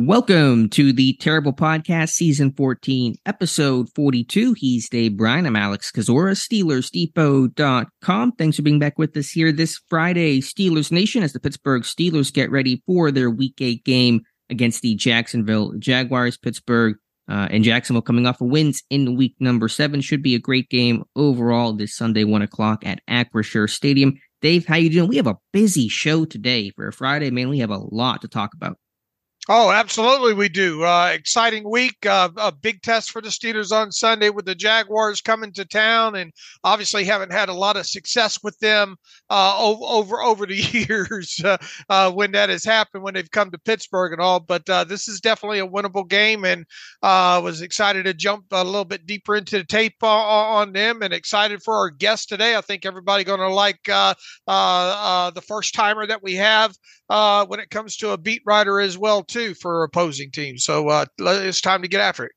Welcome to the Terrible Podcast, Season 14, Episode 42. He's Dave Bryan. I'm Alex Kozora, SteelersDepot.com. Thanks for being back with us here this Friday, Steelers Nation, as the Pittsburgh Steelers get ready for their Week 8 game against the Jacksonville Jaguars. Pittsburgh uh, and Jacksonville coming off of wins in week number seven. Should be a great game overall this Sunday, 1 o'clock at Acrisure Stadium. Dave, how you doing? We have a busy show today for a Friday, man. We have a lot to talk about. Oh, absolutely, we do. Uh, exciting week. Uh, a big test for the Steelers on Sunday with the Jaguars coming to town, and obviously haven't had a lot of success with them uh, over, over over the years uh, uh, when that has happened when they've come to Pittsburgh and all. But uh, this is definitely a winnable game, and was excited to jump a little bit deeper into the tape on them, and excited for our guest today. I think everybody going to like the first timer that we have when it comes to a beat writer as well too too for opposing teams. So uh, it's time to get after it.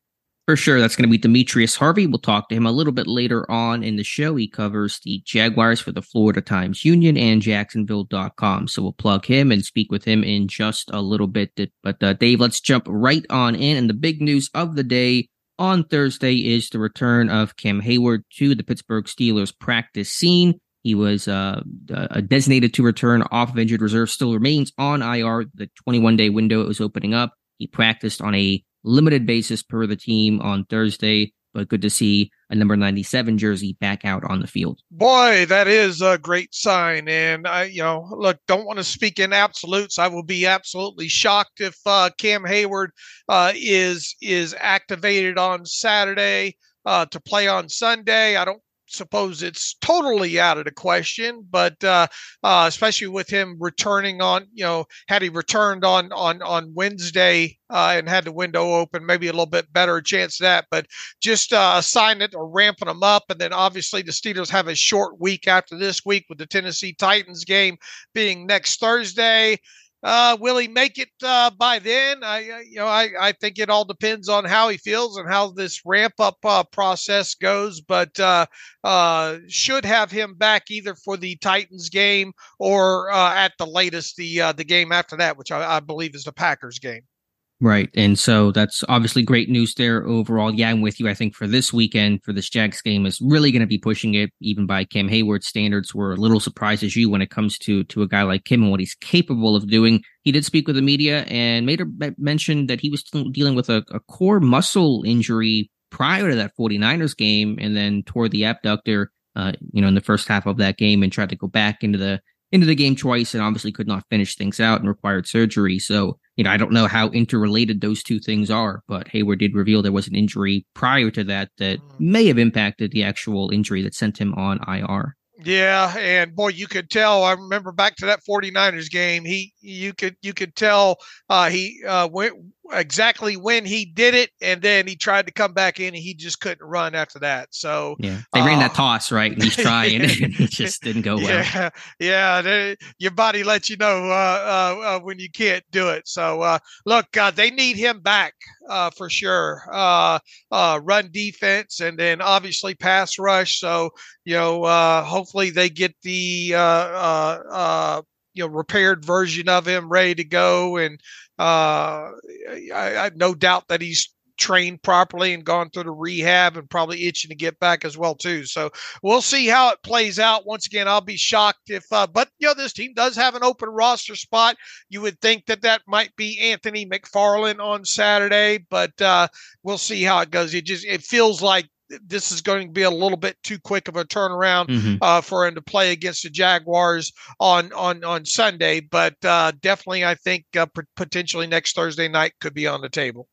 For sure, that's going to be Demetrius Harvey. We'll talk to him a little bit later on in the show. He covers the Jaguars for the Florida Times Union and Jacksonville.com. So we'll plug him and speak with him in just a little bit. But uh, Dave, let's jump right on in. And the big news of the day on Thursday is the return of Cam Heyward to the Pittsburgh Steelers practice scene. He was uh, uh, designated to return off of injured reserve, still remains on IR. The 21 day window it was opening up. He practiced on a limited basis per the team on Thursday, but good to see a number 97 jersey back out on the field. Boy, that is a great sign. And I, you know, look, don't want to speak in absolutes. I will be absolutely shocked if uh, Cam Heyward uh, is is activated on Saturday uh, to play on Sunday. I don't suppose it's totally out of the question, but uh, uh, especially with him returning on, you know, had he returned on on on Wednesday uh, and had the window open, maybe a little bit better chance of that. But just uh, a sign that or ramping them up, and then obviously the Steelers have a short week after this week with the Tennessee Titans game being next Thursday. Uh, will he make it uh, by then? I, you know, I, I think it all depends on how he feels and how this ramp up uh, process goes. But uh, uh, should have him back either for the Titans game or uh, at the latest the uh, the game after that, which I, I believe is the Packers game. Right. And so that's obviously great news there overall. Yeah, I'm with you. I think for this weekend, for this Jags game, is really going to be pushing it even by Cam Heyward standards. We're a little surprised as you when it comes to to a guy like Kim and what he's capable of doing. He did speak with the media and made a mention that he was dealing with a, a core muscle injury prior to that 49ers game and then tore the abductor, uh, you know, in the first half of that game and tried to go back into the into the game twice and obviously could not finish things out and required surgery. So, you know, I don't know how interrelated those two things are, but Heyward did reveal there was an injury prior to that that mm. may have impacted the actual injury that sent him on IR. Yeah, and boy, you could tell. I remember back to that 49ers game. He, you could, you could tell uh, he uh, went exactly when he did it, and then he tried to come back in, and he just couldn't run after that. So yeah, they uh, ran that uh, toss right, and he's trying, and it just didn't go well. Yeah, yeah, they, your body lets you know uh, uh, uh when you can't do it. So uh, look, uh they need him back uh for sure. Uh uh run defense, and then obviously pass rush. So you know, uh hopefully they get the you know repaired version of him ready to go. And uh I, I no doubt that he's trained properly and gone through the rehab and probably itching to get back as well too. So we'll see how it plays out. Once again i'll be shocked if uh, but you know this team does have an open roster spot. You would think that that might be anthony mcfarland on saturday but uh, we'll see how it goes. It just it feels like this is going to be a little bit too quick of a turnaround mm-hmm. uh, for him to play against the Jaguars on on on Sunday. But uh, definitely, I think uh, p- potentially next Thursday night could be on the table.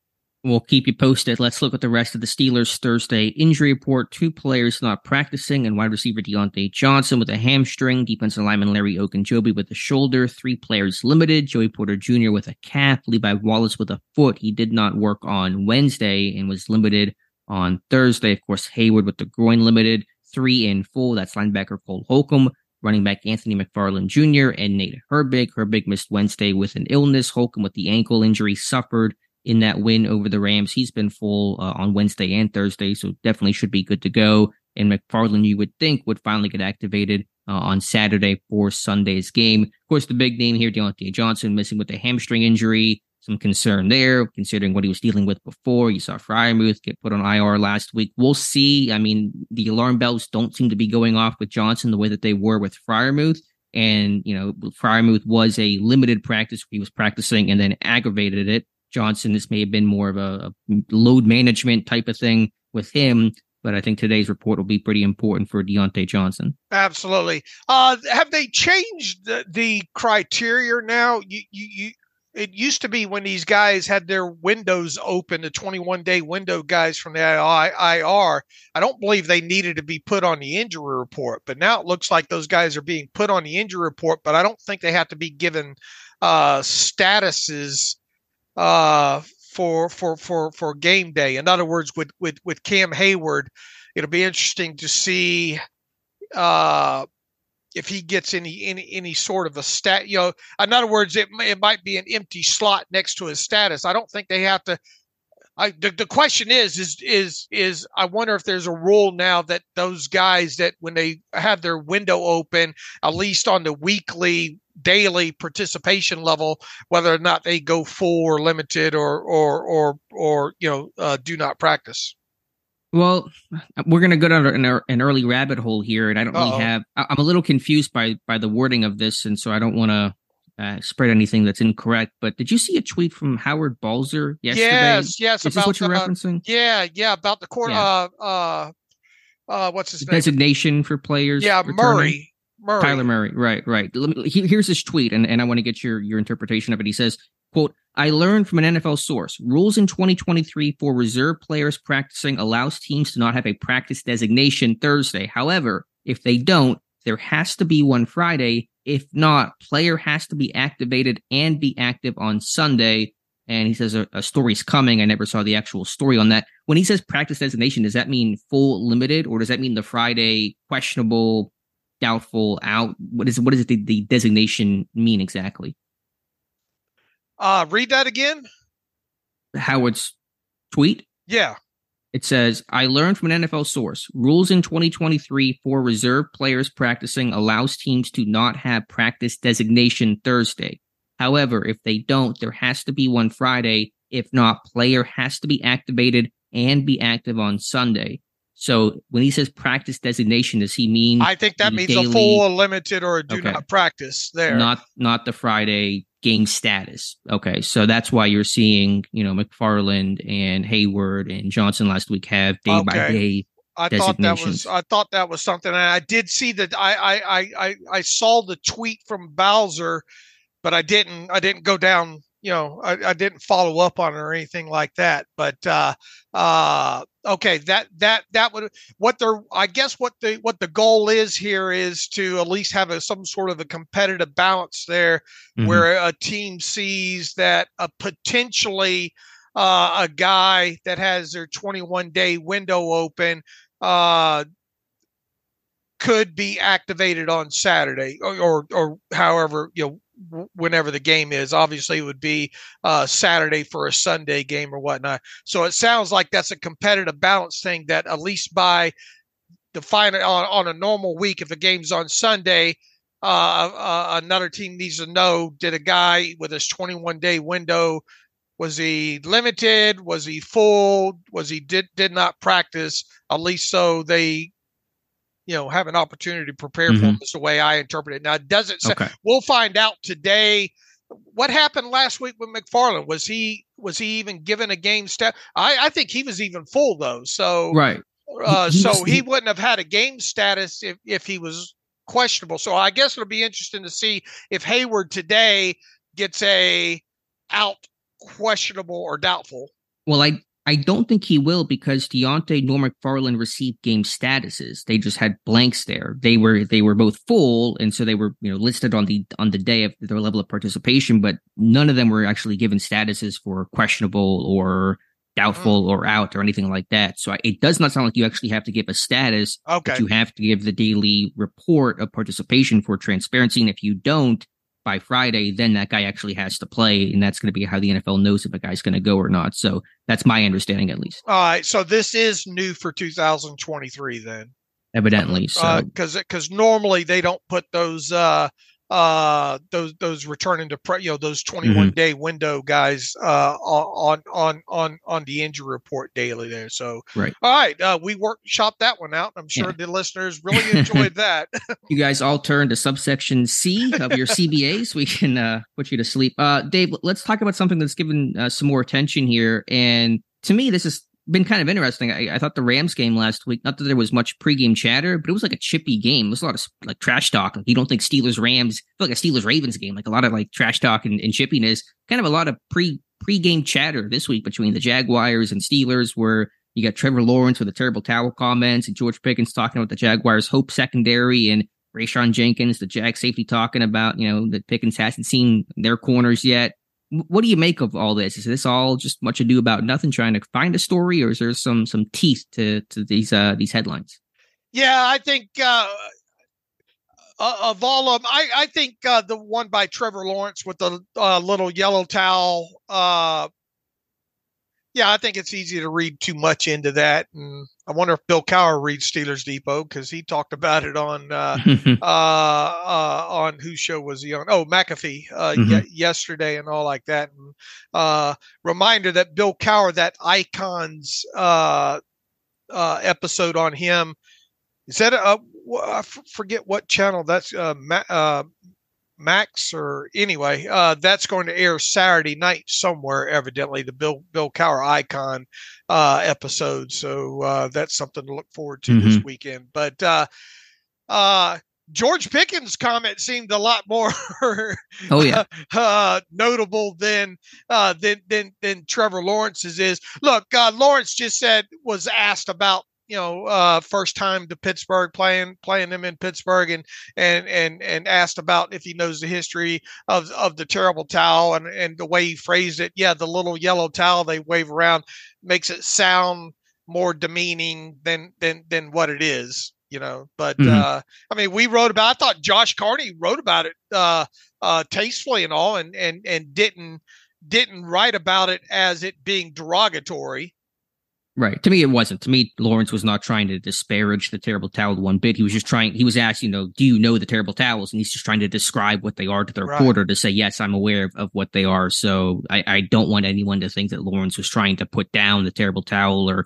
We'll keep you posted. Let's look at the rest of the Steelers Thursday injury report. Two players not practicing, and wide receiver Diontae Johnson with a hamstring, defensive lineman Larry Ogunjobi with a shoulder, three players limited, Joey Porter Jr. with a calf, Levi Wallace with a foot. He did not work on Wednesday and was limited on Thursday. Of course, Heyward with the groin limited, three in full. That's linebacker Cole Holcomb, running back Anthony McFarland Jr., and Nate Herbig. Herbig missed Wednesday with an illness. Holcomb with the ankle injury suffered in that win over the Rams. He's been full uh, on Wednesday and Thursday, so definitely should be good to go. And McFarland, you would think, would finally get activated uh, on Saturday for Sunday's game. Of course, the big name here, Diontae Johnson, missing with a hamstring injury. Some concern there, considering what he was dealing with before. You saw Freiermuth get put on IR last week. We'll see. I mean, the alarm bells don't seem to be going off with Johnson the way that they were with Freiermuth. And, you know, Freiermuth was a limited practice. He was practicing and then aggravated it. Johnson, this may have been more of a, a load management type of thing with him but I think today's report will be pretty important for Diontae Johnson. Absolutely. Uh, have they changed the, the criteria now? You, you, it used to be when these guys had their windows open, the 21 day window guys from the IR. I don't believe they needed to be put on the injury report, but now it looks like those guys are being put on the injury report, but I don't think they have to be given uh, statuses uh, for for for for game day. In other words, with with with Cam Heyward, it'll be interesting to see uh, if he gets any any any sort of a stat. You know, in other words, it it might be an empty slot next to his status. I don't think they have to. I, the, the question is is is is I wonder if there's a rule now that those guys that when they have their window open, at least on the weekly daily participation level, whether or not they go full or limited or or or or you know uh, do not practice. Well, we're going to go down an, an, early rabbit hole here, and I don't Uh-oh. really have. I'm a little confused by by the wording of this, and so I don't want to uh, spread anything that's incorrect. But did you see a tweet from Howard Balzer yesterday? Yes, yes. Is this what you're referencing? Yeah, yeah. About the court. Yeah. Uh, uh, uh, what's his name? Designation for players. Yeah, returning? Murray. Murray. Kyler Murray, right, right. Me, here's his tweet, and, and I want to get your your interpretation of it. He says, "quote I learned from an NFL source. Rules in 2023 for reserve players practicing allows teams to not have a practice designation Thursday. However, if they don't, there has to be one Friday. If not, player has to be activated and be active on Sunday." And he says a, a story's coming. I never saw the actual story on that. When he says practice designation, does that mean full limited, or does that mean the Friday questionable doubtful, out. What is what does the, the designation mean exactly? Uh read that again. Howard's tweet. Yeah. It says, I learned from an NFL source. Rules in 2023 for reserve players practicing allows teams to not have practice designation Thursday. However, if they don't, there has to be one Friday. If not, player has to be activated and be active on Sunday. So when he says practice designation, does he mean? I think that means daily, a full, a limited, or a do okay. not practice there. Not not the Friday game status. Okay, so that's why you're seeing you know McFarland and Heyward and Johnson last week have day okay. by day. I thought that was I thought that was something, and I did see that. I I I I saw the tweet from Balzer, but I didn't I didn't go down you know, I, I, didn't follow up on it or anything like that. But uh, uh, okay, that that that would what they're. I guess what the what the goal is here is to at least have a, some sort of a competitive balance there, mm-hmm. where a team sees that a potentially uh, a guy that has their 21 day window open uh, could be activated on Saturday or, or, or however you know whenever the game is. Obviously, it would be uh, Saturday for a Sunday game or whatnot. So it sounds like that's a competitive balance thing that at least by the final on, on a normal week, if the game's on Sunday, uh, uh, another team needs to know: Did a guy with his 21 day window was he limited? Was he full? Was he did did not practice? At least so they you know have an opportunity to prepare mm-hmm. for them is the way I interpret it. Now, does it say okay. we'll find out today what happened last week with McFarland? Was he was he even given a game step? I, I think he was even full though. So right. Uh, he, so he wouldn't have had a game status if, if he was questionable. So I guess it'll be interesting to see if Heyward today gets a out questionable or doubtful. Well, I I don't think he will because Diontae nor McFarland received game statuses. They just had blanks there. They were they were both full, and so they were you know listed on the on the day of their level of participation, but none of them were actually given statuses for questionable or doubtful mm. or out or anything like that. So it does not sound like you actually have to give a status. Okay. But you have to give the daily report of participation for transparency. And if you don't by Friday, then that guy actually has to play. And that's going to be how the NFL knows if a guy's going to go or not. So that's my understanding, at least. All right. So this is new for 2023 then. Evidently. So, because, uh, because normally they don't put those, uh, uh those those returning to pre, you know those 21 mm-hmm. day window guys uh on on on on the injury report daily there. So right. all right uh we workshop that one out. I'm sure yeah. the listeners really enjoyed that. You guys all turn to subsection c of your cbas we can uh put you to sleep. Uh dave let's talk about something that's given uh, some more attention here. And to me this is been kind of interesting. I, I, thought the Rams game last week, not that there was much pregame chatter, but it was like a chippy game. It was a lot of like trash talk. Like you don't think Steelers Rams like a Steelers Ravens game, like a lot of like trash talk and, and chippiness. Kind of a lot of pre pregame chatter this week between the Jaguars and Steelers, where you got Trevor Lawrence with the terrible towel comments and George Pickens talking about the Jaguars' hope secondary and Rayshawn Jenkins, the Jag safety, talking about you know that Pickens hasn't seen their corners yet what do you make of all this? Is this all just much ado about nothing, trying to find a story, or is there some some teeth to to these uh these headlines? Yeah, I think uh, uh of all of them, I I think uh, the one by Trevor Lawrence with the uh, little yellow towel uh, yeah, I think it's easy to read too much into that. And I wonder if Bill Cowher reads Steelers Depot because he talked about it on uh, uh, uh, on whose show was he on? Oh, McAfee uh, mm-hmm. y- yesterday and all like that. And uh, reminder that Bill Cowher, that Icons uh, uh, episode on him, is that a, I forget what channel that's uh, Ma- uh, Max or anyway, uh, that's going to air Saturday night somewhere. Evidently, the Bill Bill Cowher icon uh, episode. So uh, that's something to look forward to mm-hmm. this weekend. But uh, uh, George Pickens' comment seemed a lot more oh yeah uh, notable than uh, than than than Trevor Lawrence's is. Look, uh, Lawrence just said was asked about you know, uh, first time to Pittsburgh, playing playing them in Pittsburgh, and and and and asked about if he knows the history of of the terrible towel and and the way he phrased it. Yeah, the little yellow towel they wave around makes it sound more demeaning than than than what it is. You know, but mm-hmm. uh, I mean, we wrote about. I thought Josh Carney wrote about it uh, uh, tastefully and all, and and and didn't didn't write about it as it being derogatory. Right. To me, it wasn't. To me, Lawrence was not trying to disparage the terrible towel one bit. He was just trying, he was asked, you know, do you know the terrible towels? And he's just trying to describe what they are to the right. reporter to say, yes, I'm aware of, of what they are. So I, I, don't want anyone to think that Lawrence was trying to put down the terrible towel or,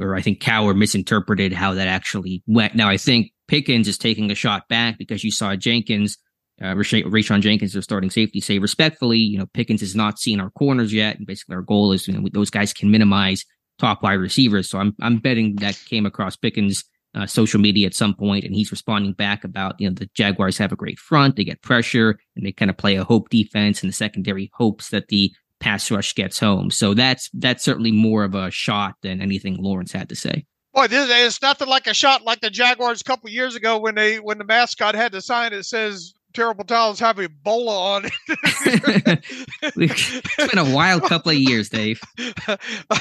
or I think Cowher misinterpreted how that actually went. Now, I think Pickens is taking a shot back because you saw Jenkins, uh, Rayshawn Jenkins, their starting safety, say respectfully, you know, Pickens has not seen our corners yet. And basically, our goal is, you know, those guys can minimize top wide receivers. So I'm I'm betting that came across Pickens' uh, social media at some point, and he's responding back about you know the Jaguars have a great front, they get pressure, and they kind of play a hope defense, and the secondary hopes that the pass rush gets home. So that's that's certainly more of a shot than anything Lawrence had to say. Boy, this is nothing like a shot like the Jaguars a couple years ago when they when the mascot had the sign that says terrible towels have Ebola on it. it's been a wild couple of years, Dave.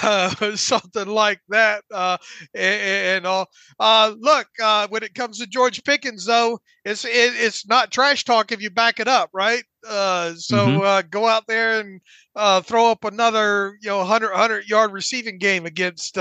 Uh, something like that. Uh, and, and all. Uh, look, uh, when it comes to George Pickens, though, it's it, it's not trash talk if you back it up, right? Uh, so mm-hmm. Uh, go out there and throw up another, you know, 100, 100 yard receiving game against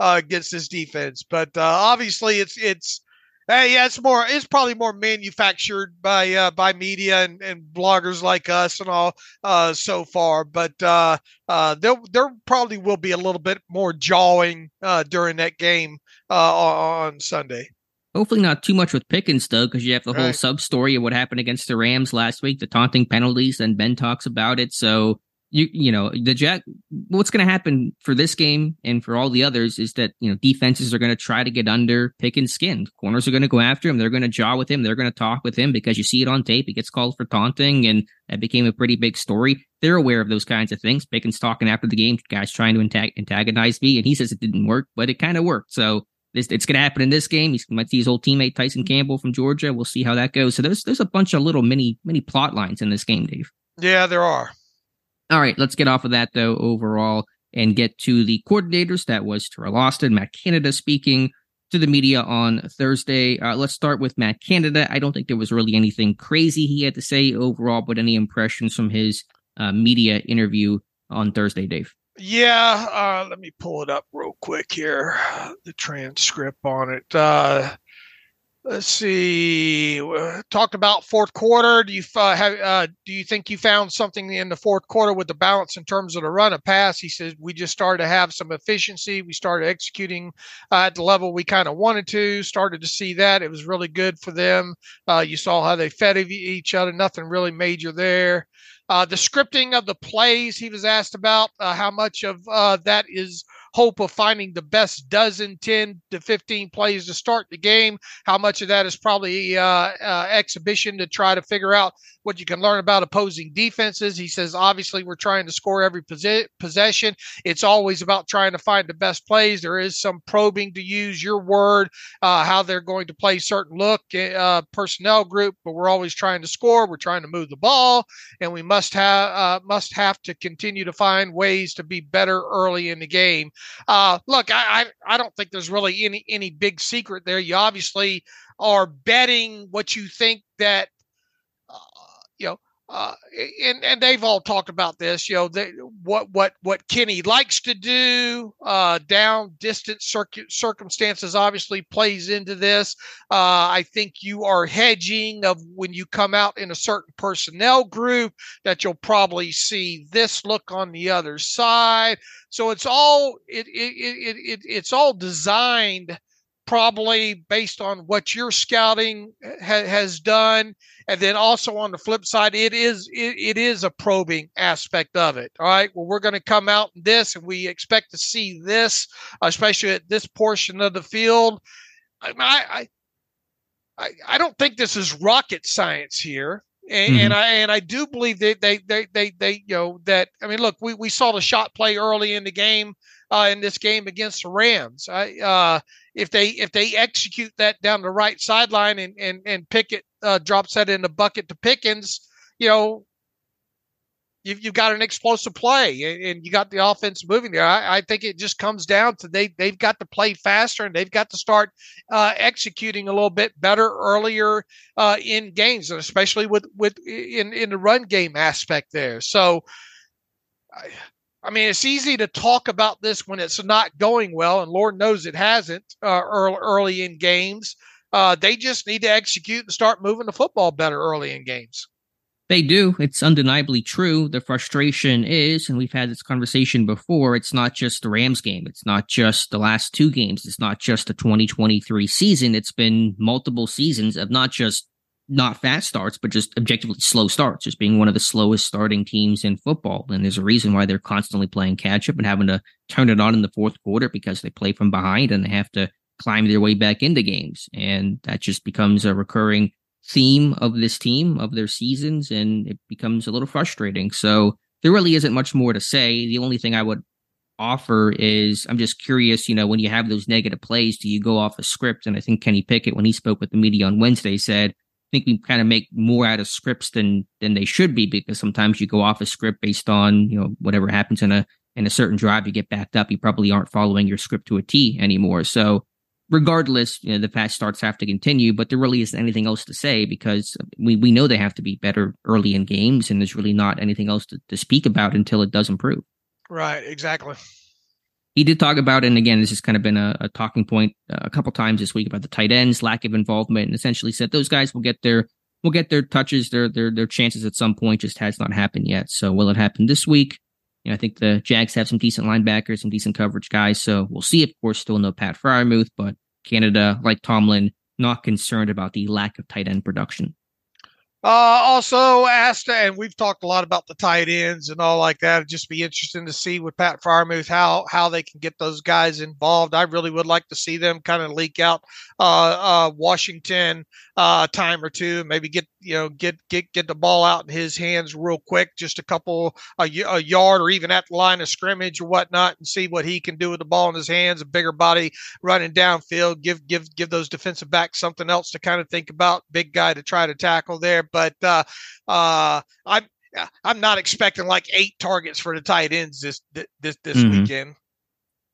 against this defense. But obviously, it's it's uh, yeah, it's more. It's probably more manufactured by uh, by media and, and bloggers like us and all uh, so far. But uh, uh, there there probably will be a little bit more jawing uh, during that game uh, on Sunday. Hopefully not too much with Pickens though, because you have the right. whole sub story of what happened against the Rams last week, the taunting penalties, and Ben talks about it. So you you know the Jack. What's going to happen for this game and for all the others is that you know defenses are going to try to get under Pickens' skin. Corners are going to go after him. They're going to jaw with him. They're going to talk with him because you see it on tape. He gets called for taunting, and that became a pretty big story. They're aware of those kinds of things. Pickens talking after the game, guys trying to antagonize me, and he says it didn't work, but it kind of worked. So this, it's going to happen in this game. He might see his old teammate Tyson Campbell from Georgia. We'll see how that goes. So there's there's a bunch of little mini mini plot lines in this game, Dave. Yeah, there are. All right, let's get off of that though. Overall, and get to the coordinators. That was Teryl Austin, Matt Canada speaking to the media on Thursday. Uh, let's start with Matt Canada. I don't think there was really anything crazy he had to say overall, but any impressions from his uh, media interview on Thursday, Dave? Yeah, uh, let me pull it up real quick here. The transcript on it. Uh, let's see. Talked about fourth quarter. Do you uh, have? Uh, do you think you found something in the fourth quarter with the balance in terms of the run and pass? He says we just started to have some efficiency. We started executing uh, at the level we kind of wanted to. Started to see that it was really good for them. Uh, you saw how they fed each other. Nothing really major there. Uh, the scripting of the plays he was asked about uh, how much of that is hope of finding the best dozen, 10 to 15 plays to start the game. How much of that is probably uh, uh, exhibition to try to figure out what you can learn about opposing defenses. He says, obviously, we're trying to score every possession. It's always about trying to find the best plays. There is some probing, to use your word, uh, how they're going to play certain look uh, personnel group, but we're always trying to score. We're trying to move the ball, and we must have uh, must have to continue to find ways to be better early in the game. Uh, look, I, I I don't think there's really any any big secret there. You obviously are betting what you think that uh, and and they've all talked about this. You know, they, what what what Kenny likes to do. Uh, down distance circuit circumstances obviously plays into this. Uh, I think you are hedging of when you come out in a certain personnel group that you'll probably see this look on the other side. So it's all it it it, it it's all designed probably based on what your scouting ha- has done. And then also on the flip side it is it, it is a probing aspect of it. All right. Well we're going to come out in this and we expect to see this especially at this portion of the field. I i i, I don't think this is rocket science here. And, mm-hmm. and, I and I do believe that they, they they they you know that I mean look we, we saw the shot play early in the game uh, in this game against the Rams. I, uh, if they if they execute that down the right sideline and and and Pickett uh, drops that in the bucket to Pickens, you know, you've you've got an explosive play and, and you got the offense moving there. I, I, think it just comes down to they they've got to play faster and they've got to start uh, executing a little bit better earlier uh, in games, and especially with with in in the run game aspect there. So. I, I mean, it's easy to talk about this when it's not going well, and Lord knows it hasn't uh, early, early in games. Uh, they just need to execute and start moving the football better early in games. They do. It's undeniably true. The frustration is, and we've had this conversation before, it's not just the Rams game. It's not just the last two games. It's not just the 2023 season. It's been multiple seasons of not just not fast starts, but just objectively slow starts, just being one of the slowest starting teams in football. And there's a reason why they're constantly playing catch up and having to turn it on in the fourth quarter because they play from behind and they have to climb their way back into games. And that just becomes a recurring theme of this team, of their seasons, and it becomes a little frustrating. So there really isn't much more to say. The only thing I would offer is I'm just curious, you know, when you have those negative plays, do you go off a script? And I think Kenny Pickett, when he spoke with the media on Wednesday, said, think we kind of make more out of scripts than than they should be because sometimes you go off a script based on you know whatever happens in a in a certain drive you get backed up you probably aren't following your script to a T anymore. So regardless you know the fast starts have to continue but there really isn't anything else to say because we, we know they have to be better early in games and there's really not anything else to, to speak about until it does improve. Right exactly he did talk about, and again, this has kind of been a, a talking point uh, a couple times this week about the tight ends, lack of involvement, and essentially said those guys will get their will get their touches, their their their chances at some point. Just has not happened yet. So will it happen this week? You know, I think the Jags have some decent linebackers, some decent coverage guys. So we'll see. Of course, still no Pat Freiermuth, but Canada, like Tomlin, not concerned about the lack of tight end production. Uh, also asked, and we've talked a lot about the tight ends and all like that. It'd just be interesting to see with Pat Freiermuth how how they can get those guys involved. I really would like to see them kind of leak out uh, uh, Washington uh, time or two, maybe get you know get get get the ball out in his hands real quick, just a couple a, a yard or even at the line of scrimmage or whatnot, and see what he can do with the ball in his hands. A bigger body running downfield, give give give those defensive backs something else to kind of think about. Big guy to try to tackle there, but uh, uh, I'm yeah, I'm not expecting like eight targets for the tight ends this this this mm-hmm. weekend.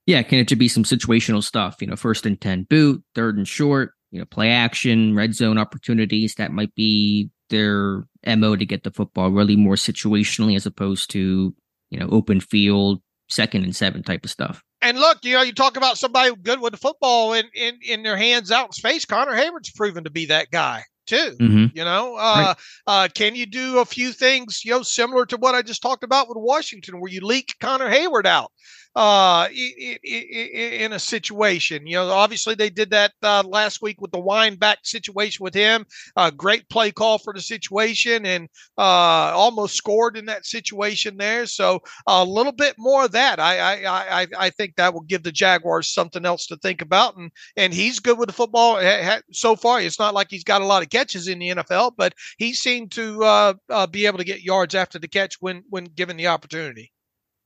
Yeah, can it just be some situational stuff? You know, first and ten boot, third and short, you know, play action, red zone opportunities. That might be their mo to get the football really more situationally as opposed to you know open field, second and seven type of stuff. And look, you know, you talk about somebody good with the football in in, in their hands out in space. Connor Heyward's proven to be that guy too. Mm-hmm. You know, uh, right. uh, can you do a few things, you know, similar to what I just talked about with Washington, where you leak Connor Heyward out? Uh, in a situation. You know, obviously they did that uh, last week with the wind back situation with him. Uh, great play call for the situation and uh, almost scored in that situation there. So a little bit more of that. I, I I I think that will give the Jaguars something else to think about. And and he's good with the football so far. It's not like he's got a lot of catches in the NFL, but he seemed to uh, uh, be able to get yards after the catch when when given the opportunity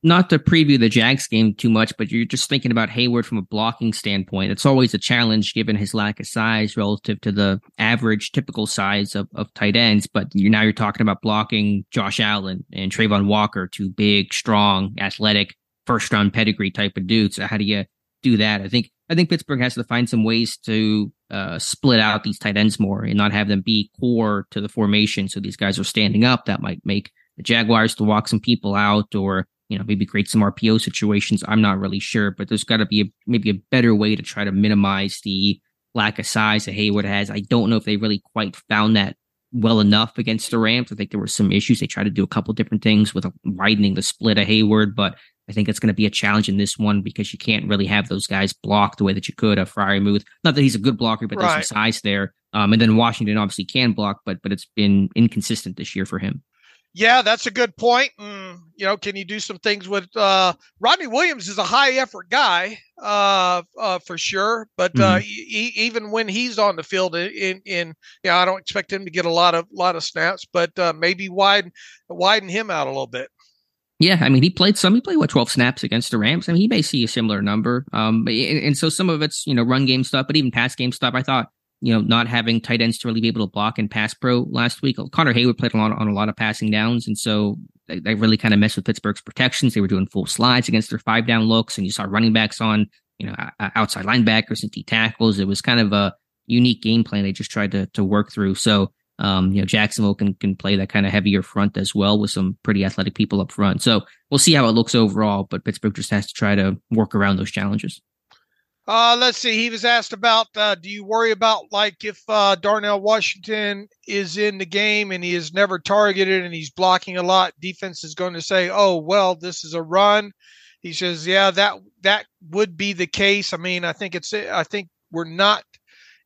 not to preview the Jags game too much, but you're just thinking about Heyward from a blocking standpoint. It's always a challenge given his lack of size relative to the average, typical size of, of tight ends. But you now you're talking about blocking Josh Allen and Travon Walker, two big, strong, athletic, first round pedigree type of dudes. So how do you do that? I think I think Pittsburgh has to find some ways to uh, split out these tight ends more and not have them be core to the formation. So these guys are standing up. That might make the Jaguars to walk some people out or you know, maybe create some RPO situations. I'm not really sure, but there's got to be a, maybe a better way to try to minimize the lack of size that Heyward has. I don't know if they really quite found that well enough against the Rams. I think there were some issues. They tried to do a couple different things with widening the split of Heyward, but I think it's going to be a challenge in this one because you can't really have those guys block the way that you could a Freiermuth. Not that he's a good blocker, but right. there's some size there. Um, and then Washington obviously can block, but but it's been inconsistent this year for him. Yeah, that's a good point. Mm, you know, can you do some things with uh, Rodney Williams is a high effort guy uh, uh, for sure, but uh, mm-hmm. e- even when he's on the field, in in yeah, I don't expect him to get a lot of lot of snaps, but uh, maybe widen widen him out a little bit. Yeah, I mean, he played some. He played what twelve snaps against the Rams. I mean, he may see a similar number. Um, and, and so some of it's you know run game stuff, but even pass game stuff. I thought you know, not having tight ends to really be able to block and pass pro last week. Connor Heyward played a lot on a lot of passing downs, and so they, they really kind of messed with Pittsburgh's protections. They were doing full slides against their five down looks, and you saw running backs on, you know, outside linebackers and D tackles. It was kind of a unique game plan they just tried to to work through. So, um, you know, Jacksonville can can play that kind of heavier front as well with some pretty athletic people up front. So we'll see how it looks overall, but Pittsburgh just has to try to work around those challenges. Uh, let's see. He was asked about uh, do you worry about like if uh, Darnell Washington is in the game and he is never targeted and he's blocking a lot, defense is going to say, "Oh, well, this is a run." He says, "Yeah, that that would be the case." I mean, I think it's I think we're not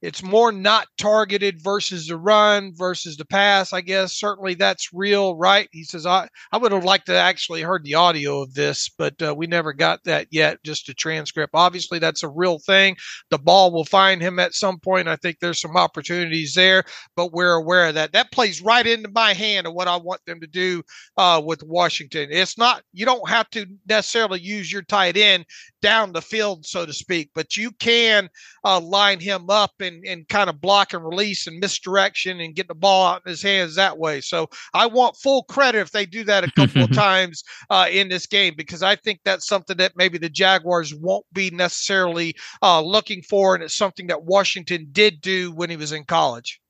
it's more not targeted versus the run versus the pass. I guess certainly that's real, right? He says, I, I would have liked to actually heard the audio of this, but uh, we never got that yet, just a transcript. Obviously, that's a real thing. The ball will find him at some point. I think there's some opportunities there, but we're aware of that. That plays right into my hand of what I want them to do uh, with Washington. It's not, you don't have to necessarily use your tight end down the field, so to speak, but you can uh, line him up and, and kind of block and release and misdirection and get the ball out in his hands that way. So I want full credit if they do that a couple of times uh, in this game because I think that's something that maybe the Jaguars won't be necessarily uh, looking for, and it's something that Washington did do when he was in college.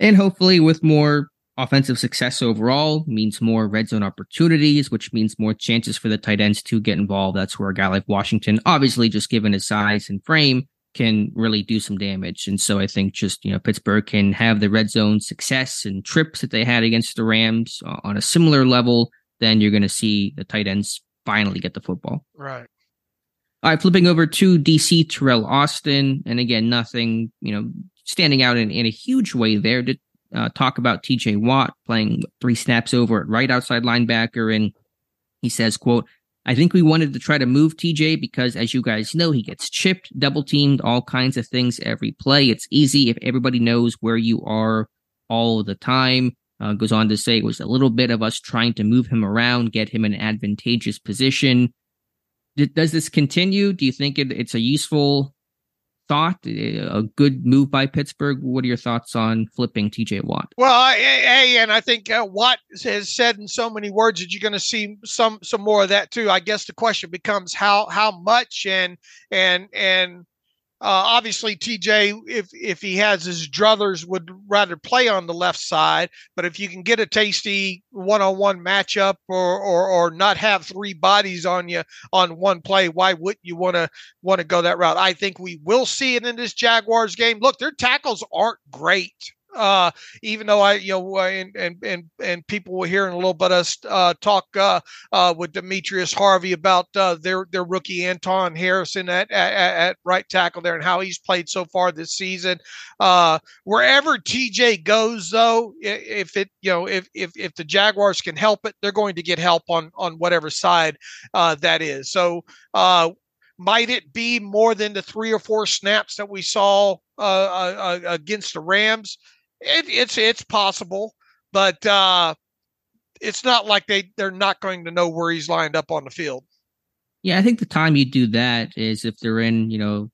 And hopefully, with more offensive success overall means more red zone opportunities, which means more chances for the tight ends to get involved. That's where a guy like Washington, obviously, just given his size and frame, can really do some damage. And so I think just, you know, Pittsburgh can have the red zone success and trips that they had against the Rams on a similar level. Then you're going to see the tight ends finally get the football. Right. All right, flipping over to DC Teryl Austin. And again, nothing, you know, standing out in, in a huge way there. To uh, talk about TJ Watt playing three snaps over at right outside linebacker. And he says, quote, I think we wanted to try to move TJ because, as you guys know, he gets chipped, double teamed, all kinds of things every play. It's easy if everybody knows where you are all the time. Uh, goes on to say it was a little bit of us trying to move him around, get him an advantageous position. D- does this continue? Do you think it, it's a useful thought, a good move by Pittsburgh. What are your thoughts on flipping TJ Watt? Well, hey, and I think uh, Watt has said in so many words that you're going to see some some more of that too. I guess the question becomes how how much and and and uh, obviously, TJ, if if he has his druthers, would rather play on the left side. But if you can get a tasty one-on-one matchup, or or or not have three bodies on you on one play, why wouldn't you want to want to go that route? I think we will see it in this Jaguars game. Look, their tackles aren't great uh, even though I, you know, and and and, and people were hearing a little bit us uh, talk uh, uh, with Demetrius Harvey about uh, their their rookie Anton Harrison at, at, at right tackle there and how he's played so far this season. Uh, wherever TJ goes, though, if it you know if if if the Jaguars can help it, they're going to get help on on whatever side uh, that is. So. Uh, might it be more than the three or four snaps that we saw against the Rams? It, it's it's possible, but uh, it's not like they they're not going to know where he's lined up on the field. Yeah, I think the time you do that is if they're in, you know,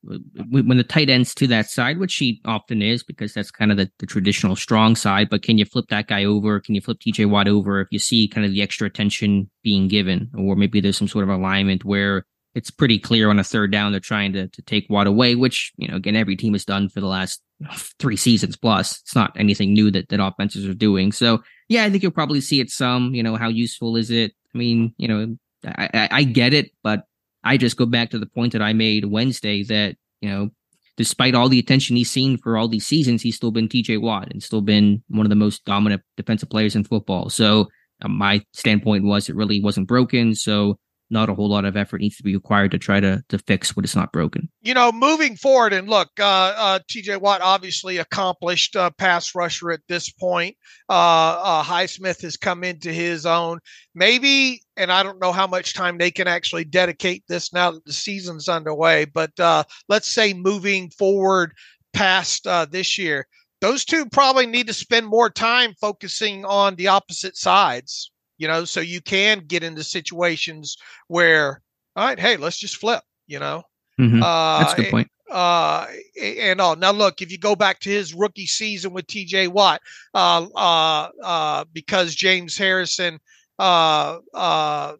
when the tight end's to that side, which he often is because that's kind of the, the traditional strong side. But can you flip that guy over? Can you flip TJ Watt over if you see kind of the extra attention being given? Or maybe there's some sort of alignment where it's pretty clear on a third down they're trying to, to take Watt away, which, you know, again, every team has done for the last three seasons plus. It's not anything new that, that offenses are doing. So, yeah, I think you'll probably see it some. You know, how useful is it? I mean, you know, I, I, I get it, but I just go back to the point that I made Wednesday that, you know, despite all the attention he's seen for all these seasons, he's still been TJ Watt and still been one of the most dominant defensive players in football. So, uh, my standpoint was it really wasn't broken. So, not a whole lot of effort needs to be required to try to to fix what is not broken. You know, moving forward, and look, uh, uh, T.J. Watt obviously accomplished uh, pass rusher at this point. Uh, uh, Highsmith has come into his own. Maybe, and I don't know how much time they can actually dedicate this now that the season's underway. But uh, let's say moving forward past uh, this year, those two probably need to spend more time focusing on the opposite sides you know, so you can get into situations where, all right, hey, let's just flip, you know. Mm-hmm. Uh, That's a good point. Uh, and all now, look, if you go back to his rookie season with T.J. Watt, uh, uh, uh, because James Harrison, uh, uh,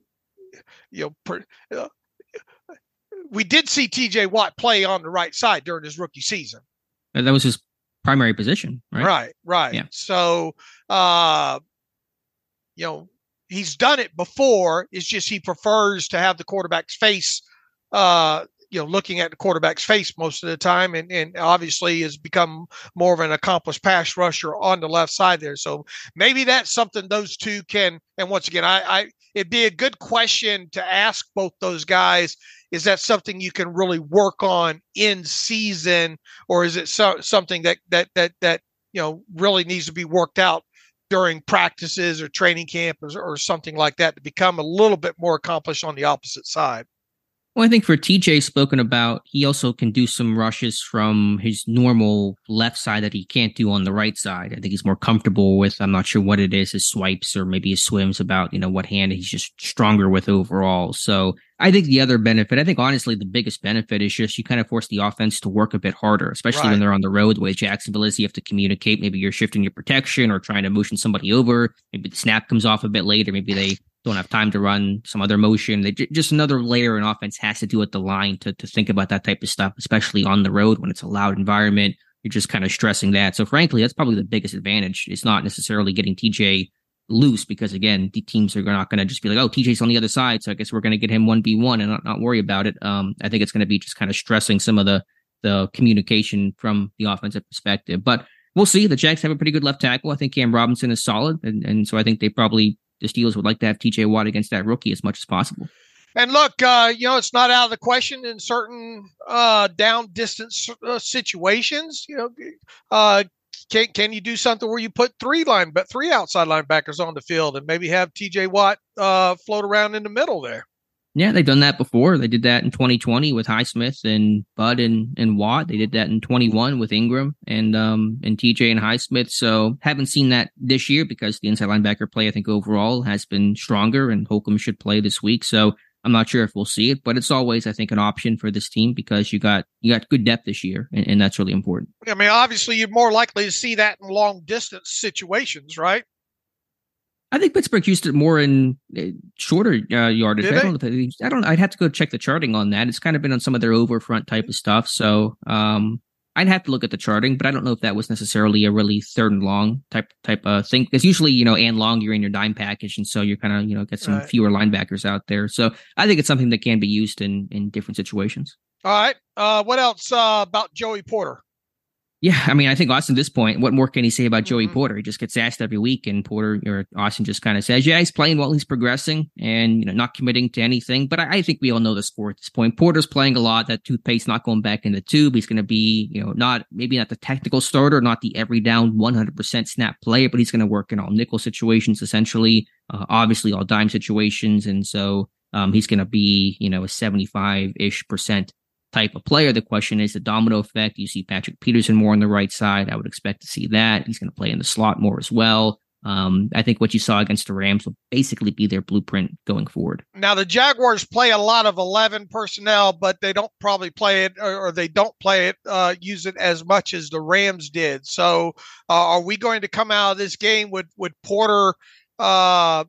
you know, per, uh, we did see T.J. Watt play on the right side during his rookie season. and That was his primary position, right? Right, right. Yeah. So, uh, you know, he's done it before. It's just he prefers to have the quarterback's face, uh, you know, looking at the quarterback's face most of the time, and and obviously has become more of an accomplished pass rusher on the left side there. So maybe that's something those two can. And once again, I, I it'd be a good question to ask both those guys. Is that something you can really work on in season, or is it so, something that that that that you know really needs to be worked out during practices or training camp or, or something like that to become a little bit more accomplished on the opposite side. Well, I think for TJ spoken about, he also can do some rushes from his normal left side that he can't do on the right side. I think he's more comfortable with, I'm not sure what it is, his swipes or maybe his swims about, you know, what hand he's just stronger with overall. So I think the other benefit, I think honestly, the biggest benefit is just you kind of force the offense to work a bit harder, especially right. when they're on the road. The way Jacksonville is, you have to communicate. Maybe you're shifting your protection or trying to motion somebody over. Maybe the snap comes off a bit later. Maybe they don't have time to run some other motion. They just another layer in offense has to do with the line to to think about that type of stuff, especially on the road when it's a loud environment. You're just kind of stressing that. So frankly, that's probably the biggest advantage. It's not necessarily getting TJ loose because again, the teams are not going to just be like, oh, TJ's on the other side, so I guess we're going to get him one v one and not, not worry about it. Um, I think it's going to be just kind of stressing some of the the communication from the offensive perspective, but. We'll see. The Jacks have a pretty good left tackle. I think Cam Robinson is solid, and, and so I think they probably the Steelers would like to have TJ Watt against that rookie as much as possible. And look, uh, you know, it's not out of the question in certain uh, down distance uh, situations. You know, uh, can can you do something where you put three line, but three outside linebackers on the field, and maybe have TJ Watt uh, float around in the middle there? Yeah, they've done that before. They did that in 2020 with Highsmith and Bud and, and Watt. They did that in 21 with Ingram and um and TJ and Highsmith. So haven't seen that this year because the inside linebacker play I think overall has been stronger and Holcomb should play this week. So I'm not sure if we'll see it, but it's always, I think, an option for this team because you got you got good depth this year, and, and that's really important. I mean, obviously, you're more likely to see that in long distance situations, right? I think Pittsburgh used it more in uh, shorter uh, yardage. I don't, I don't. I'd have to go check the charting on that. It's kind of been on some of their overfront type of stuff. So um, I'd have to look at the charting, but I don't know if that was necessarily a really third and long type type of thing. Because usually, you know, and long, you're in your dime package, and so you're kind of you know get some right. fewer linebackers out there. So I think it's something that can be used in in different situations. All right. Uh, what else uh, about Joey Porter? Yeah, I mean, I think Austin at this point, what more can he say about mm-hmm. Joey Porter? He just gets asked every week, and Porter or Austin just kind of says, "Yeah, he's playing well, he's progressing, and you know, not committing to anything." But I, I, think we all know the score at this point. Porter's playing a lot. That toothpaste not going back in the tube. He's going to be, you know, not maybe not the technical starter, not the every down 100% snap player, but he's going to work in all nickel situations, essentially, uh, obviously all dime situations, and so um, he's going to be, you know, a 75 ish percent type of player. The question is the domino effect. You see Patrick Peterson more on the right side. I would expect to see that. He's going to play in the slot more as well. Um, I think what you saw against the Rams will basically be their blueprint going forward. Now the Jaguars play a lot of eleven personnel, but they don't probably play it, or, or they don't play it, uh, use it as much as the Rams did. So, uh, are we going to come out of this game with with Porter uh,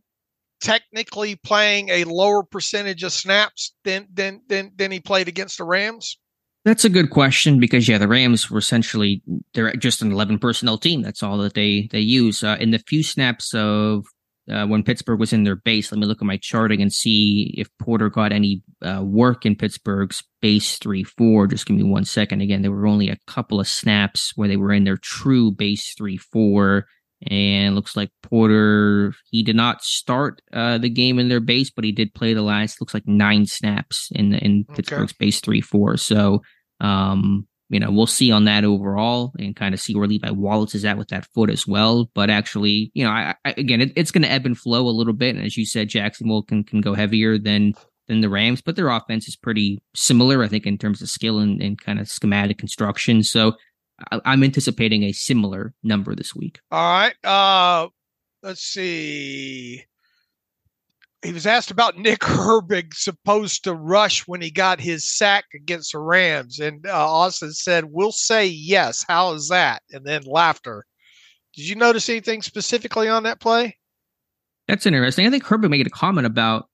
technically playing a lower percentage of snaps than than than than he played against the Rams? That's a good question because yeah, the Rams were essentially they're just an eleven personnel team. That's all that they they use. Uh, in the few snaps of uh, when Pittsburgh was in their base, let me look at my charting and see if Porter got any uh, work in Pittsburgh's base three four. Just give me one second. Again, there were only a couple of snaps where they were in their true base three four. And looks like Porter, he did not start uh, the game in their base, but he did play the last, looks like nine snaps in in okay. Pittsburgh's base 3 4. So, um, you know, we'll see on that overall and kind of see where Levi Wallace is at with that foot as well. But actually, you know, I, I, again, it, it's going to ebb and flow a little bit. And as you said, Jacksonville can, can go heavier than than the Rams, but their offense is pretty similar, I think, in terms of skill and, and kind of schematic construction. So I'm anticipating a similar number this week. All right. Uh, let's see. He was asked about Nick Herbig supposed to rush when he got his sack against the Rams, and uh, Austin said, "We'll say yes." How is that? And then laughter. Did you notice anything specifically on that play? That's interesting. I think Herbig made a comment about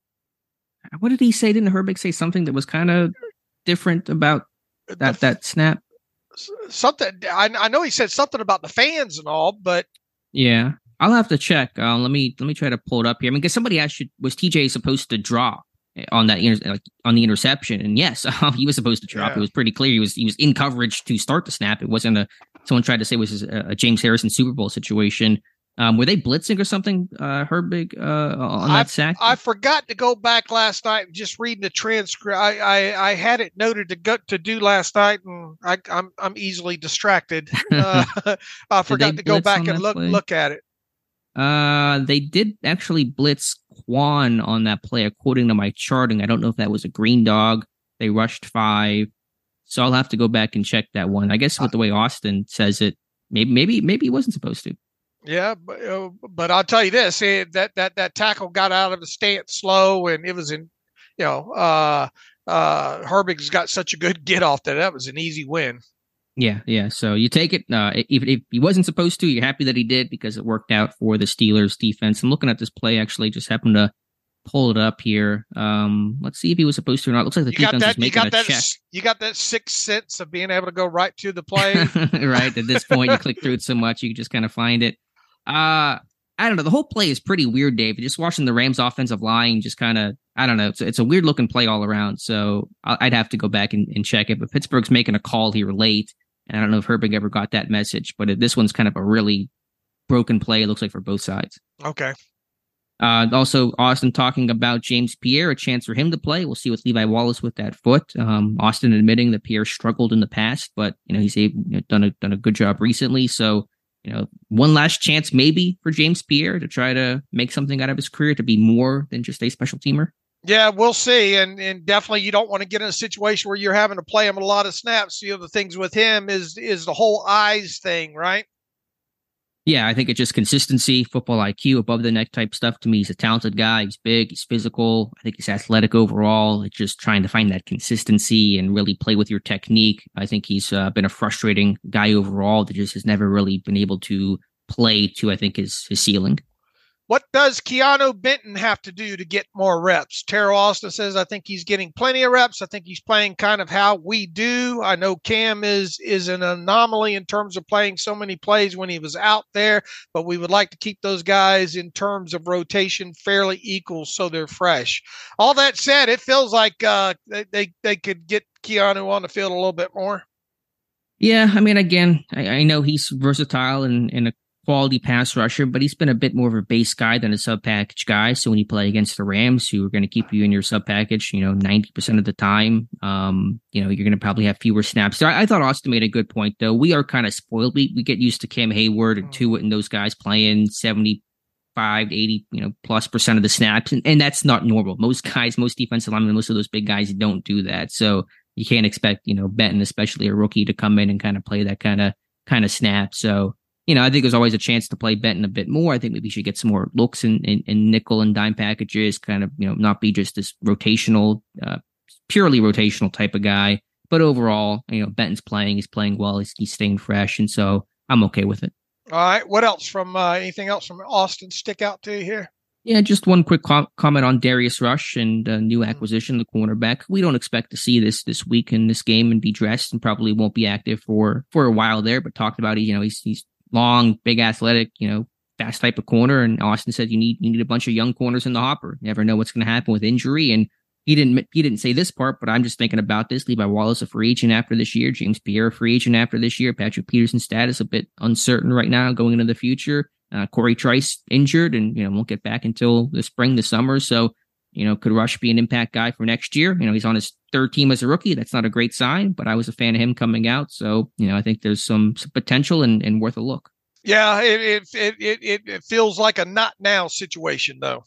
what did he say? Didn't Herbig say something that was kind of different about that that snap? Something. I, I know he said something about the fans and all, but yeah, I'll have to check. Uh, let me let me try to pull it up here. I mean, because somebody asked you, was TJ supposed to drop on that like on the interception? And yes, um, he was supposed to drop. Yeah. It was pretty clear he was he was in coverage to start the snap. It wasn't a someone tried to say it was a, a James Harrison Super Bowl situation. Um, were they blitzing or something? Uh, Herbig uh, on that I, sack. I forgot to go back last night. Just reading the transcript, I, I, I had it noted to go to do last night, and I, am I'm, I'm easily distracted. Uh, I forgot to go back and look play? look at it. Uh, they did actually blitz Kwon on that play, according to my charting. I don't know if that was a green dog. They rushed five, so I'll have to go back and check that one. I guess with the way Austin says it, maybe maybe maybe he wasn't supposed to. Yeah, but, uh, but I'll tell you this: it, that that that tackle got out of the stance slow, and it was in, you know, uh, uh, Herbig's got such a good get off that that was an easy win. Yeah, yeah. So you take it. Uh, even if he wasn't supposed to, you're happy that he did because it worked out for the Steelers defense. I'm looking at this play actually, just happened to pull it up here. Um, let's see if he was supposed to or not. Looks like the you defense that, is making a that, check. You got that sixth sense of being able to go right to the play. right at this point, you click through it so much you just kind of find it. Uh, I don't know. The whole play is pretty weird, Dave. Just watching the Rams offensive line, just kind of, I don't know. It's, it's a weird looking play all around. So I'd have to go back and, and, check it. But Pittsburgh's making a call here late. And I don't know if Herbig ever got that message, but this one's kind of a really broken play, it looks like, for both sides. Okay. Uh, also, Austin talking about James Pierre, a chance for him to play. We'll see with Levi Wallace with that foot. Um, Austin admitting that Pierre struggled in the past, but you know he's you know, done a done a good job recently. So you know, one last chance maybe for James Pierre to try to make something out of his career to be more than just a special teamer? Yeah, we'll see. And and definitely you don't want to get in a situation where you're having to play him a lot of snaps. You know, the things with him is is the whole eyes thing, right? Yeah, I think it's just consistency, football IQ, above the neck type stuff. To me, he's a talented guy. He's big, he's physical. I think he's athletic overall. It's just trying to find that consistency and really play with your technique. I think he's uh, been a frustrating guy overall that just has never really been able to play to, I think, his his ceiling. What does Keanu Benton have to do to get more reps? Teryl Austin says, I think he's getting plenty of reps. I think he's playing kind of how we do. I know Cam is is an anomaly in terms of playing so many plays when he was out there, but we would like to keep those guys in terms of rotation fairly equal so they're fresh. All that said, it feels like uh, they, they, they could get Keanu on the field a little bit more. Yeah, I mean, again, I, I know he's versatile and in a quality pass rusher, but he's been a bit more of a base guy than a sub package guy. So when you play against the Rams, who are going to keep you in your sub package, you know, 90% of the time, um, you know, you're going to probably have fewer snaps. So I, I, thought Austin made a good point, though. We are kind of spoiled. We, we get used to Cam Heyward and Tuitt and those guys playing 75 to 80, you know, plus percent of the snaps. And, and that's not normal. Most guys, most defensive linemen, most of those big guys don't do that. So you can't expect, you know, Benton, especially a rookie, to come in and kind of play that kind of kind of snap. So you know, I think there's always a chance to play Benton a bit more. I think maybe we should get some more looks in, in, in nickel and dime packages, kind of, you know, not be just this rotational, uh, purely rotational type of guy. But overall, you know, Benton's playing, he's playing well, he's, he's staying fresh. And so I'm okay with it. All right. What else from uh, anything else from Austin stick out to you here? Yeah, just one quick com- comment on Darius Rush and uh, new hmm. acquisition, the cornerback. We don't expect to see this this week in this game and be dressed, and probably won't be active for for a while there. But talked about, you know, he's he's long, big, athletic, you know, fast type of corner. And Austin said you need you need a bunch of young corners in the hopper. You never know what's going to happen with injury. And he didn't he didn't say this part, but I'm just thinking about this. Levi Wallace a free agent after this year. James Pierre a free agent after this year. Patrick Peterson status a bit uncertain right now going into the future. Uh, Corey Trice injured and you know won't get back until the spring, the summer. So you know could Rush be an impact guy for next year? You know he's on his third team as a rookie. That's not a great sign, but I was a fan of him coming out. So you know I think there's some, some potential and, and worth a look. Yeah, it it it it, feels like a not now situation though.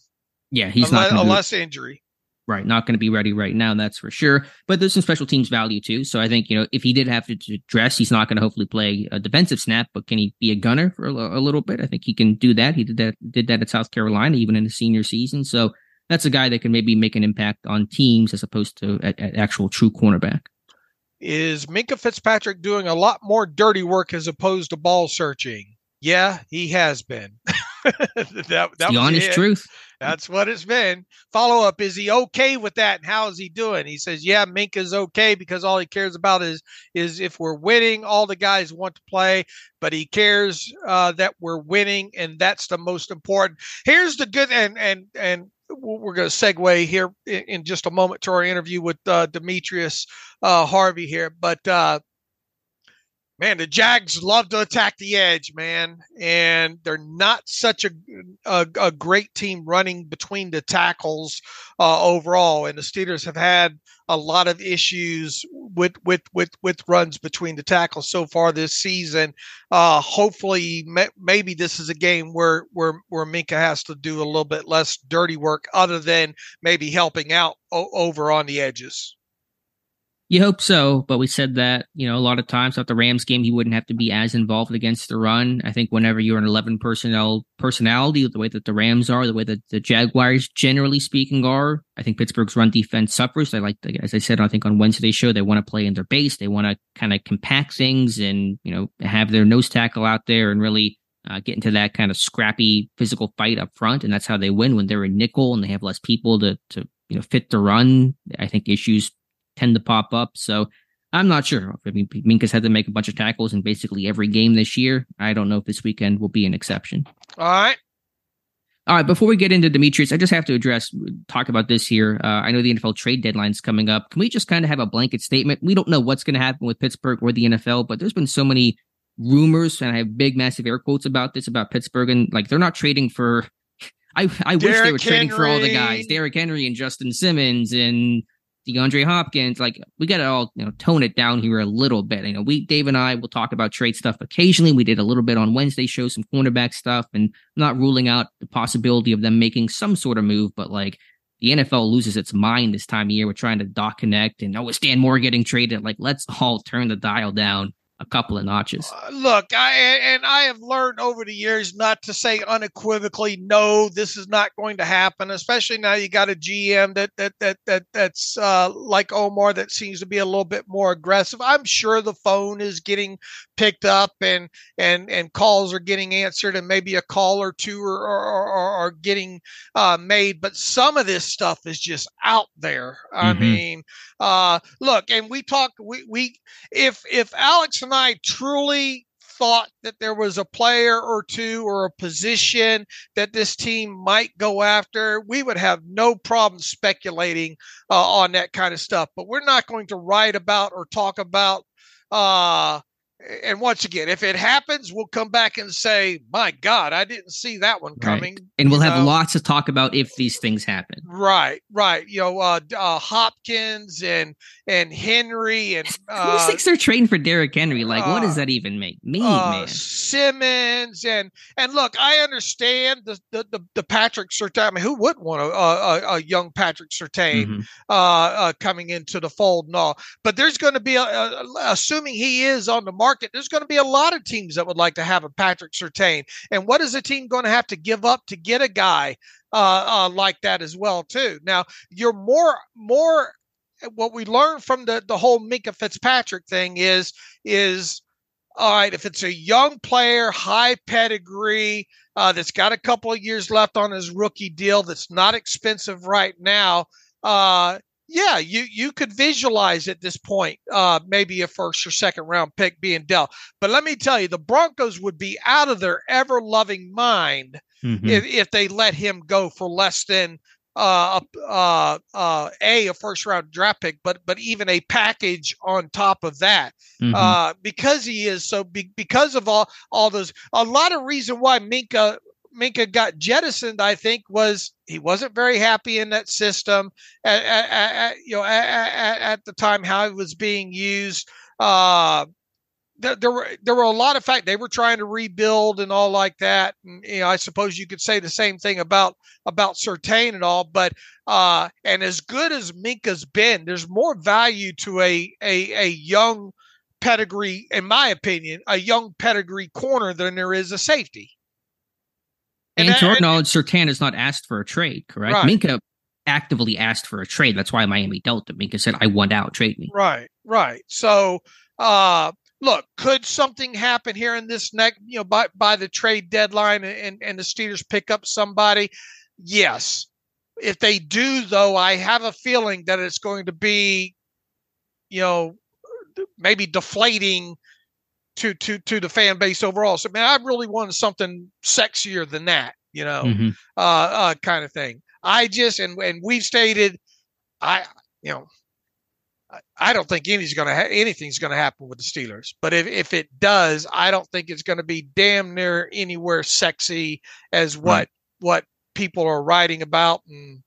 Yeah, he's unless, not unless injury. Right, not going to be ready right now, that's for sure. But there's some special teams value too. So I think you know if he did have to dress, he's not going to hopefully play a defensive snap, but can he be a gunner for a, a, little bit? I think he can do that. He did that did that at South Carolina, even in the senior season. So that's a guy that can maybe make an impact on teams as opposed to at, at actual true cornerback. Is Minkah Fitzpatrick doing a lot more dirty work as opposed to ball searching? Yeah, he has been. that, that the honest it. truth. That's what it's been. Follow up: Is he okay with that? And how is he doing? He says, "Yeah, Mink is okay because all he cares about is is if we're winning. All the guys want to play, but he cares uh, that we're winning, and that's the most important." Here's the good and and and we're going to segue here in, in, just a moment to our interview with uh, Demetrius uh, Harvey here, but uh, man, the Jags love to attack the edge, man, and they're not such a a, a great team running between the tackles uh, overall. And the Steelers have had a lot of issues with with with with runs between the tackles so far this season. Uh, hopefully, maybe this is a game where where where Minkah has to do a little bit less dirty work, other than maybe helping out o- over on the edges. You hope so, but we said that, you know, a lot of times at the Rams game, he wouldn't have to be as involved against the run. I think whenever you're an 11 personnel personality, the way that the Rams are, the way that the Jaguars, generally speaking, are, I think Pittsburgh's run defense suffers. They like, as I said, I think on Wednesday's show, they want to play in their base. They want to kind of compact things and, you know, have their nose tackle out there and really uh, get into that kind of scrappy physical fight up front. And that's how they win when they're in nickel and they have less people to, to, you know, fit the run. I think issues tend to pop up. So I'm not sure. I mean, Minkah's had to make a bunch of tackles in basically every game this year. I don't know if this weekend will be an exception. All right. All right. Before we get into Demetrius, I just have to address, talk about this here. Uh, I know the NFL trade deadline is coming up. Can we just kind of have a blanket statement? We don't know what's going to happen with Pittsburgh or the NFL, but there's been so many rumors, and I have big, massive air quotes about this about Pittsburgh, and like they're not trading for. I I wish they were trading for all the guys, Derrick Henry and Justin Simmons and DeAndre Hopkins, like we got to all you know tone it down here a little bit. You know, we Dave and I will talk about trade stuff occasionally. We did a little bit on Wednesday show, some cornerback stuff, and not ruling out the possibility of them making some sort of move. But like the NFL loses its mind this time of year. We're trying to dot connect, and oh, is Dan Moore getting traded? Like, let's all turn the dial down a couple of notches. Uh, look, I and I have learned over the years not to say unequivocally no, this is not going to happen. Especially now you got a GM that that that that that's uh, like Omar that seems to be a little bit more aggressive. I'm sure the phone is getting picked up and and and calls are getting answered, and maybe a call or two are are, are, are getting uh, made. But some of this stuff is just out there. I mm-hmm. mean, uh, look, and we talk we we if if Alex and I truly thought that there was a player or two or a position that this team might go after, we would have no problem speculating uh, on that kind of stuff. But we're not going to write about or talk about uh, and once again, if it happens, we'll come back and say, "My God, I didn't see that one coming." Right. And we'll have know? lots to talk about if these things happen. Right, right. You know, uh, uh, Hopkins and and Henry and uh, who thinks they're trading for Derrick Henry? Like, what does uh, that even make me, uh, man? Simmons and and look, I understand the the the, the Patrick Surtain. I mean, who would want a, a, a young Patrick Surtain mm-hmm. Uh, coming into the fold and all? But there's going to be, a, assuming he is on the market market, there's going to be a lot of teams that would like to have a Patrick Surtain. And what is a team going to have to give up to get a guy uh, uh, like that as well, too? Now, you're more more. What we learned from the the whole Minkah Fitzpatrick thing is is all right if it's a young player, high pedigree. Uh, that's got a couple of years left on his rookie deal. That's not expensive right now. Uh, yeah, you you could visualize at this point uh, maybe a first or second round pick being dealt. But let me tell you, the Broncos would be out of their ever loving mind mm-hmm. if, if they let him go for less than uh, uh, uh, a a first round draft pick, but but even a package on top of that, mm-hmm. uh, because he is so be, because of all all those a lot of reason why Minkah Minkah got jettisoned, I think, was he wasn't very happy in that system at, at, at you know at, at, the time how it was being used. Uh, there, there, were there were a lot of fact they were trying to rebuild and all like that. And you know, I suppose you could say the same thing about about Surtain and all. But uh, and as good as Minkah's been, there's more value to a a, a young pedigree, in my opinion, a young pedigree corner than there is a safety. And, and to our knowledge, Surtain has not asked for a trade, correct? Right. Minkah actively asked for a trade. That's why Miami dealt him. Minkah said, I want out, trade me. Right, right. So uh look, could something happen here in this next, you know, by by the trade deadline and, and the Steelers pick up somebody? Yes. If they do, though, I have a feeling that it's going to be, you know, maybe deflating to to to the fan base overall. So man, I really wanted something sexier than that, you know, mm-hmm. uh, uh, kind of thing. I just and and we've stated, I you know, I don't think anything's going to ha- anything's going to happen with the Steelers. But if if it does, I don't think it's going to be damn near anywhere sexy as what right. what people are writing about and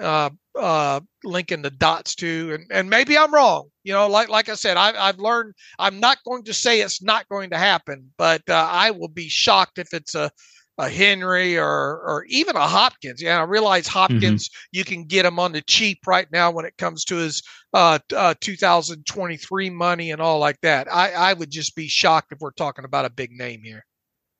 uh, uh, linking the dots to, and, and maybe I'm wrong. You know, like like I said, I've I've learned. I'm not going to say it's not going to happen, but uh, I will be shocked if it's a a Henry or or even a Hopkins. Yeah, I realize mm-hmm. Hopkins mm-hmm. you can get him on the cheap right now when it comes to his uh, uh, 2023 money and all like that. I I would just be shocked if we're talking about a big name here.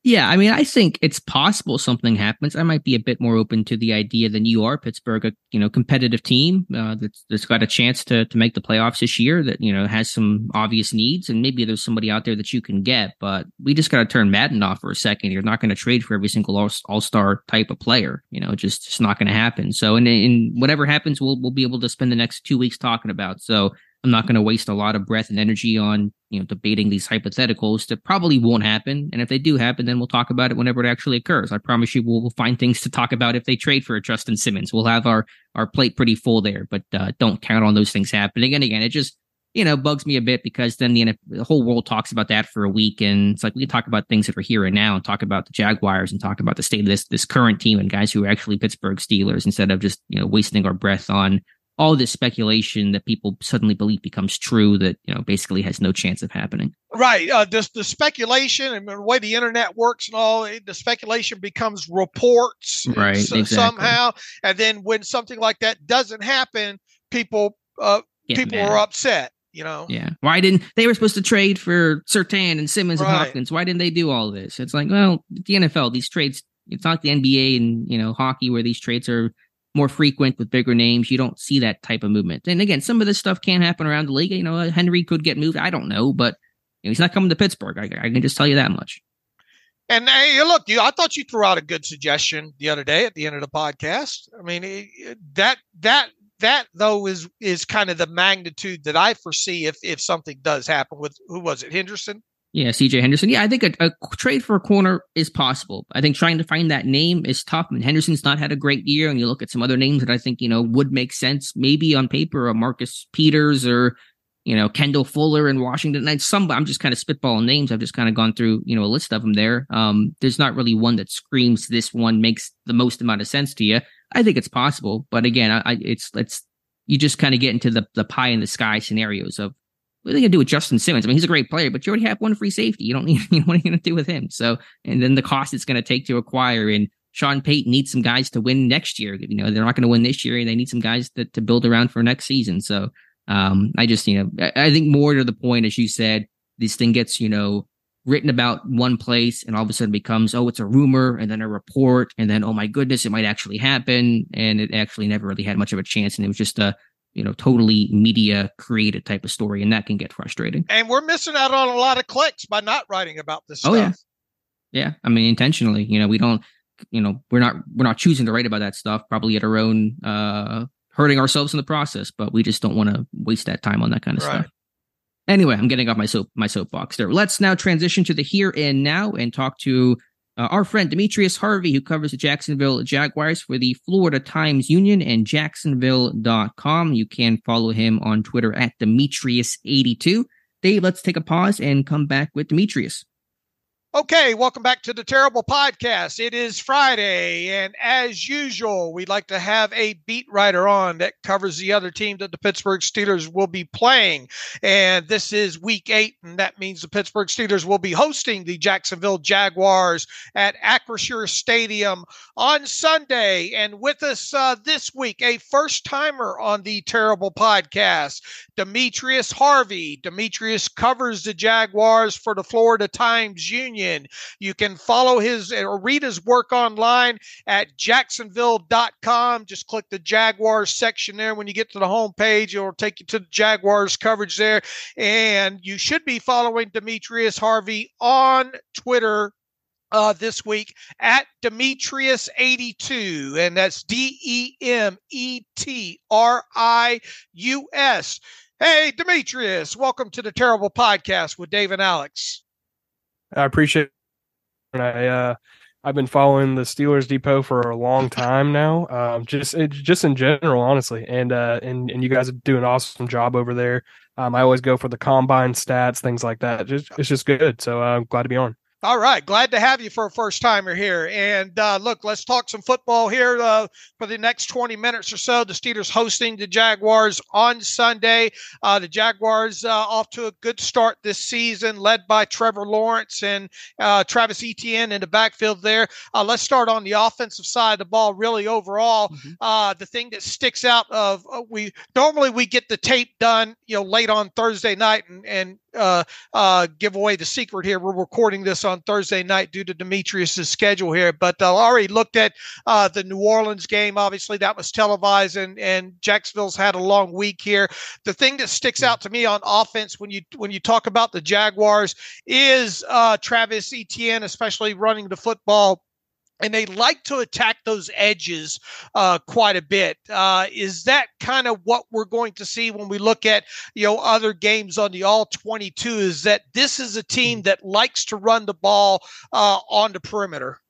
Yeah, I mean, I think it's possible something happens. I might be a bit more open to the idea than you are. Pittsburgh, a you know competitive team uh, that's, that's got a chance to to make the playoffs this year. That you know has some obvious needs, and maybe there's somebody out there that you can get. But we just got to turn Madden off for a second. You're not going to trade for every single all star type of player. You know, just it's not going to happen. So, and in whatever happens, we'll we'll be able to spend the next two weeks talking about. So I'm not going to waste a lot of breath and energy on, you know, debating these hypotheticals that probably won't happen. And if they do happen, then we'll talk about it whenever it actually occurs. I promise you, we'll, we'll find things to talk about if they trade for a Justin Simmons. We'll have our, our plate pretty full there, but uh, don't count on those things happening. And again, it just, you know, bugs me a bit because then the, the whole world talks about that for a week. And it's like we can talk about things that are here and now and talk about the Jaguars and talk about the state of this, this current team and guys who are actually Pittsburgh Steelers instead of just, you know, wasting our breath on all this speculation that people suddenly believe becomes true that you know basically has no chance of happening right uh the speculation and the way the internet works and all the speculation becomes reports right exactly. somehow and then when something like that doesn't happen people uh people are upset You know. Yeah. Why didn't they were supposed to trade for Surtain and Simmons right. and Hopkins? Why didn't they do all this? It's like, well, the NFL, these trades. It's not the NBA and you know hockey where these trades are more frequent with bigger names. You don't see that type of movement. And again, some of this stuff can happen around the league. You know, Henry could get moved. I don't know, but you know, he's not coming to Pittsburgh. I, I, can just tell you that much. And hey, look, you, I thought you threw out a good suggestion the other day at the end of the podcast. I mean, it, that that that though is is kind of the magnitude that I foresee if if something does happen with who was it Henderson yeah, CJ Henderson. Yeah, I think a, a, trade for a corner is possible. I think trying to find that name is tough. I mean, Henderson's not had a great year, and you look at some other names that I think you know would make sense, maybe on paper, a Marcus Peters or you know Kendall Fuller in Washington. And some, I'm just kind of spitballing names. I've just kind of gone through you know a list of them there. Um, there's not really one that screams this one makes the most amount of sense to you. I think it's possible, but again, I, it's it's you just kind of get into the the pie in the sky scenarios of what are they going to do with Justin Simmons? I mean, he's a great player, but you already have one free safety. You don't need, you know, what are you going to do with him? So, and then the cost it's going to take to acquire. And Sean Payton needs some guys to win next year. You know, they're not going to win this year. And they need some guys to, to build around for next season. So, um, I just, you know, I, I think more to the point, as you said, this thing gets, you know, written about one place and all of a sudden becomes, oh, it's a rumor and then a report. And then, oh my goodness, it might actually happen. And it actually never really had much of a chance. And it was just a, you know totally media created type of story and that can get frustrating and we're missing out on a lot of clicks by not writing about this oh stuff. yeah yeah i mean intentionally you know we don't you know we're not we're not choosing to write about that stuff probably at our own uh hurting ourselves in the process but we just don't want to waste that time on that kind of right. stuff anyway i'm getting off my soap my soapbox there let's now transition to the here and now and talk to uh, our friend Demetrius Harvey, who covers the Jacksonville Jaguars for the Florida Times Union and Jacksonville.com. You can follow him on Twitter at Demetrius82. Dave, let's take a pause and come back with Demetrius. Okay, welcome back to the Terrible Podcast. It is Friday, and as usual, we'd like to have a beat writer on that covers the other team that the Pittsburgh Steelers will be playing. And this is week eight, and that means the Pittsburgh Steelers will be hosting the Jacksonville Jaguars at Acrisure Stadium on Sunday. And with us uh, this week, a first timer on the Terrible Podcast, Demetrius Harvey. Demetrius covers the Jaguars for the Florida Times Union. You can follow his or read his work online at jacksonville.com. Just click the Jaguars section there. When you get to the homepage, it'll take you to the Jaguars coverage there. And you should be following Demetrius Harvey on Twitter uh, this week at Demetrius82, and that's D E M E T R I U S. Hey, Demetrius, welcome to the Terrible Podcast with Dave and Alex. I appreciate it. I uh I've been following the Steelers Depot for a long time now. Um, just it, just in general, honestly, and uh, and and you guys do an awesome job over there. Um, I always go for the combine stats, things like that. Just it's just good. So uh, I'm glad to be on. All right, glad to have you for a first timer here. And uh, look, let's talk some football here uh, for the next 20 minutes or so. The Steelers hosting the Jaguars on Sunday. Uh, the Jaguars uh, off to a good start this season, led by Trevor Lawrence and uh, Travis Etienne in the backfield there. Uh, let's start on the offensive side of the ball. Really, overall, mm-hmm. the thing that sticks out of we normally we get the tape done, you know, late on Thursday night and and uh, uh, give away the secret here. We're recording this on Thursday night due to Demetrius's schedule here, but uh, already looked at uh, the New Orleans game. Obviously, that was televised, and and Jacksonville's had a long week here. The thing that sticks out to me on offense when you when you talk about the Jaguars is uh, Travis Etienne, especially running the football and they like to attack those edges uh, quite a bit. Uh, is that kind of what we're going to see when we look at you know other games on the All 22? Is that this is a team that likes to run the ball uh, on the perimeter?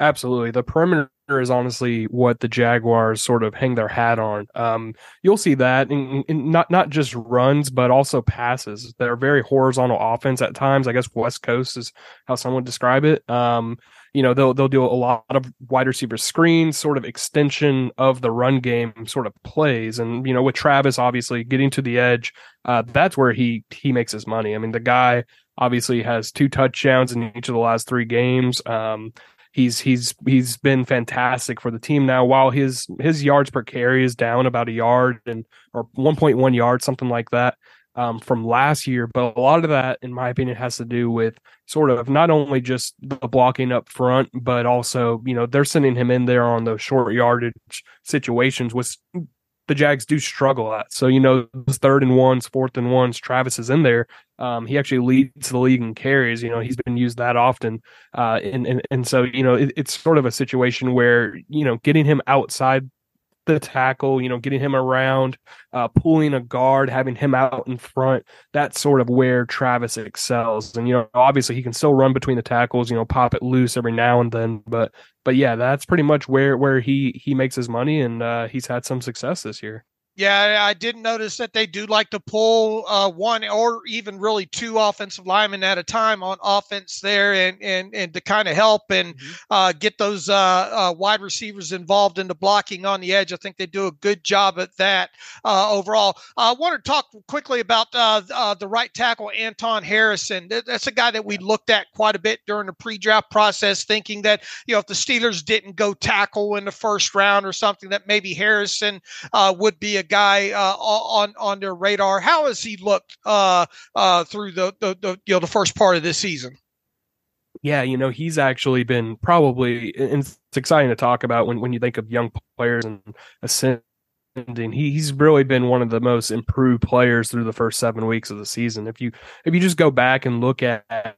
Absolutely, the perimeter is honestly what the Jaguars sort of hang their hat on. Um, you'll see that in, in, not not just runs, but also passes. They're very horizontal offense at times. I guess West Coast is how some would describe it. Um, you know they'll they'll do a lot of wide receiver screens, sort of extension of the run game sort of plays, and you know with Travis obviously getting to the edge, uh, that's where he he makes his money. I mean the guy obviously has two touchdowns in each of the last three games. Um, he's he's he's been fantastic for the team now. While his his yards per carry is down about a yard and or 1.1 yards, something like that um, from last year. But a lot of that, in my opinion, has to do with sort of not only just the blocking up front, but also, you know, they're sending him in there on those short yardage situations, which the Jags do struggle at. So, you know, third and ones, fourth and ones, Travis is in there. Um, he actually leads the league in carries. You know, he's been used that often. Uh, and, and, and so, you know, it, it's sort of a situation where, you know, getting him outside the tackle, you know, getting him around, uh, pulling a guard, having him out in front. That's sort of where Travis excels. And you know, obviously he can still run between the tackles, you know, pop it loose every now and then. But but yeah, that's pretty much where where he he makes his money, and uh, he's had some success this year. Yeah, I didn't notice that they do like to pull uh, one or even really two offensive linemen at a time on offense there, and and and to kind of help and mm-hmm. uh, get those uh, uh, wide receivers involved in the blocking on the edge. I think they do a good job at that uh, overall. I want to talk quickly about uh, the right tackle Anton Harrison. That's a guy that we looked at quite a bit during the pre-draft process, thinking that you know if the Steelers didn't go tackle in the first round or something, that maybe Harrison would be a guy uh, on on their radar. How has he looked uh, uh, through the, the, the you know the first part of this season? Yeah, you know he's actually been probably and it's exciting to talk about when when you think of young players and ascending. He, he's really been one of the most improved players through the first seven weeks of the season. If you if you just go back and look at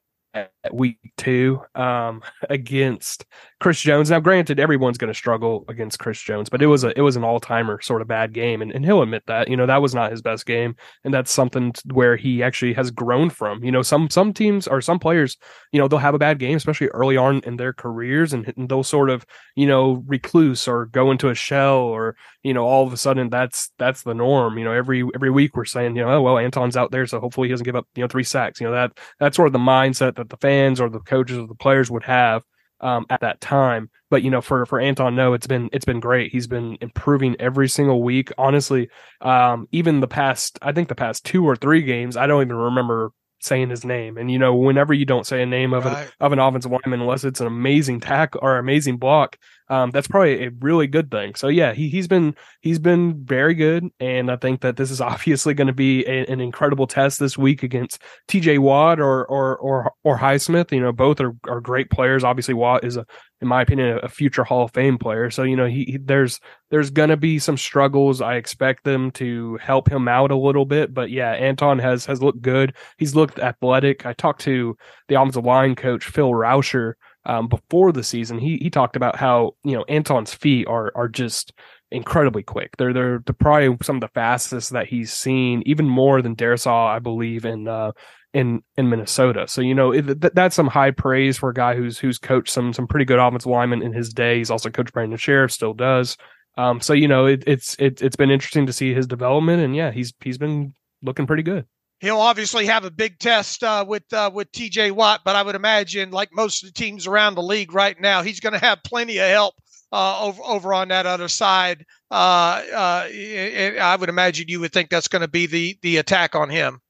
week two um, against Chris Jones. Now, granted, everyone's going to struggle against Chris Jones, but it was a it was an all timer sort of bad game, and, and he'll admit that. You know that was not his best game, and that's something where he actually has grown from. You know, some some teams or some players, you know, they'll have a bad game, especially early on in their careers, and, and they'll sort of you know recluse or go into a shell, or you know, all of a sudden that's that's the norm. You know, every every week we're saying, you know, oh well, Anton's out there, so hopefully he doesn't give up you know three sacks. You know that that's sort of the mindset that the fans or the coaches or the players would have um, at that time. But you know, for for Anton, no, it's been it's been great. He's been improving every single week. Honestly, um, even the past, I think the past two or three games, I don't even remember saying his name. And you know, whenever you don't say a name of right. an of an offensive lineman unless it's an amazing tackle or amazing block, um, that's probably a really good thing. So yeah, he he's been he's been very good, and I think that this is obviously going to be a, an incredible test this week against T.J. Watt or or or or Highsmith. You know, both are are great players. Obviously, Watt is a in my opinion, a future Hall of Fame player. So you know, he, he there's there's gonna be some struggles. I expect them to help him out a little bit, but yeah, Anton has has looked good. He's looked athletic. I talked to the offensive line coach Phil Rauscher um, before the season. He he talked about how you know Anton's feet are are just incredibly quick. They're they're, probably some of the fastest that he's seen, even more than Darrisaw, I believe, in uh, in in Minnesota. So you know it, th- that's some high praise for a guy who's who's coached some some pretty good offensive linemen in his day. He's also coached Brandon Scherff, still does. Um, so you know it, it's it, it's been interesting to see his development, and yeah, he's he's been looking pretty good. He'll obviously have a big test uh, with uh, with T.J. Watt, but I would imagine, like most of the teams around the league right now, he's going to have plenty of help uh, over over on that other side. Uh, uh, I would imagine you would think that's going to be the the attack on him.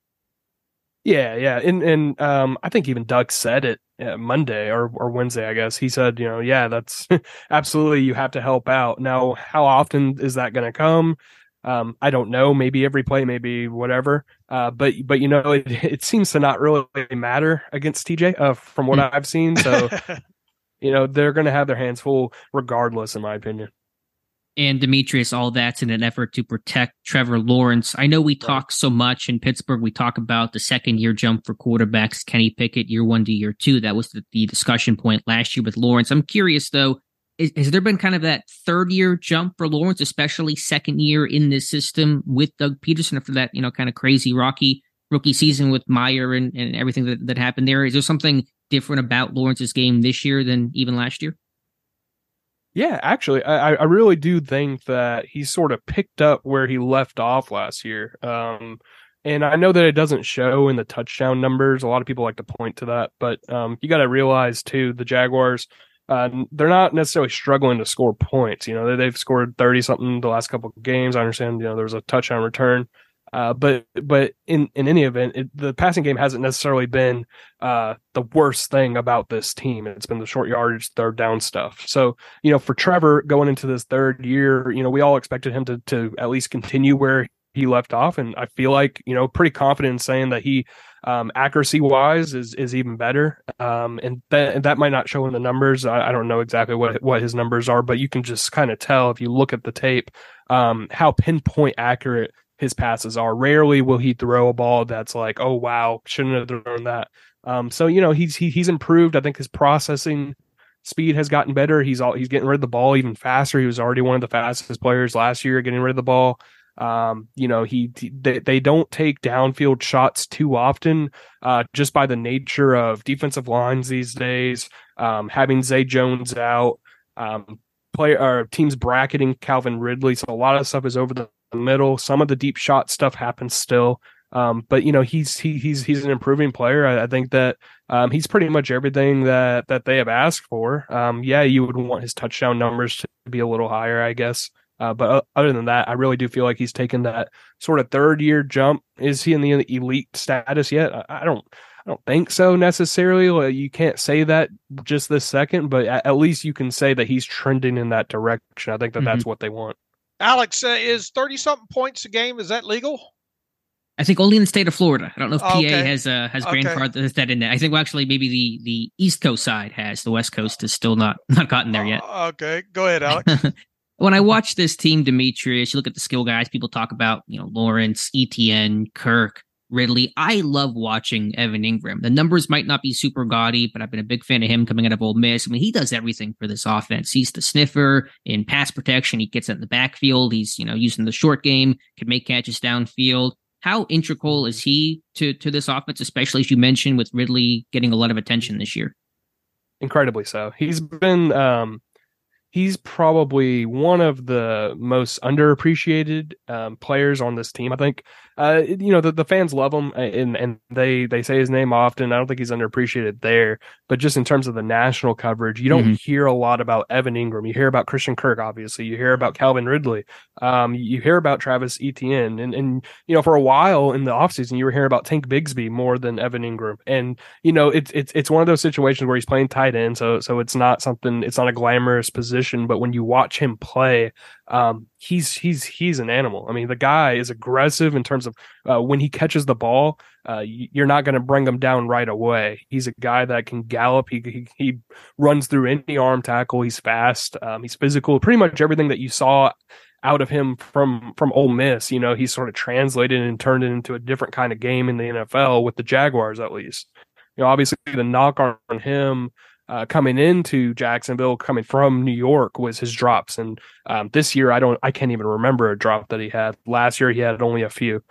Yeah, yeah, and and um, I think even Doug said it uh, Monday or or Wednesday, I guess. He said, you know, yeah, that's absolutely you have to help out. Now, how often is that going to come? Um, I don't know. Maybe every play, maybe whatever. Uh, but but you know, it, it seems to not really matter against TJ uh, from what hmm. I've seen. So you know, they're going to have their hands full regardless, in my opinion and Demetrius, all that's in an effort to protect Trevor Lawrence. I know we right. talk so much in Pittsburgh. We talk about the second year jump for quarterbacks, Kenny Pickett, year one to year two. That was the, the discussion point last year with Lawrence. I'm curious though, is, has there been kind of that third year jump for Lawrence, especially second year in this system with Doug Pederson after that, you know, kind of crazy rocky rookie season with Meyer and, and everything that, that happened there? Is there something different about Lawrence's game this year than even last year? Yeah, actually, I, I really do think that he sort of picked up where he left off last year. Um, and I know that it doesn't show in the touchdown numbers. A lot of people like to point to that, but um, you got to realize too, the Jaguars, uh, they're not necessarily struggling to score points. You know, they, have scored thirty something the last couple of games. I understand. You know, there was a touchdown return Uh, but but in in any event, it, the passing game hasn't necessarily been uh, the worst thing about this team. It's been the short yardage, third down stuff. So you know, for Trevor going into this third year, you know, we all expected him to to at least continue where he left off, and I feel like you know pretty confident in saying that he um, accuracy wise is is even better. Um, and that that might not show in the numbers. I, I, don't know exactly what what his numbers are, but you can just kind of tell if you look at the tape um, how pinpoint accurate his passes are. Rarely will he throw a ball that's like, oh wow, shouldn't have thrown that. Um, so you know he's he, he's improved. I think his processing speed has gotten better. He's all he's getting rid of the ball even faster. He was already one of the fastest players last year getting rid of the ball. Um, you know, he they, they don't take downfield shots too often, uh, just by the nature of defensive lines these days. Um, having Zay Jones out, um, play or teams bracketing Calvin Ridley, so a lot of stuff is over the middle. Some of the deep shot stuff happens still. Um, but you know he's he, he's he's an improving player. I, I think that um, he's pretty much everything that that they have asked for. Um, yeah, you would want his touchdown numbers to be a little higher, I guess. Uh, but other than that, I really do feel like he's taken that sort of third year jump. Is he in the elite status yet? I don't. I don't think so necessarily. You can't say that just this second, but at least you can say that he's trending in that direction. I think that mm-hmm. that's what they want. Alex, uh, is 30 something points a game, is that legal? I think only in the state of Florida. I don't know if PA okay. has uh, has okay. grandfathered that in there. I think well, actually maybe the the East Coast side has. The West Coast has still not not gotten there yet. Uh, okay, go ahead, Alex. when I watch this team, Demetrius, you look at the skill guys. People talk about you know Lawrence, Etienne, Kirk, Ridley. I love watching Evan Engram. The numbers might not be super gaudy, but I've been a big fan of him coming out of Ole Miss. I mean, he does everything for this offense. He's the sniffer in pass protection. He gets it in the backfield. He's, you know, using the short game, can make catches downfield. How integral is he to to this offense, especially as you mentioned with Ridley getting a lot of attention this year? Incredibly so. He's been um he's probably one of the most underappreciated um, players on this team. I think uh, you know the, the fans love him and and they they say his name often. I don't think he's underappreciated there, but just in terms of the national coverage, you don't mm-hmm. hear a lot about Evan Engram. You hear about Christian Kirk, obviously. You hear about Calvin Ridley. Um, you hear about Travis Etienne, and and you know for a while in the offseason, you were hearing about Tank Bigsby more than Evan Engram. And you know it's it's it's one of those situations where he's playing tight end, so so it's not something. It's not a glamorous position position, but when you watch him play, um, he's he's he's an animal. I mean, the guy is aggressive in terms of uh, when he catches the ball. Uh, you're not going to bring him down right away. He's a guy that can gallop. He he, he runs through any arm tackle. He's fast. Um, he's physical. Pretty much everything that you saw out of him from from Ole Miss. You know, he sort of translated and turned it into a different kind of game in the NFL with the Jaguars, at least. You know, obviously the knock on him uh, coming into Jacksonville, coming from New York, was his drops. And um, this year, I don't, I can't even remember a drop that he had. Last year, he had only a few,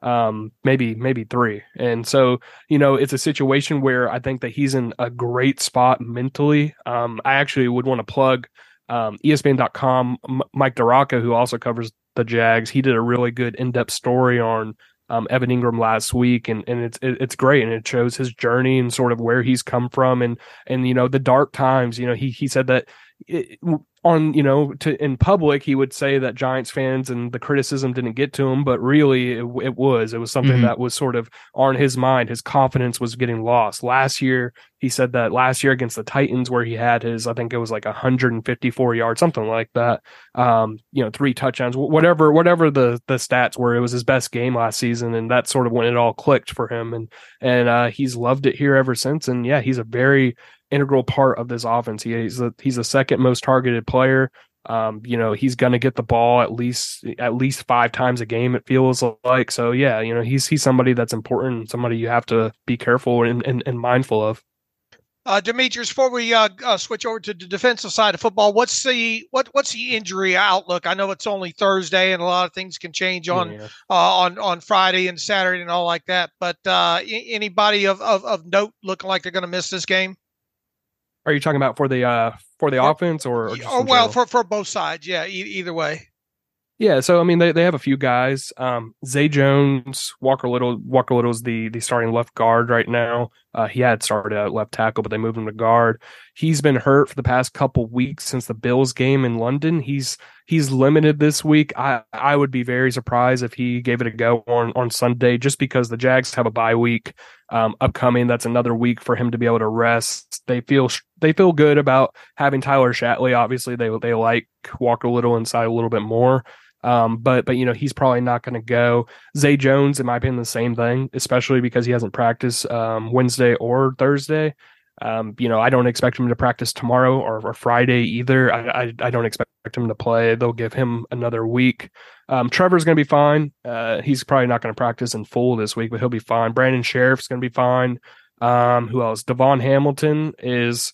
um, maybe maybe three. And so, you know, it's a situation where I think that he's in a great spot mentally. Um, I actually would want to plug um, ESPN.com. M- Mike DiRocco, who also covers the Jags, he did a really good in-depth story on um, Evan Engram last week, and and it's it's great, and it shows his journey and sort of where he's come from, and and you know the dark times. You know, he he said that it, on you know to in public he would say that Giants fans and the criticism didn't get to him, but really it, it was it was something mm-hmm. that was sort of on his mind. His confidence was getting lost. Last year he said that last year against the Titans where he had his I think it was like 154 yards something like that. Um, you know, three touchdowns, whatever whatever the the stats were. It was his best game last season, and that's sort of when it all clicked for him. And and uh, he's loved it here ever since. And yeah, he's a very integral part of this offense. He, he's the he's the second most targeted player. Um, you know, he's going to get the ball at least at least five times a game. It feels like so. Yeah, you know, he's he's somebody that's important, somebody you have to be careful and and, and mindful of. Uh, Demetrius, before we uh, uh, switch over to the defensive side of football, what's the what what's the injury outlook? I know it's only Thursday, and a lot of things can change on yeah. uh, on on Friday and Saturday and all like that. But uh, anybody of, of, of note looking like they're going to miss this game? Are you talking about for the uh for the for, offense or, or oh, well for for both sides? Yeah, e- either way. Yeah, so I mean they, they have a few guys. Um, Zay Jones, Walker Little, Walker Little's the the starting left guard right now. Uh, he had started at left tackle, but they moved him to guard. He's been hurt for the past couple weeks since the Bills game in London. He's he's limited this week. I I would be very surprised if he gave it a go on on Sunday, just because the Jags have a bye week um, upcoming. That's another week for him to be able to rest. They feel they feel good about having Tyler Shatley. Obviously, they they like Walker Little inside a little bit more. Um, but but you know he's probably not going to go. Zay Jones, in my opinion, the same thing, especially because he hasn't practiced um, Wednesday or Thursday. Um, you know, I don't expect him to practice tomorrow or, or Friday either. I, I, I don't expect him to play. They'll give him another week. Um, Trevor's going to be fine. Uh, he's probably not going to practice in full this week, but he'll be fine. Brandon Scherff's going to be fine. Um, who else? DaVon Hamilton is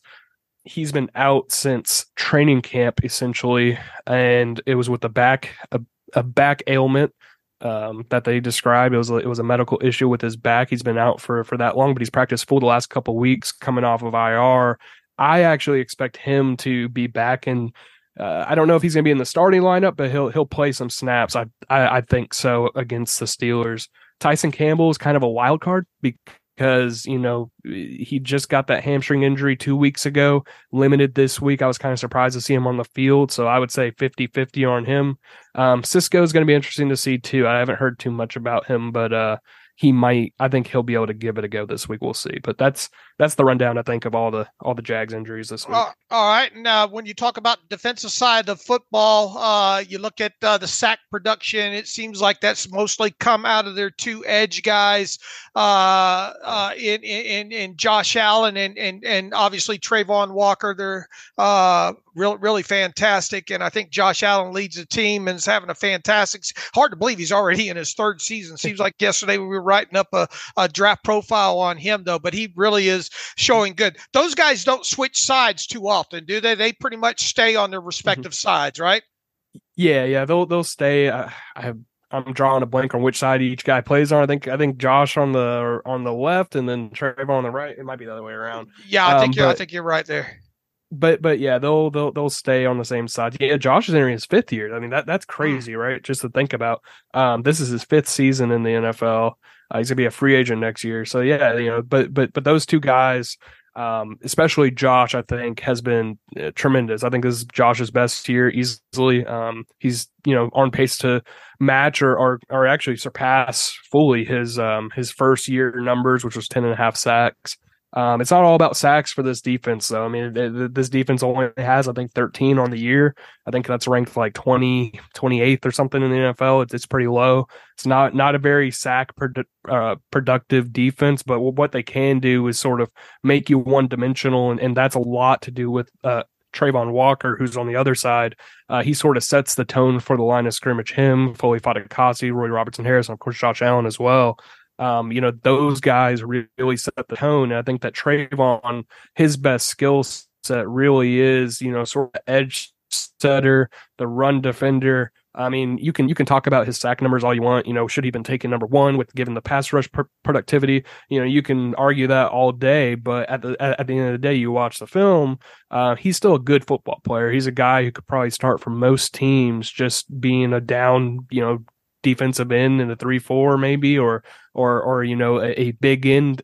he's been out since training camp essentially, and it was with a back a, a back ailment um, that they described. It was it was a medical issue with his back. He's been out for for that long, but he's practiced full the last couple weeks, coming off of IR. I actually expect him to be back and. Uh, I don't know if he's going to be in the starting lineup, but he'll he'll play some snaps. I, I, I think so against the Steelers. Tyson Campbell is kind of a wild card because you know he just got that hamstring injury two weeks ago limited this week. I was kind of surprised to see him on the field so i would say 50-50 on him. Um, cisco is going to be interesting to see too. I haven't heard too much about him but uh, he might i think he'll be able to give it a go this week. We'll see. But that's that's the rundown i think of all the all the jags injuries this week. Uh, all right. Now when you talk about defensive side of football uh, you look at uh, the sack production it seems like that's mostly come out of their two edge guys uh, uh, in, in in josh allen and and and obviously travon walker they're uh, real, really fantastic. And I think Josh Allen leads the team and is having a fantastic. Hard to believe he's already in his third season. Seems like yesterday we were writing up a, a draft profile on him though, but he really is showing good. Those guys don't switch sides too often, do they? They pretty much stay on their mm-hmm. respective mm-hmm. sides, right? Yeah, yeah, they'll they'll stay. Uh, I have I'm drawing a blank on which side each guy plays on. I think I think Josh on the on the left and then Trevor on the right. It might be the other way around. Yeah, I think um, you're I think you're right there but but yeah, they'll they'll they'll stay on the same side. Yeah, Josh is entering his fifth year. I mean that that's hmm. crazy, right? Just to think about. Um, this is his fifth season in the NFL. Uh, he's gonna be a free agent next year. So yeah, you know, but but but those two guys, um, especially Josh, I think has been uh, tremendous. I think this is Josh's best year easily. Um, he's you know on pace to match or or, or actually surpass fully his um his first year numbers, which was ten and a half sacks. Um, it's not all about sacks for this defense, though. I mean, it, it, this defense only has, I think, 13 on the year. I think that's ranked like 20, 28th or something in the NFL. It's, it's pretty low. It's not not a very sack produ- uh, productive defense, but what they can do is sort of make you one dimensional, and, and that's a lot to do with uh, Travon Walker, who's on the other side. Uh, he sort of sets the tone for the line of scrimmage. Him, Foley Fatukasi, Roy Robertson Harris, and of course Josh Allen as well um, you know, those guys really set the tone. And I think that Travon, his best skill set really is, you know, sort of edge setter, the run defender. I mean, you can you can talk about his sack numbers all you want. You know, should he been taken number one with given the pass rush pr- productivity? You know, you can argue that all day, but at the at, the end of the day, you watch the film. Uh, he's still a good football player. He's a guy who could probably start for most teams, just being a down, you know, defensive end in a three four maybe, or or or you know a, a big end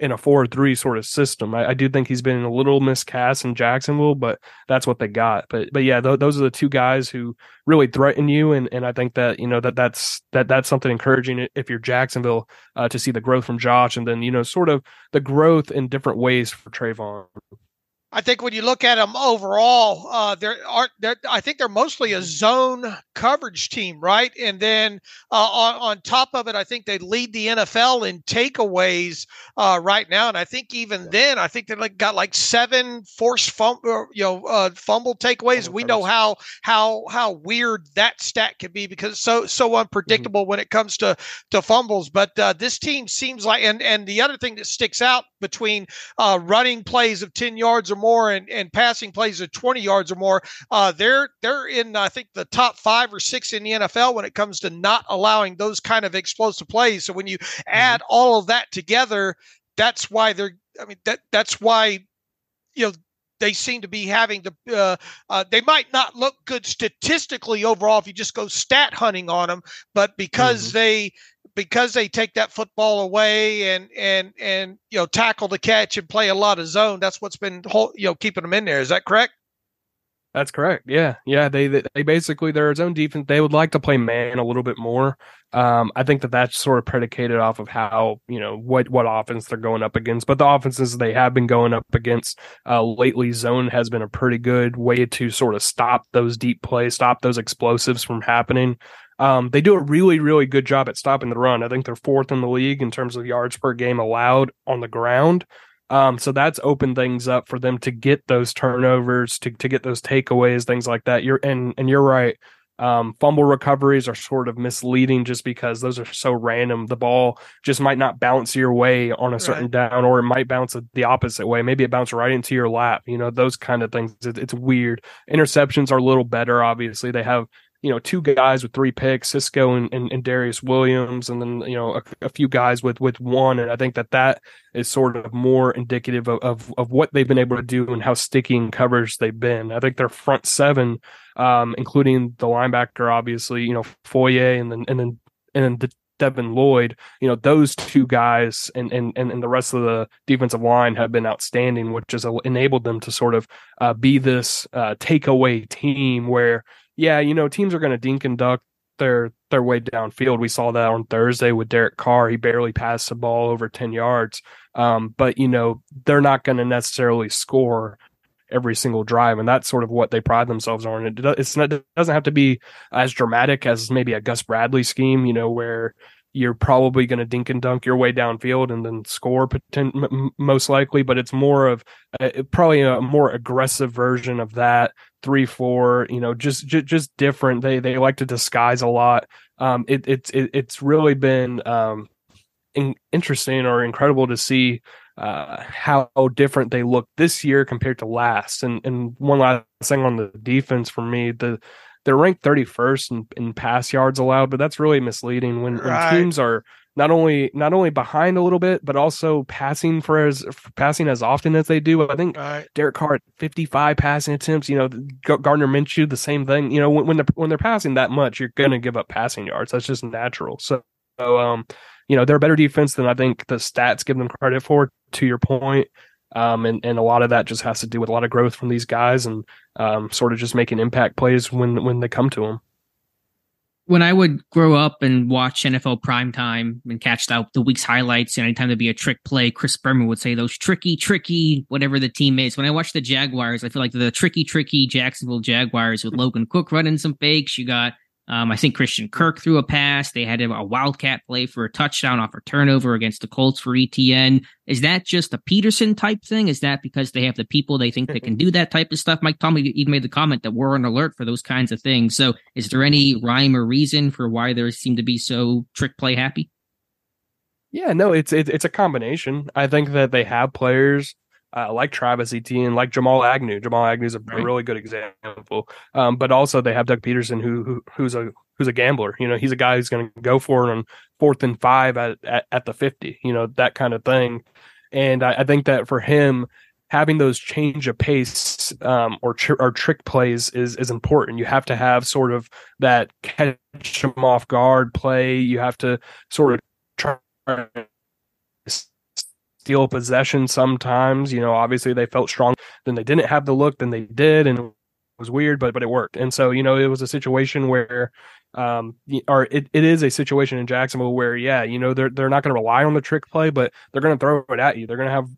in a four three sort of system. I, I, do think he's been a little miscast in Jacksonville, but that's what they got. But but yeah, th- those are the two guys who really threaten you, and and I think that you know that that's that that's something encouraging if you're Jacksonville uh, to see the growth from Josh, and then you know sort of the growth in different ways for Travon. I think when you look at them overall, uh, there aren't. I think they're mostly a zone coverage team, right? And then uh, on, on top of it, I think they lead the NFL in takeaways uh, right now. And I think even then, I think they like got like seven forced fumble, you know, uh, fumble takeaways. we know how how how weird that stat can be because it's so so mm-hmm. unpredictable mm-hmm. when it comes to to fumbles. But uh, this team seems like, and and the other thing that sticks out between uh, running plays of ten yards or more and, and passing plays of 20 yards or more. Uh, they're they're in I think the top five or six in the NFL when it comes to not allowing those kind of explosive plays. So when you mm-hmm. add all of that together, that's why they're. I mean that that's why you know they seem to be having to uh, uh, they might not look good statistically overall if you just go stat hunting on them but because mm-hmm. they because they take that football away and and and you know tackle the catch and play a lot of zone. That's what's been you know keeping them in there. Is that correct? That's correct. Yeah, yeah. They they basically their zone defense. They would like to play man a little bit more. Um, I think that that's sort of predicated off of how you know what what offense they're going up against. But the offenses they have been going up against uh, lately, zone has been a pretty good way to sort of stop those deep plays, stop those explosives from happening. Um, they do a really really good job at stopping the run. I think they're fourth in the league in terms of yards per game allowed on the ground. Um, so that's opened things up for them to get those turnovers, to to get those takeaways, things like that. You're and and you're right. Um, fumble recoveries are sort of misleading just because those are so random. The ball just might not bounce your way on a certain right. down, or it might bounce the opposite way. Maybe it bounced right into your lap. You know, those kind of things. It, it's weird. Interceptions are a little better. Obviously, they have you know, two guys with three picks, Cisco and, and, and Darious Williams, and then, you know, a, a, few guys with, with one. And I think that that is sort of more indicative of, of, of what they've been able to do and how sticky in coverage they've been. I think their front seven, um, including the linebacker, obviously, you know, Foye and then, and then, and then the, Devin Lloyd, you know, those two guys and, and, and, the rest of the defensive line have been outstanding, which has enabled them to sort of uh, be this uh, takeaway team where yeah, you know, teams are going to dink and duck their their way downfield. We saw that on Thursday with Derek Carr. He barely passed the ball over 10 yards. Um, but you know, they're not going to necessarily score every single drive, and that's sort of what they pride themselves on. It, not, it doesn't have to be as dramatic as maybe a Gus Bradley scheme, you know, where you're probably going to dink and dunk your way downfield and then score potent, m- most likely. But it's more of a, probably a more aggressive version of that three four. You know, just just, just different. They they like to disguise a lot. Um, it, it's it, it's really been um, in, interesting or incredible to see uh, how different they look this year compared to last. And and one last thing on the defense for me, the they're ranked 31st in, in pass yards allowed, but that's really misleading when, right. when teams are not only not only behind a little bit, but also passing for as passing as often as they do. I think right. Derek Carr at 55 passing attempts. You know, Gardner Minshew the same thing. You know, when when they're, when they're passing that much, you're going to give up passing yards. That's just natural. So, so um, you know, they're a better defense than I think the stats give them credit for. To your point, um, and and a lot of that just has to do with a lot of growth from these guys and um, sort of just making impact plays when when they come to them. When I would grow up and watch NFL primetime and catch the, the week's highlights, and anytime there'd be a trick play, Chris Berman would say those tricky, tricky, whatever the team is. When I watch the Jaguars, I feel like the tricky, tricky Jacksonville Jaguars with Logan Cooke running some fakes. You got um, I think Christian Kirk threw a pass. They had a wildcat play for a touchdown off a turnover against the Colts for ETN. Is that just a Pederson type thing? Is that because they have the people they think they can do that type of stuff? Mike Tomlin even made the comment that we're on alert for those kinds of things. So, is there any rhyme or reason for why they seem to be so trick play happy? Yeah, no, it's it's it's a combination. I think that they have players uh, like Travis Etienne, like Jamal Agnew. Jamal Agnew is a, right. really good example. Um, but also they have Doug Pederson, who, who who's a who's a gambler. You know, he's a guy who's going to go for it on fourth and five at, at, at the fifty. You know, that kind of thing. And I, I think that for him, having those change of pace um, or tr- or trick plays is is important. You have to have sort of that catch them off guard play. You have to sort of try steal possession sometimes. You know, obviously they felt strong, then they didn't have the look, then they did, and it was weird, but but it worked. And so you know, it was a situation where, um, or it, it is a situation in Jacksonville where yeah, you know, they're they're not going to rely on the trick play, but they're going to throw it at you. They're going to have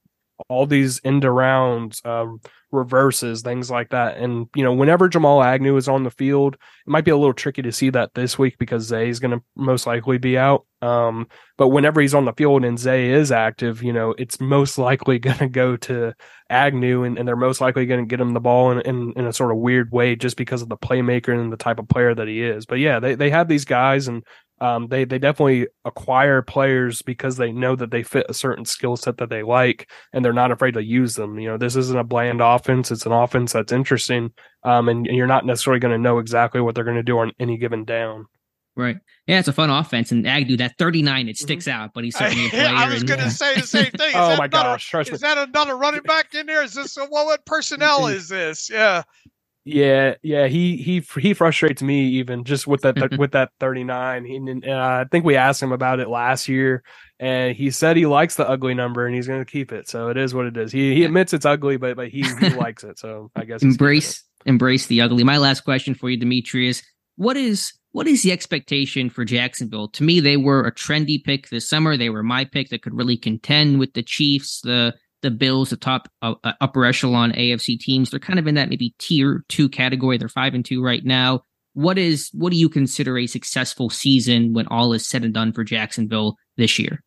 all these end arounds, um, reverses, things like that. And, you know, whenever Jamal Agnew is on the field, it might be a little tricky to see that this week because Zay is going to most likely be out. Um, but whenever he's on the field and Zay is active, you know, it's most likely going to go to Agnew and, and they're most likely going to get him the ball in, in, in, a sort of weird way just because of the playmaker and the type of player that he is. But yeah, they, they have these guys and um, they they definitely acquire players because they know that they fit a certain skill set that they like, and they're not afraid to use them. You know, this isn't a bland offense; it's an offense that's interesting, um, and you're not necessarily going to know exactly what they're going to do on any given down. Right. Yeah, it's a fun offense, and Agnew that 39 it sticks mm-hmm. out, but he's certainly a player. I was going to say the same thing. Oh my gosh! A, is that another running back in there? Is this a, what, what personnel is this? Yeah. Yeah, yeah, he he he frustrates me even just with that with that 39. He, and, uh, I think we asked him about it last year, and he said he likes the ugly number and he's going to keep it. So it is what it is. He he admits it's ugly, but but he, he likes it. So I guess embrace embrace the ugly. My last question for you, Demetrius: What is what is the expectation for Jacksonville? To me, they were a trendy pick this summer. They were my pick that could really contend with the Chiefs, the the Bills, the top uh, uh upper echelon AFC teams. They're kind of in that maybe tier two category. They're five and two right now. What is what do you consider a successful season when all is said and done for Jacksonville this year?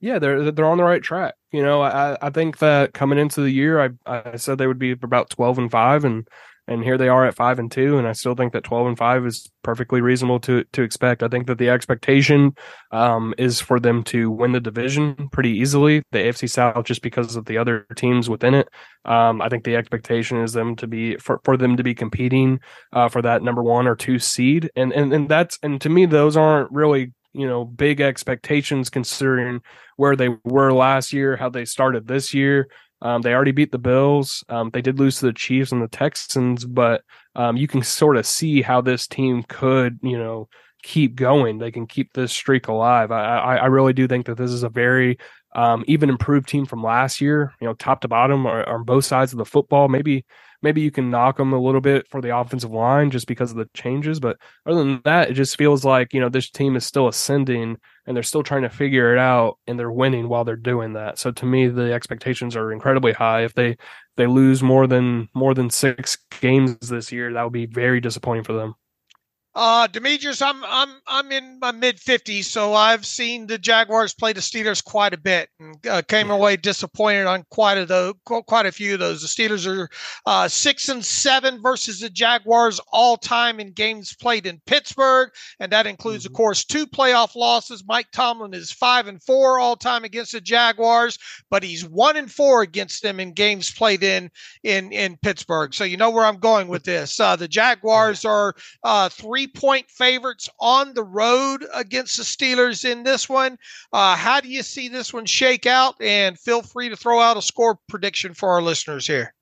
Yeah, they're they're on the right track. You know, I I think that coming into the year, I I said they would be about twelve and five, and and here they are at five and two, and I still think that twelve and five is perfectly reasonable to to expect. I think that the expectation um, is for them to win the division pretty easily, the AFC South, just because of the other teams within it. Um, I think the expectation is them to be for, for them to be competing uh, for that number one or two seed, and and and that's and to me those aren't really you know big expectations considering where they were last year, how they started this year. Um, they already beat the Bills. Um, they did lose to the Chiefs and the Texans, but um, you can sort of see how this team could, you know, keep going. They can keep this streak alive. I, I, really do think that this is a very um, even improved team from last year. You know, top to bottom or, on both sides of the football. Maybe maybe you can knock them a little bit for the offensive line just because of the changes. But other than that, it just feels like, you know, this team is still ascending and they're still trying to figure it out and they're winning while they're doing that. So to me, the expectations are incredibly high. If they, they lose more than more than six games this year, that would be very disappointing for them. Uh, Demetrius, I'm I'm I'm in my mid 50s, so I've seen the Jaguars play the Steelers quite a bit, and uh, came away disappointed on quite a those, quite a few of those. The Steelers are uh, six and seven versus the Jaguars all time in games played in Pittsburgh, and that includes, mm-hmm. of course, two playoff losses. Mike Tomlin is five and four all time against the Jaguars, but he's one and four against them in games played in in in Pittsburgh. So you know where I'm going with this. Uh, the Jaguars are uh, three three point favorites on the road against the Steelers in this one. Uh, how do you see this one shake out? And feel free to throw out a score prediction for our listeners here.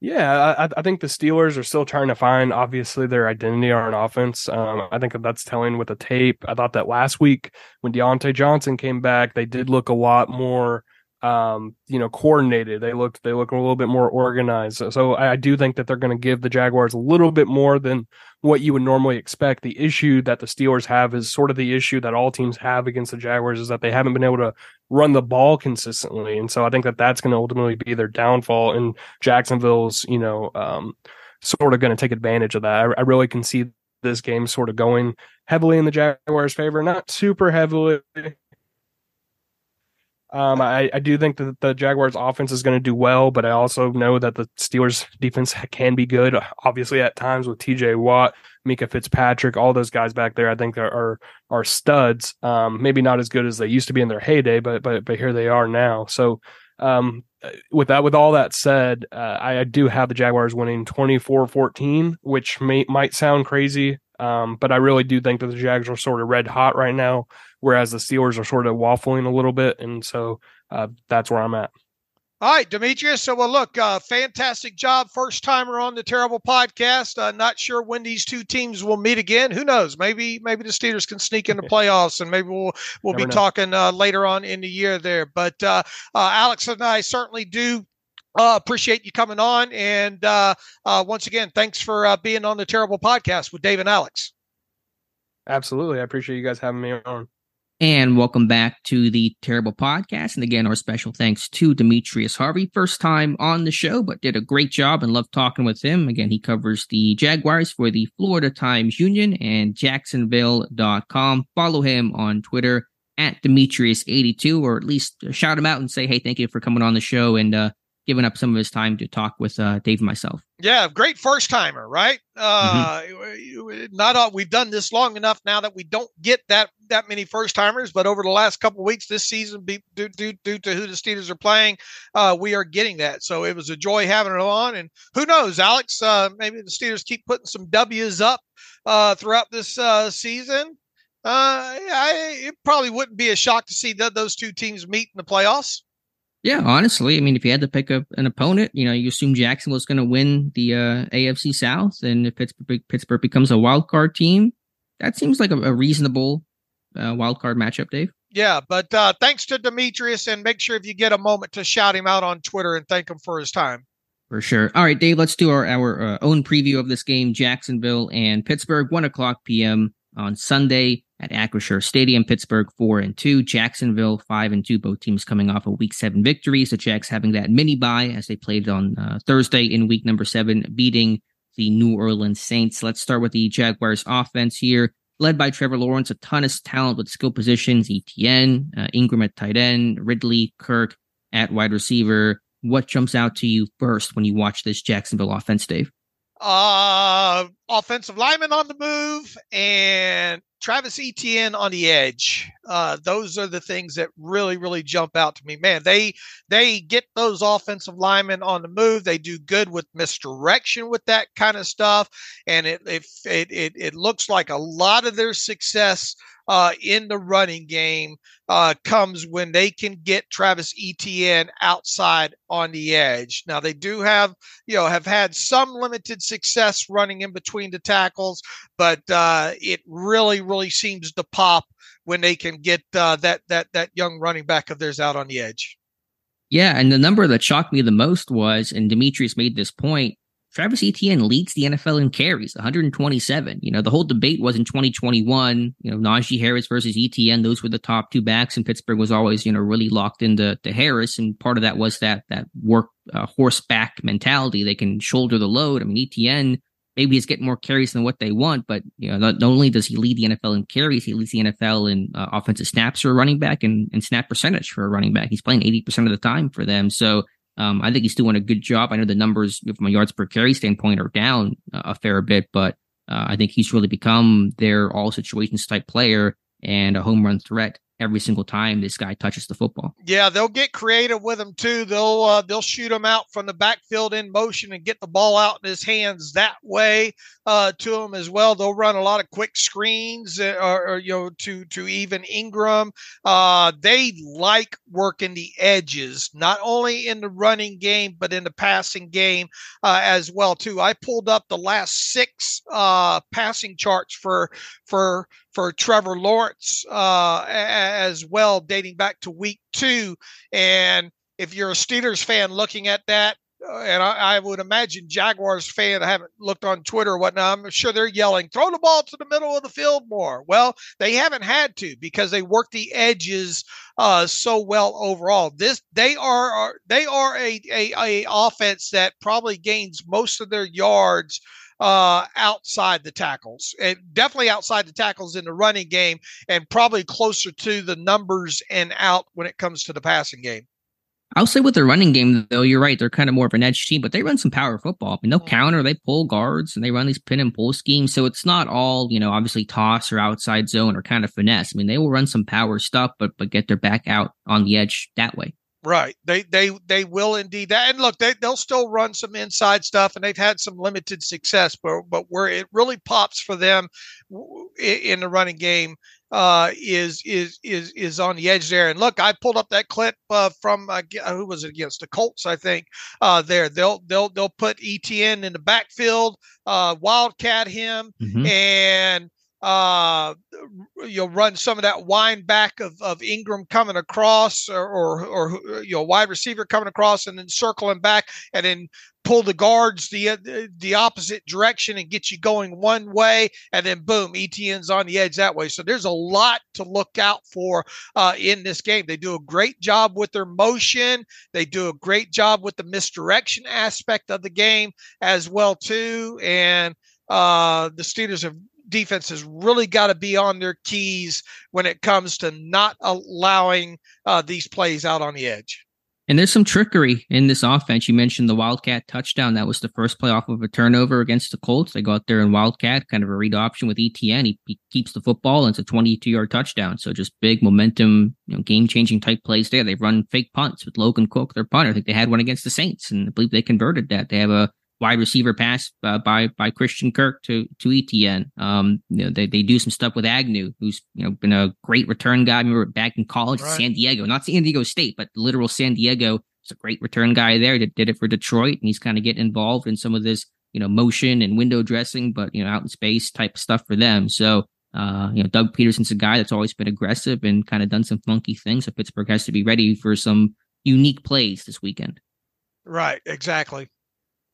Yeah, I, I, think the Steelers are still trying to find obviously their identity on offense. Um, I think that's telling with the tape. I thought that last week when Diontae Johnson came back, they did look a lot more um, you know, coordinated. They look they look a little bit more organized. So, so I do think that they're going to give the Jaguars a little bit more than what you would normally expect. The issue that the Steelers have is sort of the issue that all teams have against the Jaguars is that they haven't been able to run the ball consistently, and so I think that that's going to ultimately be their downfall. And Jacksonville's, you know, um, sort of going to take advantage of that. I, I really can see this game sort of going heavily in the Jaguars' favor, not super heavily um, I, I do think that the Jaguars offense is going to do well, but I also know that the Steelers defense can be good. Obviously, at times with TJ Watt, Minkah Fitzpatrick, all those guys back there, I think are are, are studs. Um, maybe not as good as they used to be in their heyday, but but but here they are now. So um, with that, with all that said, uh, I, I, do have the Jaguars winning 24-14, which may, might sound crazy, um, but I really do think that the Jags are sort of red hot right now whereas the Steelers are sort of waffling a little bit, and so uh, that's where I'm at. All right, Demetrius. So, well, look, uh, fantastic job, first timer on the Terrible Podcast. Uh, not sure when these two teams will meet again. Who knows? Maybe, maybe the Steelers can sneak into playoffs, and maybe we'll we'll Never be know. talking uh, later on in the year there. But uh, uh, Alex and I certainly do uh, appreciate you coming on. And uh, uh, once again, thanks for uh, being on the Terrible Podcast with Dave and Alex. Absolutely. I appreciate you guys having me on. And welcome back to the Terrible Podcast. And again, our special thanks to Demetrius Harvey. First time on the show, but did a great job and loved talking with him. Again, he covers the Jaguars for the Florida Times Union and Jacksonville.com. Follow him on Twitter at Demetrius82, or at least shout him out and say, hey, thank you for coming on the show and giving up some of his time to talk with uh, Dave and myself. Yeah, great first timer, right? Uh, mm-hmm. Not all, we've done this long enough now that we don't get that that many first timers, but over the last couple weeks this season, be, due, due, due to who the Steelers are playing, uh, we are getting that. So it was a joy having it on. And who knows, Alex? Uh, maybe the Steelers keep putting some W's up uh, throughout this uh, season. Uh, I, it probably wouldn't be a shock to see that those two teams meet in the playoffs. Yeah, honestly, I mean, if you had to pick up an opponent, you know, you assume Jackson was going to win the uh, AFC South, and if Pittsburgh, Pittsburgh becomes a wild card team, that seems like a, a reasonable uh, wild card matchup, Dave. Yeah, but uh, thanks to Demetrius, and make sure if you get a moment to shout him out on Twitter and thank him for his time. For sure. All right, Dave, let's do our, our uh, own preview of this game Jacksonville and Pittsburgh, 1 o'clock p.m. on Sunday at Acrisure Stadium. Pittsburgh, 4 and 2. Jacksonville, 5 and 2. Both teams coming off a week 7 victory. So, Jacks having that mini bye as they played on uh, Thursday in week number 7, beating the New Orleans Saints. Let's start with the Jaguars offense here. Led by Trevor Lawrence, a ton of talent with skill positions, ETN, uh, Engram at tight end, Ridley, Kirk at wide receiver what jumps out to you first when you watch this Jacksonville offense, Dave? Uh, offensive lineman on the move and Travis Etienne on the edge. Uh, those are the things that really, really jump out to me. Man, they they get those offensive linemen on the move. They do good with misdirection with that kind of stuff, and it it it, it looks like a lot of their success uh, in the running game uh, comes when they can get Travis Etienne outside on the edge. Now they do have, you know, have had some limited success running in between the tackles, but uh, it really, really seems to pop when they can get uh, that that that young running back of theirs out on the edge. Yeah, and the number that shocked me the most was, and Demetrius made this point, Travis Etienne leads the NFL in carries, 127. You know, the whole debate was in 2021, you know, Najee Harris versus Etienne. Those were the top two backs, and Pittsburgh was always, you know, really locked into to Harris. And part of that was that that work uh, horseback mentality. They can shoulder the load. I mean, Etienne maybe he's getting more carries than what they want, but you know, not, only does he lead the NFL in carries, he leads the NFL in uh, offensive snaps for a running back and, and snap percentage for a running back. He's playing 80% of the time for them. So um, I think he's doing a good job. I know the numbers from a yards per carry standpoint are down a fair bit, but uh, I think he's really become their all situations type player and a home run threat every single time this guy touches the football. Yeah, they'll get creative with him too. They'll uh, they'll shoot him out from the backfield in motion and get the ball out in his hands that way uh, to him as well. They'll run a lot of quick screens uh, or, or you know to to even Engram. Uh, they like working the edges, not only in the running game but in the passing game uh, as well too. I pulled up the last six uh, passing charts for for for Trevor Lawrence uh, as well, dating back to week two. And if you're a Steelers fan looking at that, uh, and I, I, would imagine Jaguars fan I haven't looked on Twitter or whatnot. I'm sure they're yelling, "Throw the ball to the middle of the field more." Well, they haven't had to because they work the edges uh, so well overall. This they are, are they are a, a a offense that probably gains most of their yards uh, outside the tackles, and definitely outside the tackles in the running game, and probably closer to the numbers and out when it comes to the passing game. I'll say with the running game, though, you're right. They're kind of more of an edge team, but they run some power football. I mean, they'll mm-hmm. counter, they pull guards, and they run these pin and pull schemes. So it's not all, you know, obviously toss or outside zone or kind of finesse. I mean, they will run some power stuff, but but get their back out on the edge that way. Right. They they they will indeed that. And look, they they'll still run some inside stuff, and they've had some limited success. But but where it really pops for them in the running game uh, is is is is on the edge there. And look, I pulled up that clip uh, from uh, who was it against the Colts, I think. Uh, there, they'll they'll they'll put ETN in the backfield, uh, wildcat him, mm-hmm. and uh, you'll run some of that wind back of, of Engram coming across or, or, or you know, wide receiver coming across and then circling back and then pull the guards the uh, the opposite direction and get you going one way and then boom ETN's on the edge that way. So there's a lot to look out for uh, in this game. They do a great job with their motion. They do a great job with the misdirection aspect of the game as well too. And uh, the Steelers have defense has really got to be on their keys when it comes to not allowing uh, these plays out on the edge. And there's some trickery in this offense. You mentioned the Wildcat touchdown. That was the first play off of a turnover against the Colts. They go out there in Wildcat, kind of a read option with ETN. He, he keeps the football, and it's a 22 yard touchdown. So just big momentum, you know, game changing type plays there. They've run fake punts with Logan Cooke, their punter. I think they had one against the Saints, and I believe they converted that. They have a wide receiver pass uh, by by Christian Kirk to to ETN. Um, you know, they, they do some stuff with Agnew, who's you know been a great return guy. I remember back in college, right. San Diego, not San Diego State, but literal San Diego. It's a great return guy there. Did, did it for Detroit, and he's kind of getting involved in some of this you know motion and window dressing, but you know out in space type stuff for them. So. Uh, you know, Doug Pederson's a guy that's always been aggressive and kind of done some funky things. So Pittsburgh has to be ready for some unique plays this weekend. Right, exactly.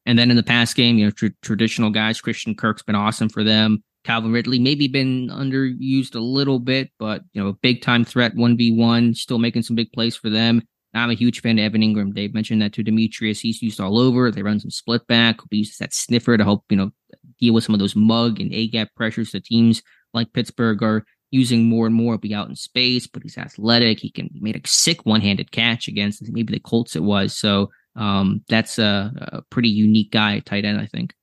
And then in the past game, you know, tr- traditional guys, Christian Kirk's been awesome for them. Calvin Ridley maybe been underused a little bit, but you know, big time threat, one v one, still making some big plays for them. I'm a huge fan of Evan Engram. Dave mentioned that to Demetrius. He's used all over. They run some split back. He uses that sniffer to help, you know, deal with some of those mug and A gap pressures that teams like Pittsburgh are using more and more. Be out in space, but he's athletic. He can he made a sick one handed catch against maybe the Colts it was. So um, that's a, a pretty unique guy tight end, I think.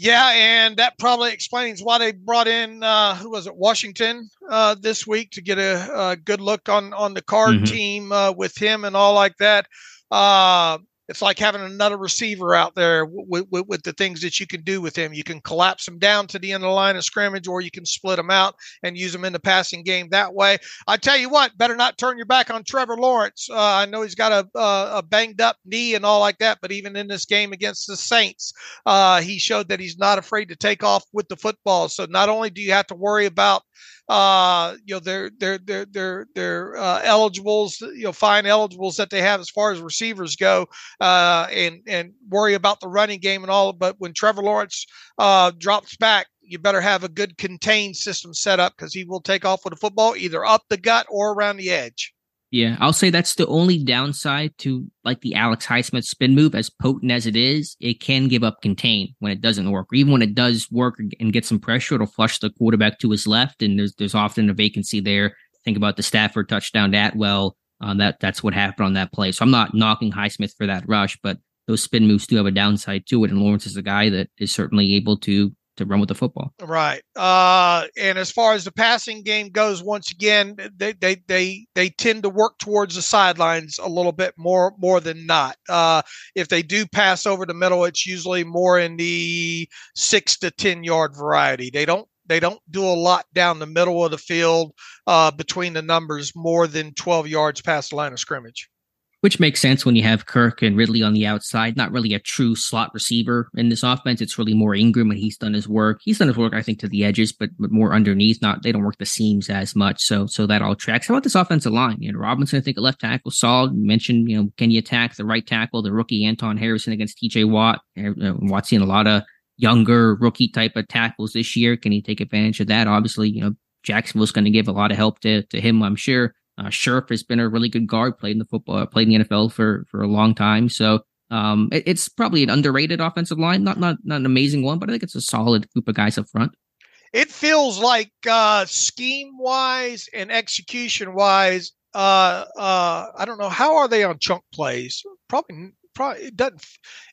Yeah, and that probably explains why they brought in uh, who was it, Washington, uh, this week to get a, a, good look on on the card mm-hmm. team uh, with him and all like that. It's like having another receiver out there with, with, with, the things that you can do with him. You can collapse him down to the end of the line of scrimmage, or you can split him out and use him in the passing game that way. I tell you what, better not turn your back on Trevor Lawrence. Uh, I know he's got a, a, a, banged up knee and all like that, but even in this game against the Saints, uh, he showed that he's not afraid to take off with the football. So not only do you have to worry about uh, you know, their their their their their uh, eligibles, you know, fine eligibles that they have as far as receivers go, uh, and and worry about the running game and all. But when Trevor Lawrence uh, drops back, you better have a good contained system set up because he will take off with a football either up the gut or around the edge. Yeah, I'll say that's the only downside to like the Alex Highsmith spin move. As potent as it is, it can give up contain when it doesn't work. Or even when it does work and get some pressure, it'll flush the quarterback to his left, and there's there's often a vacancy there. Think about the Stafford touchdown to Atwell. Um, that that's what happened on that play. So I'm not knocking Highsmith for that rush, but those spin moves do have a downside to it. And Lawrence is a guy that is certainly able to to run with the football. Right. Uh, and as far as the passing game goes, once again, they they they they tend to work towards the sidelines a little bit more more than not. Uh, if they do pass over the middle, it's usually more in the six to ten yard variety. They don't they don't do a lot down the middle of the field uh, between the numbers more than 12 yards past the line of scrimmage which makes sense when you have Kirk and Ridley on the outside. Not really a true slot receiver in this offense. It's really more Engram, and he's done his work. He's done his work, I think, to the edges, but but more underneath. Not they don't work the seams as much. So so that all tracks. How about this offensive line? You know, Robinson, I think, a left tackle, solid. You mentioned, you know, can you attack the right tackle, the rookie Anton Harrison against T.J. Watt? Eh, Watt's seen a lot of younger rookie type of tackles this year. Can he take advantage of that? Obviously, you know, Jacksonville's going to give a lot of help to to him, I'm sure. Uh, Scherff has been a really good guard, played in the football, played in the NFL for for a long time. So um, it, it's probably an underrated offensive line, not not not an amazing one, but I think it's a solid group of guys up front. It feels like uh, scheme wise and execution wise, uh, uh, I don't know how are they on chunk plays. Probably probably it doesn't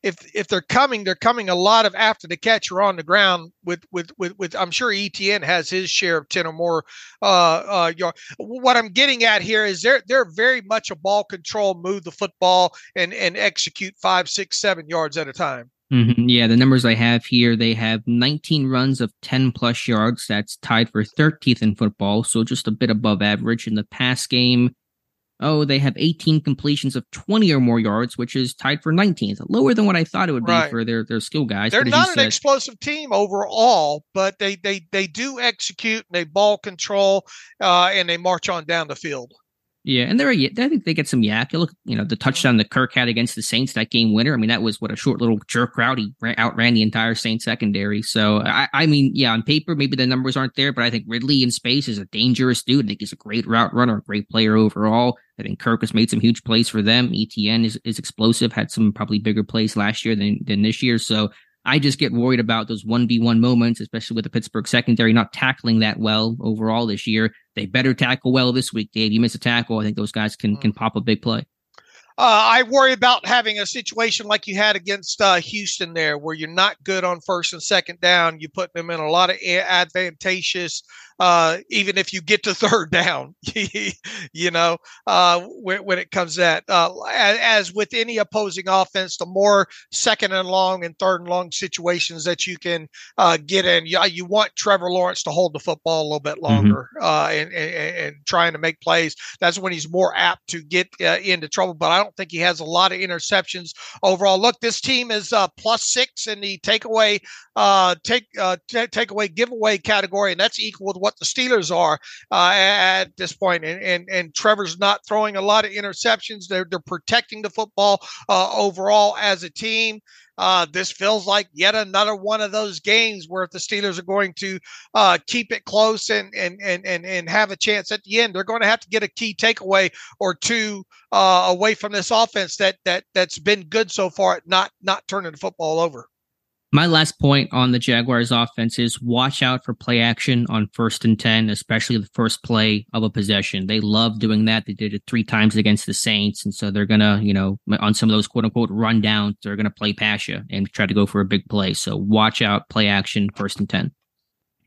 if if they're coming they're coming a lot of after the catch or on the ground with with with, with i'm sure etn has his share of 10 or more uh uh yard. what i'm getting at here is they're they're very much a ball control move the football and and execute five six seven yards at a time Mm-hmm. Yeah, the numbers I have here, they have 19 runs of 10 plus yards. That's tied for 13th in football, so just a bit above average. In the pass game, oh, they have 18 completions of 20 or more yards, which is tied for 19th, lower than what I thought it would be for their, their skill guys. They're not an said, explosive team overall, but they they they do execute, and they ball control, uh, and they march on down the field. Yeah, and they're I think they get some YAC. You look, you know, the touchdown that Kirk had against the Saints that game winner. I mean, that was what a short little jerk route. He ran, outran the entire Saints secondary. So I, I mean, yeah, on paper maybe the numbers aren't there, but I think Ridley in space is a dangerous dude. I think he's a great route runner, a great player overall. I think Kirk has made some huge plays for them. ETN is, is explosive, had some probably bigger plays last year than than this year. So I just get worried about those 1v1 moments, especially with the Pittsburgh secondary not tackling that well overall this year. They better tackle well this week, Dave. You miss a tackle, I think those guys can can mm. pop a big play. Uh, I worry about having a situation like you had against uh, Houston there, where you're not good on first and second down. You put them in a lot of advantageous uh, even if you get to third down, you know, uh, when, when, it comes to that. Uh, as, as, with any opposing offense, the more second and long and third and long situations that you can uh, get in, you, you want Trevor Lawrence to hold the football a little bit mm-hmm. longer mm-hmm. and, and, and, trying to make plays. That's when he's more apt to get uh, into trouble. But I don't think he has a lot of interceptions overall. Look, this team is plus six in the takeaway take t- takeaway giveaway category, and that's equal with what the Steelers are uh, at this point. And, and and Trevor's not throwing a lot of interceptions. They're they're protecting the football uh, overall as a team. Uh, this feels like yet another one of those games where if the Steelers are going to uh, keep it close and, and and and and have a chance at the end, they're going to have to get a key takeaway or two uh, away from this offense that that that's been good so far at not not turning the football over. My last point on the Jaguars offense is watch out for play action on first and 10, especially the first play of a possession. They love doing that. They did it three times against the Saints. And so they're going to, you know, on some of those quote unquote run downs, they're going to play action and try to go for a big play. So watch out, play action, first and 10.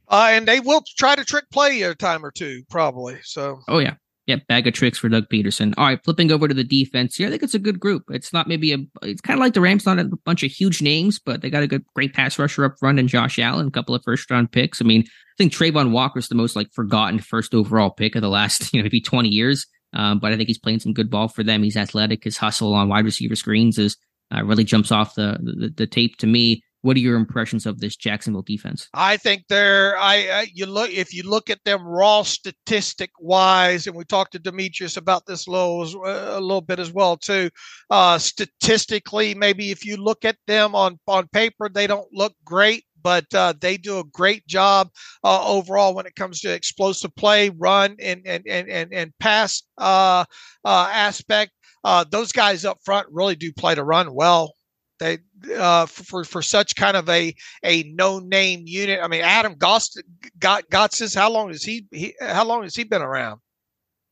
Uh, and they will try to trick play a time or two, probably. So, oh, yeah. Yep, bag of tricks for Doug Pederson. All right, flipping over to the defense here, I think it's a good group. It's not maybe a, it's kind of like the Rams, not a bunch of huge names, but they got a good, great pass rusher up front and Josh Allen, a couple of first round picks. I mean, I think Travon Walker's the most like forgotten first overall pick of the last, you know, maybe 20 years. Um, but I think he's playing some good ball for them. He's athletic. His hustle on wide receiver screens is uh, really jumps off the, the, the tape to me. What are your impressions of this Jacksonville defense? I think they're I, I you look if you look at them raw statistic wise, and we talked to Demetrius about this a little, a little bit as well too. Uh, statistically, maybe if you look at them on on paper, they don't look great but uh, they do a great job uh, overall when it comes to explosive play, run, and and and and, and pass uh, uh aspect. Uh, those guys up front really do play to run well. They uh, for for such kind of a a no name unit. I mean, Adam Gost got Gotsis. How long has he, he How long has he been around?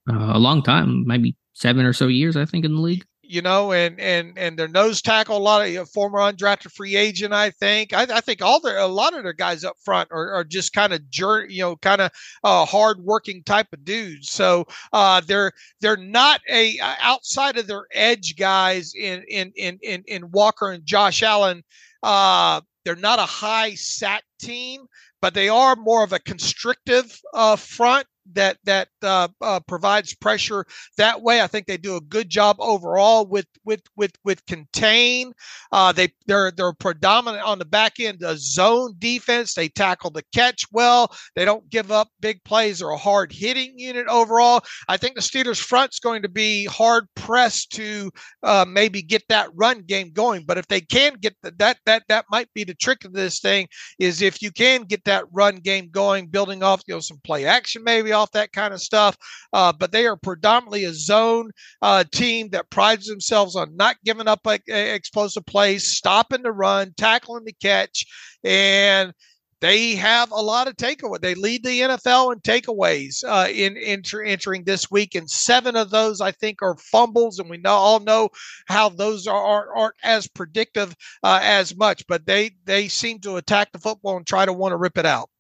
Uh, a long time, maybe seven or so years, I think, in the league you know, and and and their nose tackle, a lot of former undrafted free agent. I think. I, I, think all their a lot of their guys up front are, are just kind of jerk, you know, kind of uh, hard working type of dudes. So uh, they're they're not a uh, outside of their edge guys in in in in, in Walker and Josh Allen. Uh, they're not a high sack team, but they are more of a constrictive uh, front that that uh, uh, provides pressure that way. I think they do a good job overall with with with with contain. Uh, they they're they're predominant on the back end a zone defense. They tackle the catch well. They don't give up big plays or a hard hitting unit overall. I think the Steelers front's going to be hard pressed to uh, maybe get that run game going. But if they can get the, that that that might be the trick of this thing is if you can get that run game going, building off you know some play action maybe off that kind of stuff. Uh, but they are predominantly a zone uh, team that prides themselves on not giving up like, explosive plays, stopping the run, tackling the catch, and they have a lot of takeaway. They lead the NFL in takeaways uh, in, in entering this week, and seven of those I think are fumbles, and we know, all know how those are, are aren't as predictive uh, as much. But they they seem to attack the football and try to want to rip it out.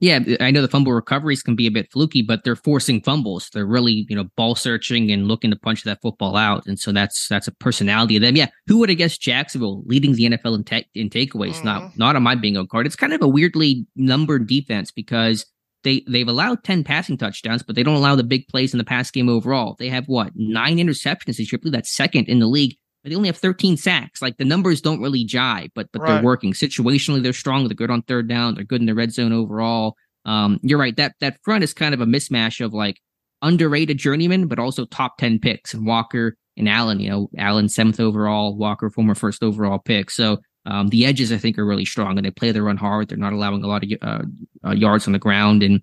Yeah, I know the fumble recoveries can be a bit fluky, but they're forcing fumbles. They're really, you know, ball searching and looking to punch that football out. And so that's that's a personality of them. Yeah, who would have guessed Jacksonville leading the NFL in, te- in takeaways? Mm-hmm. Not not on my bingo card. It's kind of a weirdly numbered defense because they they've allowed 10 passing touchdowns, but they don't allow the big plays in the pass game overall. They have what nine interceptions this year. I believe that's second in the league but they only have 13 sacks. Like the numbers don't really jive, but but right. they're working. Situationally, they're strong. They're good on third down. They're good in the red zone overall. Um, you're right. That that front is kind of a mismatch of like underrated journeyman, but also top 10 picks and Walker and Allen, you know, Allen seventh overall, Walker former first overall pick. So um, the edges I think are really strong and they play the run hard. They're not allowing a lot of uh, uh, yards on the ground and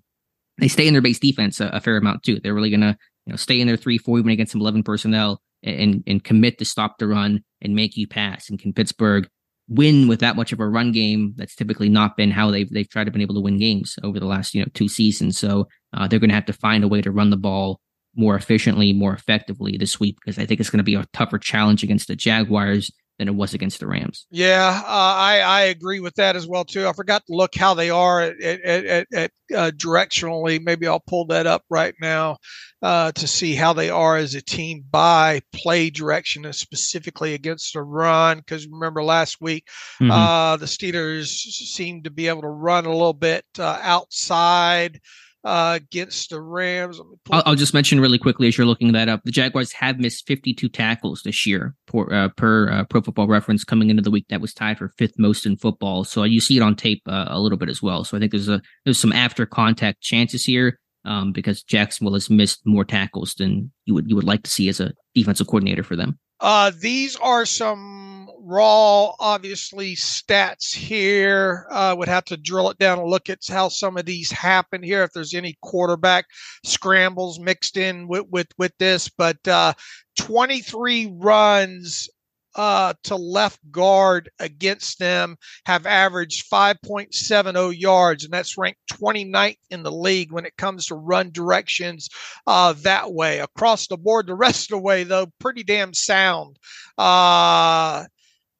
they stay in their base defense a, a fair amount too. They're really gonna you know stay in their three four even against some 11 personnel and and commit to stop the run and make you pass. And can Pittsburgh win with that much of a run game? That's typically not been how they've they've tried to been able to win games over the last you know two seasons. So uh, they're going to have to find a way to run the ball more efficiently, more effectively this week because I think it's going to be a tougher challenge against the Jaguars than it was against the Rams. Yeah, uh, I I agree with that as well too. I forgot to look how they are at, at, at, at uh, directionally. Maybe I'll pull that up right now uh, to see how they are as a team by play direction, and specifically against the run. Because remember last week, mm-hmm. Uh, the Steelers seemed to be able to run a little bit uh, outside uh, against the Rams. I'll, I'll, just mention really quickly as you're looking that up, the Jaguars have missed 52 tackles this year per, uh, per uh, Pro Football Reference coming into the week. That was tied for fifth most in football. So you see it on tape uh, a little bit as well. So I think there's a there's some after contact chances here um, because Jacksonville has missed more tackles than you would you would like to see as a defensive coordinator for them. Uh, these are some raw, obviously, stats here. Uh, would have to drill it down and look at how some of these happen here. If there's any quarterback scrambles mixed in with with, with this, but uh, 23 runs uh, to left guard against them have averaged 5.70 yards, and that's ranked 29th in the league when it comes to run directions uh, that way. Across the board, the rest of the way, though, pretty damn sound. Uh,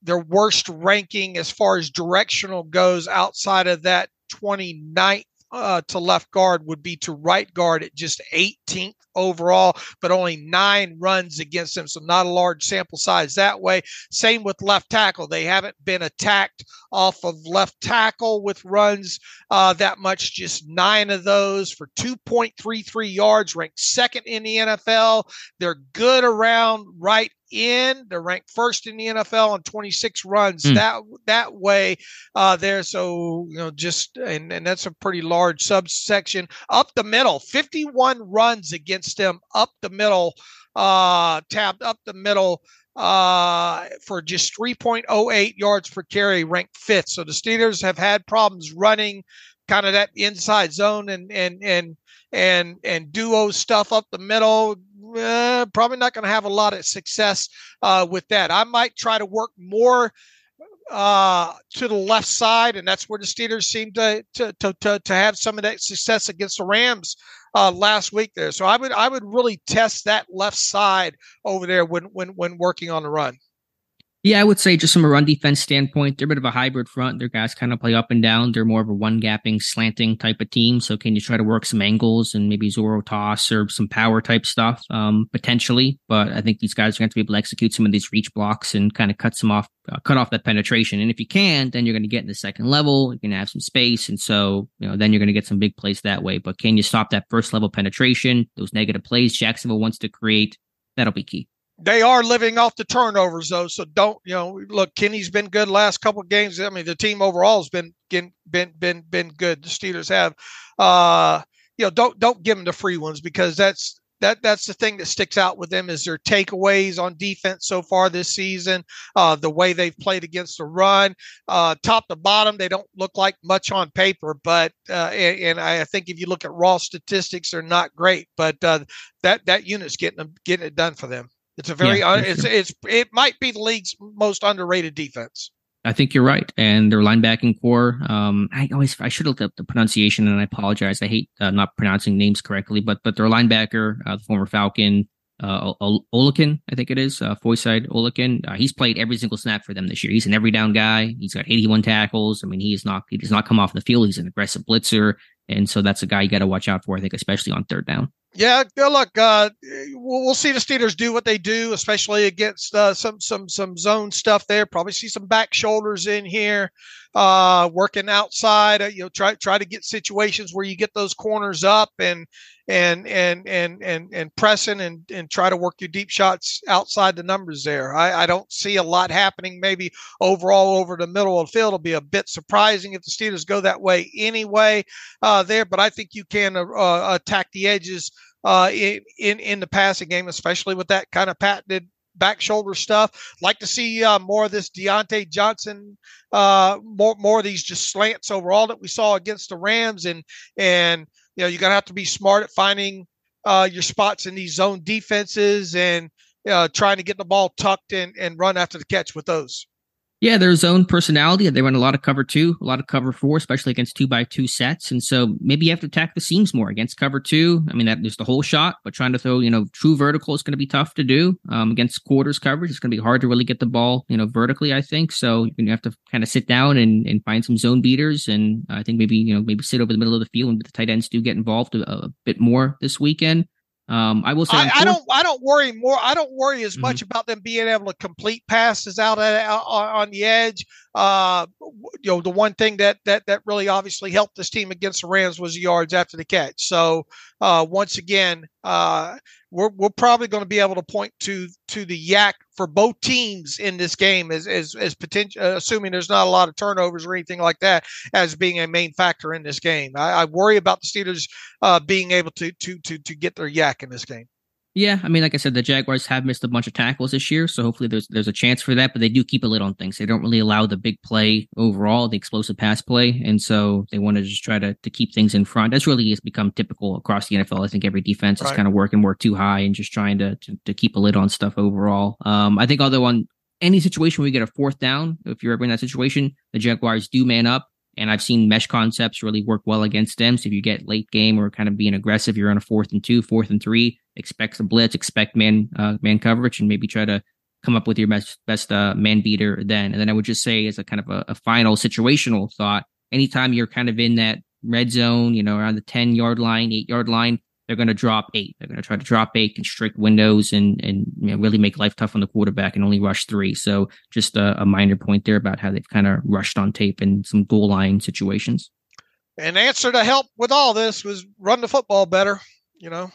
their worst ranking as far as directional goes outside of that 29th uh, to left guard would be to right guard at just 18th overall, but only nine runs against them. So not a large sample size that way. Same with left tackle. They haven't been attacked off of left tackle with runs uh, that much, just nine of those for 2.33 yards, ranked second in the NFL. They're good around right in. They're ranked first in the NFL on 26 runs mm. that that way uh, there. So you know, just and and that's a pretty large subsection up the middle. 51 runs against them up the middle, uh, tapped up the middle. Uh, for just 3.08 yards per carry, ranked fifth. So the Steelers have had problems running kind of that inside zone and and and and and duo stuff up the middle eh, probably not going to have a lot of success uh, with that. I might try to work more uh, to the left side, and that's where the Steelers seem to to to to, to have some of that success against the Rams uh, last week there. So I would I would really test that left side over there when when when working on the run. Yeah, I would say just from a run defense standpoint, they're a bit of a hybrid front. Their guys kind of play up and down. They're more of a one gapping, slanting type of team. So can you try to work some angles and maybe Zoro toss or some power type stuff um, potentially? But I think these guys are going to, be able to execute some of these reach blocks and kind of cut some off, uh, cut off that penetration. And if you can, then you're going to get in the second level. You're going to have some space, and so you know then you're going to get some big plays that way. But can you stop that first level penetration? Those negative plays Jacksonville wants to create. That'll be key they are living off the turnovers though so don't you know look kenny's been good last couple of games. I mean the team overall has been been been been, good. The steelers have uh you know don't don't give them the free ones because that's that that's the thing that sticks out with them is their takeaways on defense so far this season uh the way they've played against the run. Uh top to bottom they don't look like much on paper but uh and, and i think if you look at raw statistics they're not great but uh that that unit's getting them getting it done for them it's a very yeah, it's it's it might be the league's most underrated defense. I think you're right, and their linebacking corps. Um, I always I should look up the pronunciation, and I apologize. I hate uh, not pronouncing names correctly, but but their linebacker, uh, the former Falcon, uh, Oluokun, I think it is, uh, Foyesade Oluokun. Uh, he's played every single snap for them this year. He's an every down guy. He's got 81 tackles. I mean, he is not he does not come off the field. He's an aggressive blitzer, and so that's a guy you got to watch out for. I think, especially on third down. Yeah, look, uh, we'll see the Steelers do what they do, especially against uh, some some some zone stuff there. Probably see some back shoulders in here, uh, working outside. Uh, you know, try try to get situations where you get those corners up and and and and and and pressing and and try to work your deep shots outside the numbers there. I, I don't see a lot happening. Maybe overall over the middle of the field will be a bit surprising if the Steelers go that way anyway uh, there. But I think you can uh, uh attack the edges uh, in, in the passing game, especially with that kind of patented back shoulder stuff. Like to see uh, more of this Diontae Johnson, uh, more more of these just slants overall that we saw against the Rams, and and you know, you're to have to be smart at finding uh, your spots in these zone defenses and uh, trying to get the ball tucked and, and run after the catch with those. Yeah, their zone personality. They run a lot of cover two, a lot of cover four, especially against two by two sets. And so maybe you have to attack the seams more against cover two. I mean, that there's the whole shot, but trying to throw, you know, true vertical is going to be tough to do. Um, against quarters coverage, it's going to be hard to really get the ball, you know, vertically, I think. So you're going to have to kind of sit down and, and find some zone beaters. And I think maybe, you know, maybe sit over the middle of the field and the tight ends do get involved a, a bit more this weekend. Um, I will say, I, I, don't, I don't worry more. I don't worry as mm-hmm. much about them being able to complete passes out at, out on the edge. Uh, you know, the one thing that that that really obviously helped this team against the Rams was yards after the catch. So uh, once again, uh, we're we're probably going to be able to point to to the YAC for both teams in this game as as as potential, uh, assuming there's not a lot of turnovers or anything like that, as being a main factor in this game. I, I worry about the Steelers uh, being able to to to to get their YAC in this game. Yeah, I mean, like I said, the Jaguars have missed a bunch of tackles this year, so hopefully there's there's a chance for that. But they do keep a lid on things. They don't really allow the big play overall, the explosive pass play, and so they want to just try to to keep things in front. That's really has become typical across the NFL. I think every defense right. is kind of working work too high and just trying to, to to keep a lid on stuff overall. Um, I think although on any situation where you get a fourth down, if you're ever in that situation, the Jaguars do man up and I've seen mesh concepts really work well against them. So if you get late game or kind of being aggressive, you're on a fourth and two, fourth and three, expect some blitz, expect man uh, man coverage, and maybe try to come up with your best best uh, man beater then. And then I would just say as a kind of a, a final situational thought, anytime you're kind of in that red zone, you know, around the 10 yard line, eight yard line, they're going to drop eight. They're going to try to drop eight, constrict windows, and and you know, really make life tough on the quarterback and only rush three. So just a, a minor point there about how they've kind of rushed on tape in some goal line situations. And answer to help with all this was run the football better. You know.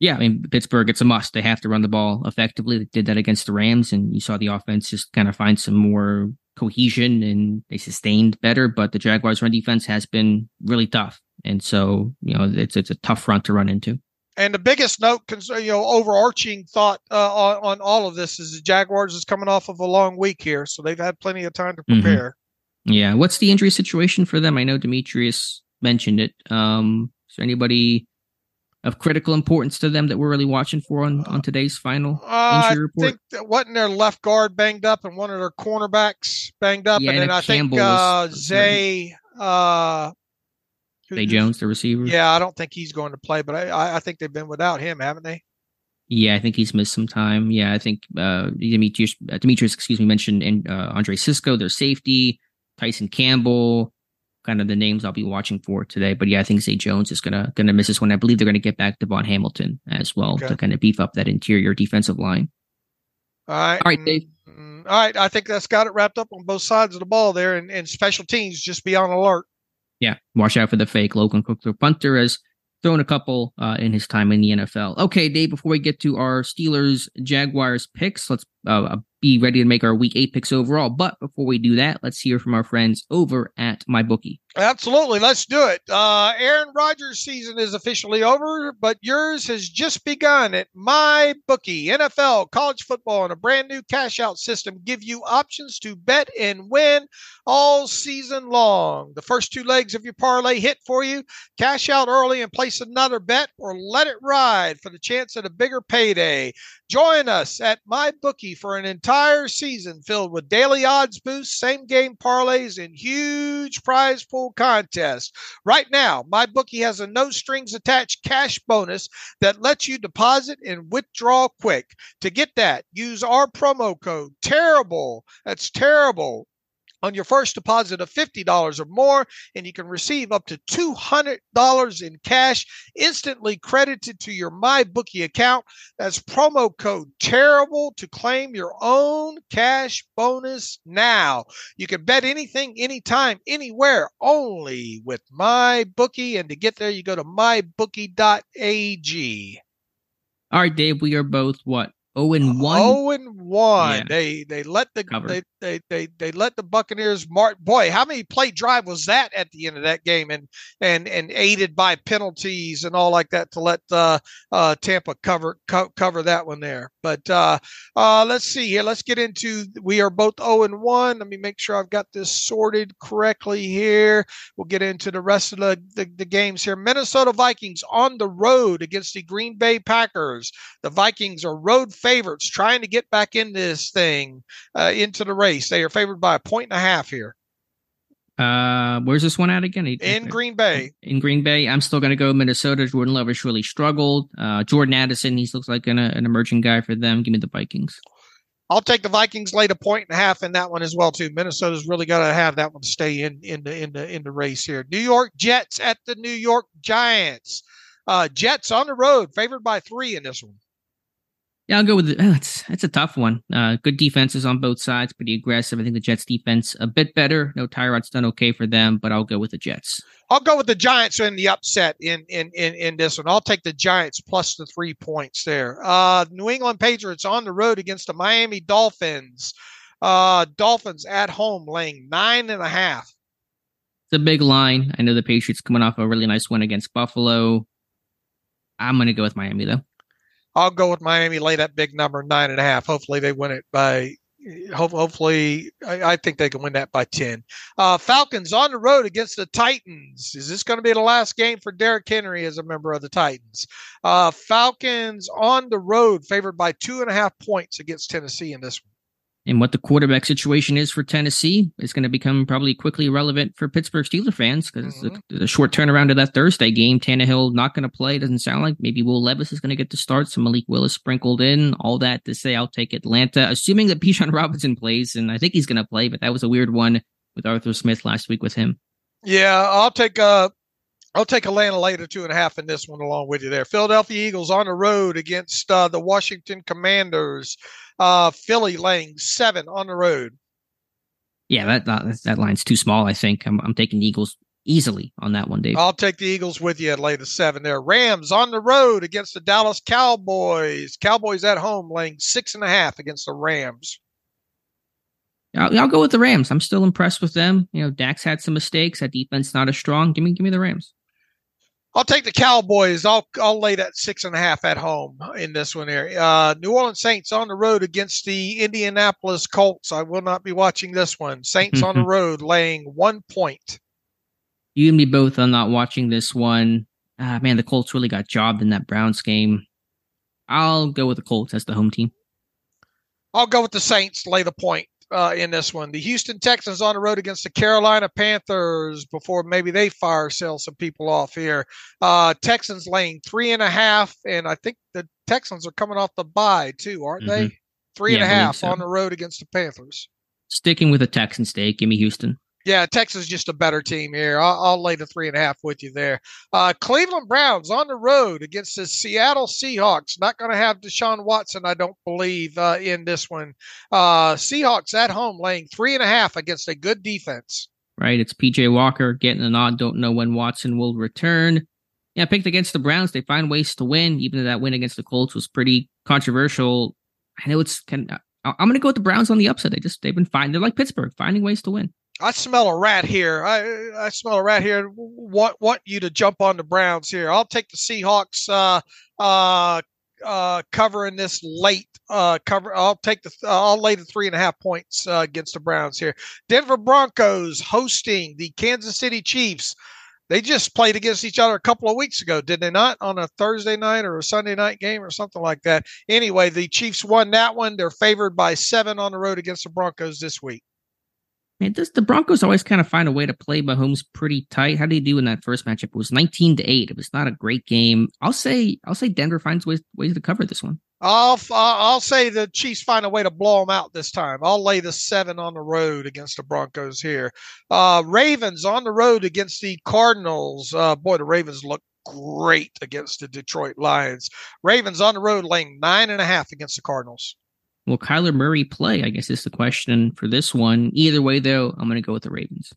Yeah, I mean Pittsburgh, it's a must. They have to run the ball effectively. They did that against the Rams, and you saw the offense just kind of find some more cohesion and they sustained better. But the Jaguars' run defense has been really tough. And so, you know, it's it's a tough front to run into. And the biggest note, you know, overarching thought uh, on, on all of this is the Jaguars is coming off of a long week here, so they've had plenty of time to mm-hmm. prepare. Mm-hmm. Yeah. What's the injury situation for them? I know Demetrius mentioned it. Um, is there anybody of critical importance to them that we're really watching for on, on today's final uh, injury report? I think that wasn't their left guard banged up and one of their cornerbacks banged up, yeah, and then I Campbell think uh, Zay uh, Zay Jones, the receiver. Yeah, I don't think he's going to play, but I, I think they've been without him, haven't they? Yeah, I think he's missed some time. Yeah, I think uh, Demetrius, uh, Demetrius, excuse me, mentioned and uh, Andre Cisco, their safety, Tyson Campbell, kind of the names I'll be watching for today. But yeah, I think Zay Jones is gonna gonna miss this one. I believe they're gonna get back DaVon Hamilton as well okay. to kind of beef up that interior defensive line. All right, all right, Dave. Mm, all right, I think that's got it wrapped up on both sides of the ball there, and, and special teams just be on alert yeah, watch out for the fake Logan Cooke, the punter, has thrown a couple uh, in his time in the NFL. Okay, Dave, before we get to our Steelers Jaguars picks, let's uh, be ready to make our week eight picks overall. But before we do that, let's hear from our friends over at MyBookie. Absolutely. Let's do it. Uh, Aaron Rodgers' season is officially over, but yours has just begun at MyBookie. NFL, college football, and a brand new cash out system give you options to bet and win all season long. The first two legs of your parlay hit for you. Cash out early and place another bet or let it ride for the chance at a bigger payday. Join us at MyBookie for an entire season filled with daily odds boosts, same game parlays, and huge prize pool contests. Right now, MyBookie has a no strings attached cash bonus that lets you deposit and withdraw quick. To get that, use our promo code TERRIBLE. That's terrible on your first deposit of $50 or more, and you can receive up to $200 in cash instantly credited to your MyBookie account. That's promo code TERRIBLE to claim your own cash bonus now. You can bet anything, anytime, anywhere, only with MyBookie. And to get there, you go to mybookie.ag. All right, Dave, we are both what? 0 and 1. 0 and 1. Yeah. They they let the they, they they they let the Buccaneers mark boy, how many play drive was that at the end of that game and and and aided by penalties and all like that to let uh, uh, Tampa cover co- cover that one there. But uh, uh, let's see here. Let's get into we are both 0 and 1. Let me make sure I've got this sorted correctly here. We'll get into the rest of the, the, the games here. Minnesota Vikings on the road against the Green Bay Packers. The Vikings are road favorites trying to get back into this thing, uh, into the race. They are favored by a point and a half here. Uh, where's this one at again? In Green Bay. In Green Bay, I'm still going to go Minnesota. Jordan Love has really struggled. Uh, Jordan Addison, he looks like an, an emerging guy for them. Give me the Vikings. I'll take the Vikings late a point and a half in that one as well too. Minnesota's really got to have that one stay in in the in the in the race here. New York Jets at the New York Giants. Uh, Jets on the road, favored by three in this one. Yeah, I'll go with it. Oh, it's it's a tough one. Uh, good defenses on both sides, pretty aggressive. I think the Jets defense a bit better. No Tyrod's done okay for them, but I'll go with the Jets. I'll go with the Giants in the upset in in in, in this one. I'll take the Giants plus the three points there. Uh, New England Patriots on the road against the Miami Dolphins. Uh, Dolphins at home laying nine and a half. It's a big line. I know the Patriots coming off a really nice win against Buffalo. I'm going to go with Miami though. I'll go with Miami. Lay that big number nine and a half. Hopefully they win it by. Hopefully, I, I think they can win that by ten. Uh, Falcons on the road against the Titans. Is this going to be the last game for Derrick Henry as a member of the Titans? Uh, Falcons on the road, favored by two and a half points against Tennessee in this one and what the quarterback situation is for Tennessee is going to become probably quickly relevant for Pittsburgh Steelers fans because mm-hmm. the, the, short turnaround to that Thursday game, Tannehill not going to play. Doesn't sound like maybe Will Levis is going to get the start. Some Malik Willis sprinkled in. All that to say, I'll take Atlanta, assuming that Bijan Robinson plays, and I think he's going to play. But that was a weird one with Arthur Smith last week with him. Yeah, I'll take uh I'll take Atlanta later two and a half in this one along with you there. Philadelphia Eagles on the road against uh, the Washington Commanders. Uh, Philly laying seven on the road. Yeah, that that, that line's too small. I think I'm, I'm taking the Eagles easily on that one, Dave. I'll take the Eagles with you at later seven there. Rams on the road against the Dallas Cowboys. Cowboys at home laying six and a half against the Rams. I'll, I'll go with the Rams. I'm still impressed with them. You know, Dak's had some mistakes. That defense not as strong. Give me, give me the Rams. I'll take the Cowboys. I'll I'll lay that six and a half at home in this one here. Uh, New Orleans Saints on the road against the Indianapolis Colts. I will not be watching this one. Saints on the road laying one point. You and me both on not watching this one. Uh, man, the Colts really got jobbed in that Browns game. I'll go with the Colts as the home team. I'll go with the Saints. Lay the point uh, in this one. The Houston Texans on the road against the Carolina Panthers before maybe they fire sell some people off here. Uh, Texans laying three and a half, and I think the Texans are coming off the bye too, aren't mm-hmm. they? Three yeah, and a half so. on the road against the Panthers. Sticking with the Texan stake, give me Houston. Yeah, Texas just a better team here. I'll, I'll, lay the three and a half with you there. Uh, Cleveland Browns on the road against the Seattle Seahawks. Not going to have Deshaun Watson, I don't believe, uh, in this one. Uh, Seahawks at home laying three and a half against a good defense. Right. It's PJ Walker getting the nod. Don't know when Watson will return. Yeah, picked against the Browns. They find ways to win, even though that win against the Colts was pretty controversial. I know it's kind of, I'm going to go with the Browns on the upset. They just, they've been fine. They're like Pittsburgh, finding ways to win. I smell a rat here. I I smell a rat here. Want want you to jump on the Browns here. I'll take the Seahawks uh uh uh covering this late uh cover I'll take the I'll lay the three and a half points uh, against the Browns here. Denver Broncos hosting the Kansas City Chiefs. They just played against each other a couple of weeks ago, did they not? On a Thursday night or a Sunday night game or something like that. Anyway, the Chiefs won that one. They're favored by seven on the road against the Broncos this week. Does the Broncos always kind of find a way to play Mahomes pretty tight? How did he do in that first matchup? It was nineteen to eight. It was not a great game. I'll say I'll say Denver finds ways ways to cover this one. I'll I'll say the Chiefs find a way to blow them out this time. I'll lay the seven on the road against the Broncos here. Uh, Ravens on the road against the Cardinals. Uh, boy, the Ravens look great against the Detroit Lions. Ravens on the road laying nine and a half against the Cardinals. Will Kyler Murray play? I guess is the question for this one. Either way, though, I'm going to go with the Ravens.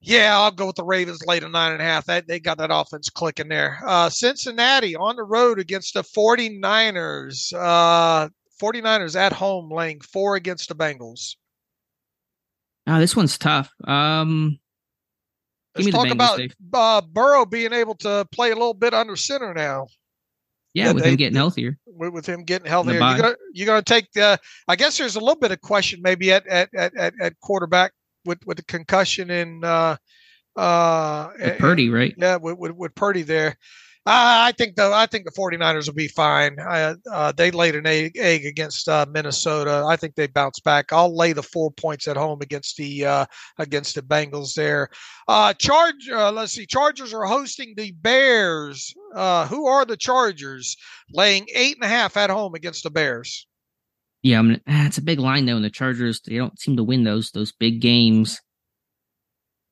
Yeah, I'll go with the Ravens late at nine and a half. They, they got that offense clicking there. Uh, Cincinnati on the road against the 49ers. Uh, 49ers at home laying four against the Bengals. Oh, this one's tough. Um, Let's talk Bengals, about uh, Burrow being able to play a little bit under center now. Yeah, with they, him getting healthier. With, with him getting healthier, you're gonna, you're gonna take. the. I guess there's a little bit of question maybe at at at, at quarterback with with the concussion and uh, uh, with Purdy, right? Yeah, with, with, with Purdy there. I think the I think the 49ers will be fine. Uh, they laid an egg, egg against uh, Minnesota. I think they bounce back. I'll lay the four points at home against the uh, against the Bengals there. Uh, Charge. Uh, let's see. Chargers are hosting the Bears. who are the Chargers? Laying eight and a half at home against the Bears. Yeah, I mean, ah, it's a big line though. And the Chargers they don't seem to win those those big games.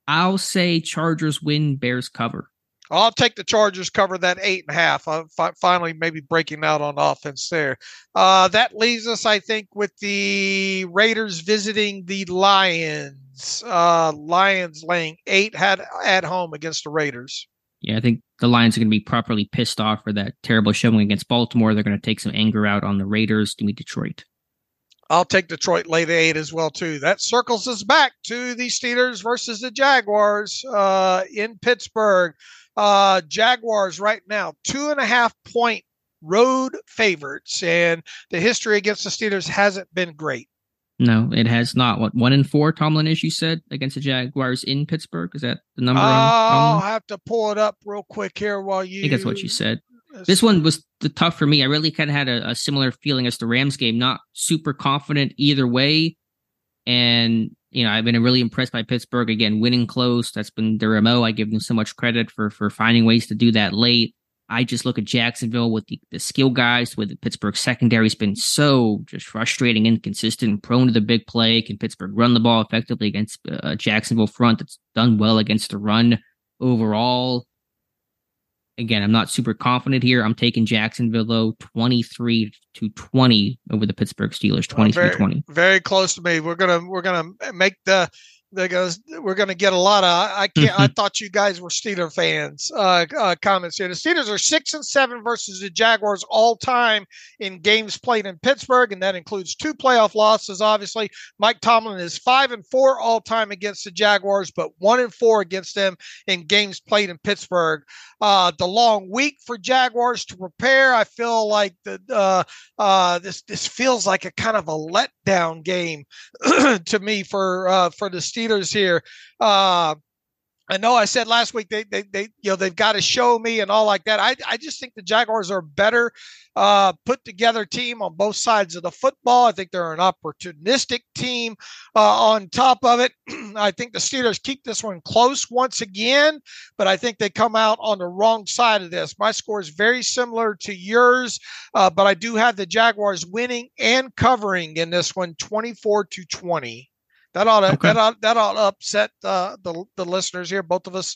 I'll say Chargers win, Bears cover. I'll take the Chargers cover that eight and a half. I'm fi- finally maybe breaking out on offense there. Uh, that leaves us, I think, with the Raiders visiting the Lions. Uh, Lions laying eight had at home against the Raiders. Yeah, I think the Lions are going to be properly pissed off for that terrible showing against Baltimore. They're going to take some anger out on the Raiders. Give me Detroit. I'll take Detroit late eight as well too. That circles us back to the Steelers versus the Jaguars uh, in Pittsburgh. Uh, Jaguars right now two and a half point road favorites, and the history against the Steelers hasn't been great. No, it has not. What one in four Tomlin is you said against the Jaguars in Pittsburgh? Is that the number? I'll have to pull it up real quick here while you. I think that's what you said. This one was the tough for me. I really kind of had a, a similar feeling as the Rams game. Not super confident either way, and you know, I've been really impressed by Pittsburgh again, winning close. That's been their MO. I give them so much credit for for finding ways to do that late. I just look at Jacksonville with the, the skill guys, with the Pittsburgh secondary's been so just frustrating, inconsistent, prone to the big play. Can Pittsburgh run the ball effectively against a Jacksonville front that's done well against the run overall? Again, I'm not super confident here. I'm taking Jacksonville though 23 to 20 over the Pittsburgh Steelers 23 very, 20. Very close to me. We're going to we're going to make the because we're going to get a lot of I can't I thought you guys were Steeler fans uh, uh, comments here. The Steelers are 6 and 7 versus the Jaguars all time in games played in Pittsburgh and that includes two playoff losses obviously. Mike Tomlin is 5 and 4 all time against the Jaguars but 1 and 4 against them in games played in Pittsburgh. Uh, the long week for Jaguars to prepare. I feel like the uh, uh, this this feels like a kind of a letdown game to me for uh, for the Steelers Steelers here. Uh, I know I said last week they, they, they you know they've got to show me and all like that. I, I just think the Jaguars are a better uh, put together team on both sides of the football. I think they're an opportunistic team uh, on top of it. I think the Steelers keep this one close once again, but I think they come out on the wrong side of this. My score is very similar to yours, uh, but I do have the Jaguars winning and covering in this one, 24 to 20. That ought to okay. that ought that ought to upset uh, the the listeners here. Both of us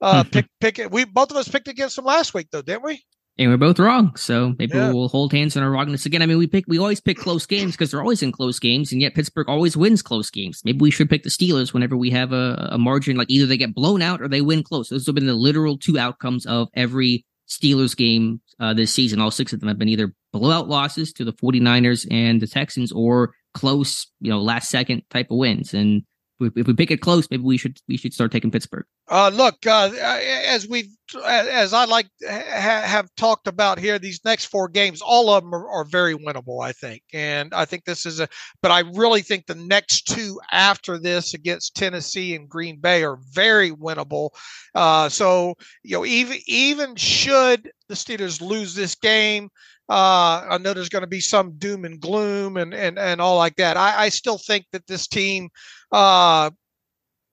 uh, mm-hmm. pick pick it. We both of us picked against them last week, though, didn't we? And we're both wrong, so maybe yeah. we'll hold hands on our wrongness again. I mean, we pick we always pick close games because they're always in close games, and yet Pittsburgh always wins close games. Maybe we should pick the Steelers whenever we have a, a margin like either they get blown out or they win close. Those have been the literal two outcomes of every Steelers game uh, this season. All six of them have been either blowout losses to the 49ers and the Texans or close, you know, last second type of wins. And if we pick it close, maybe we should we should start taking Pittsburgh. Uh, look, uh, as we as I like ha- have talked about here, these next four games, all of them are, are, very winnable. I think, and I think this is a. But I really think the next two after this against Tennessee and Green Bay are very winnable. Uh, so you know, even even should the Steelers lose this game, uh, I know there's going to be some doom and gloom and and and all like that. I, I still think that this team, uh,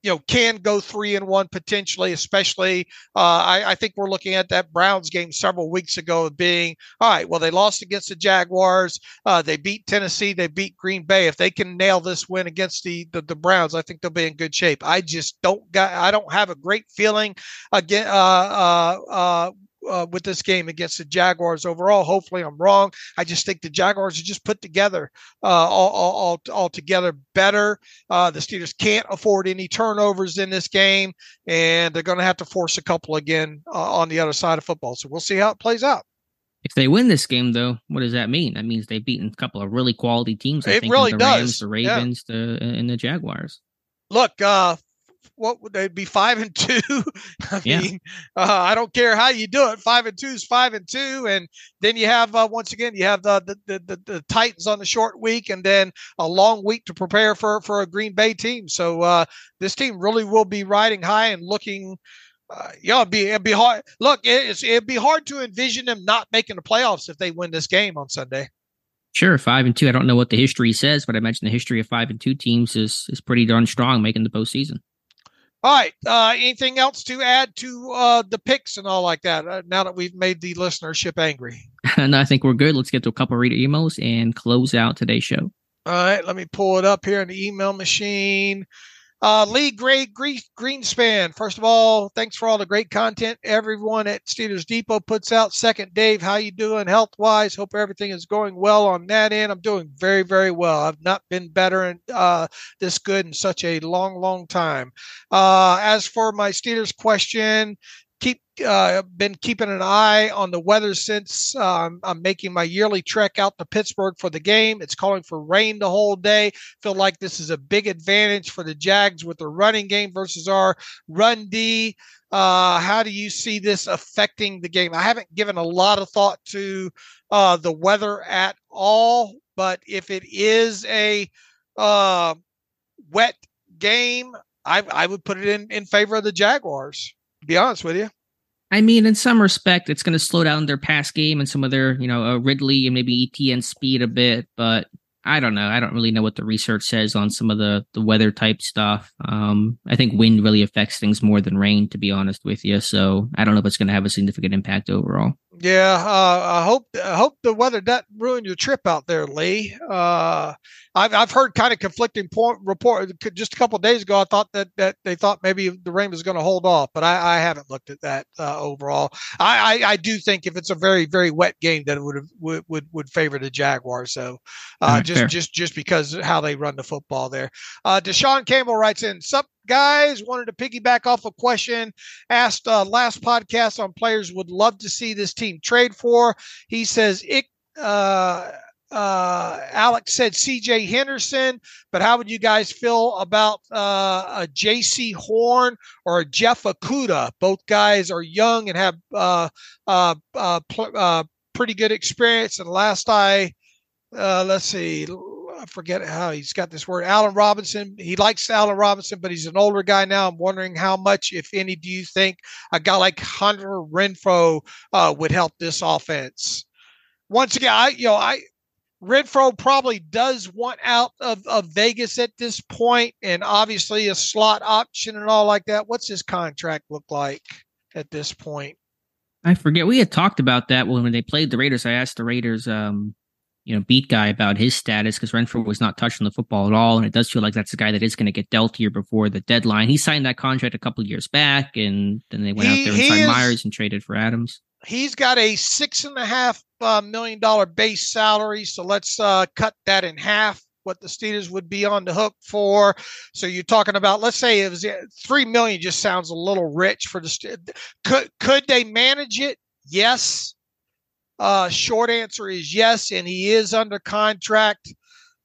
you know, can go three and one potentially. Especially, uh, I, I think we're looking at that Browns game several weeks ago of being all right. Well, they lost against the Jaguars. Uh, they beat Tennessee. They beat Green Bay. If they can nail this win against the, the the Browns, I think they'll be in good shape. I just don't got. I don't have a great feeling again. Uh, uh, uh uh, with this game against the Jaguars overall. Hopefully, I'm wrong. I just think the Jaguars are just put together uh, all, all, all, together better. Uh, the Steelers can't afford any turnovers in this game, and they're going to have to force a couple again uh, on the other side of football. So we'll see how it plays out. If they win this game, though, what does that mean? That means they've beaten a couple of really quality teams. I it think, really the does. Rams, the Ravens, yeah. the, and the Jaguars. Look, uh, what would they be five and two? I yeah. mean, uh, I don't care how you do it. Five and two is five and two, and then you have uh, once again you have the the, the the, Titans on the short week, and then a long week to prepare for for a Green Bay team. So uh, this team really will be riding high and looking uh, yeah, it'd be it'd be hard. Look, it's it'd be hard to envision them not making the playoffs if they win this game on Sunday. Sure, five and two. I don't know what the history says, but I imagine the history of five and two teams is is pretty darn strong, making the postseason. All right. Uh, anything else to add to uh, the picks and all like that? Uh, now that we've made the listenership angry, and I think we're good. Let's get to a couple reader emails and close out today's show. All right. Let me pull it up here in the email machine. Uh, Lee Gray Greenspan. First of all, thanks for all the great content everyone at Steelers Depot puts out. Second, Dave, how you doing health wise? Hope everything is going well on that end. I'm doing very, very well. I've not been better and uh, this good in such a long, long time. Uh, as for my Steelers question, keep uh, been keeping an eye on the weather since um, I'm making my yearly trek out to Pittsburgh for the game. It's calling for rain the whole day. Feel like this is a big advantage for the Jags with their running game versus our run D. Uh, how do you see this affecting the game? I haven't given a lot of thought to uh, the weather at all, but if it is a uh, wet game, I, I would put it in, in favor of the Jaguars be honest with you. I mean, in some respect, it's going to slow down their pass game and some of their, you know, uh, Ridley and maybe ETN speed a bit. But I don't know. I don't really know what the research says on some of the the weather type stuff. Um, I think wind really affects things more than rain, to be honest with you. So I don't know if it's going to have a significant impact overall. Yeah, uh, I hope I hope the weather doesn't ruin your trip out there, Lee. Uh, I've I've heard kind of conflicting point report. Just a couple days ago, I thought that that they thought maybe the rain was going to hold off, but I, I haven't looked at that uh, overall. I, I, I do think if it's a very very wet game, that it would would would would favor the Jaguars. So uh, right, just fair. just just because how they run the football there. Uh, Deshaun Campbell writes in, "Sup guys wanted to piggyback off a question asked uh, last podcast on players would love to see this team trade for. He says it. Uh, uh, Alex said C.J. Henderson, but how would you guys feel about uh, a Jaycee Horn or a Jeff Okudah? Both guys are young and have uh, uh, pl- pretty good experience. And last I, let's see, I forget how he's got this word. Allen Robinson. He likes Allen Robinson, but he's an older guy now. I'm wondering how much, if any, do you think a guy like Hunter Renfrow uh, would help this offense? Once again, I you know I Renfrow probably does want out of, of Vegas at this point, and obviously a slot option and all like that. What's his contract look like at this point? I forget. We had talked about that when they played the Raiders. I asked the Raiders um, you know, beat guy about his status because Renfrow was not touching the football at all. And it does feel like that's a guy that is going to get dealt here before the deadline. He signed that contract a couple years back and then they went he, out there and signed is, Meyers and traded for Adams. He's got a six and a half uh, million dollar base salary. So let's uh, cut that in half. What the Steelers would be on the hook for. So you're talking about, let's say it was three million. Just sounds a little rich for the. Could could they manage it? Yes. Uh, short answer is yes, and he is under contract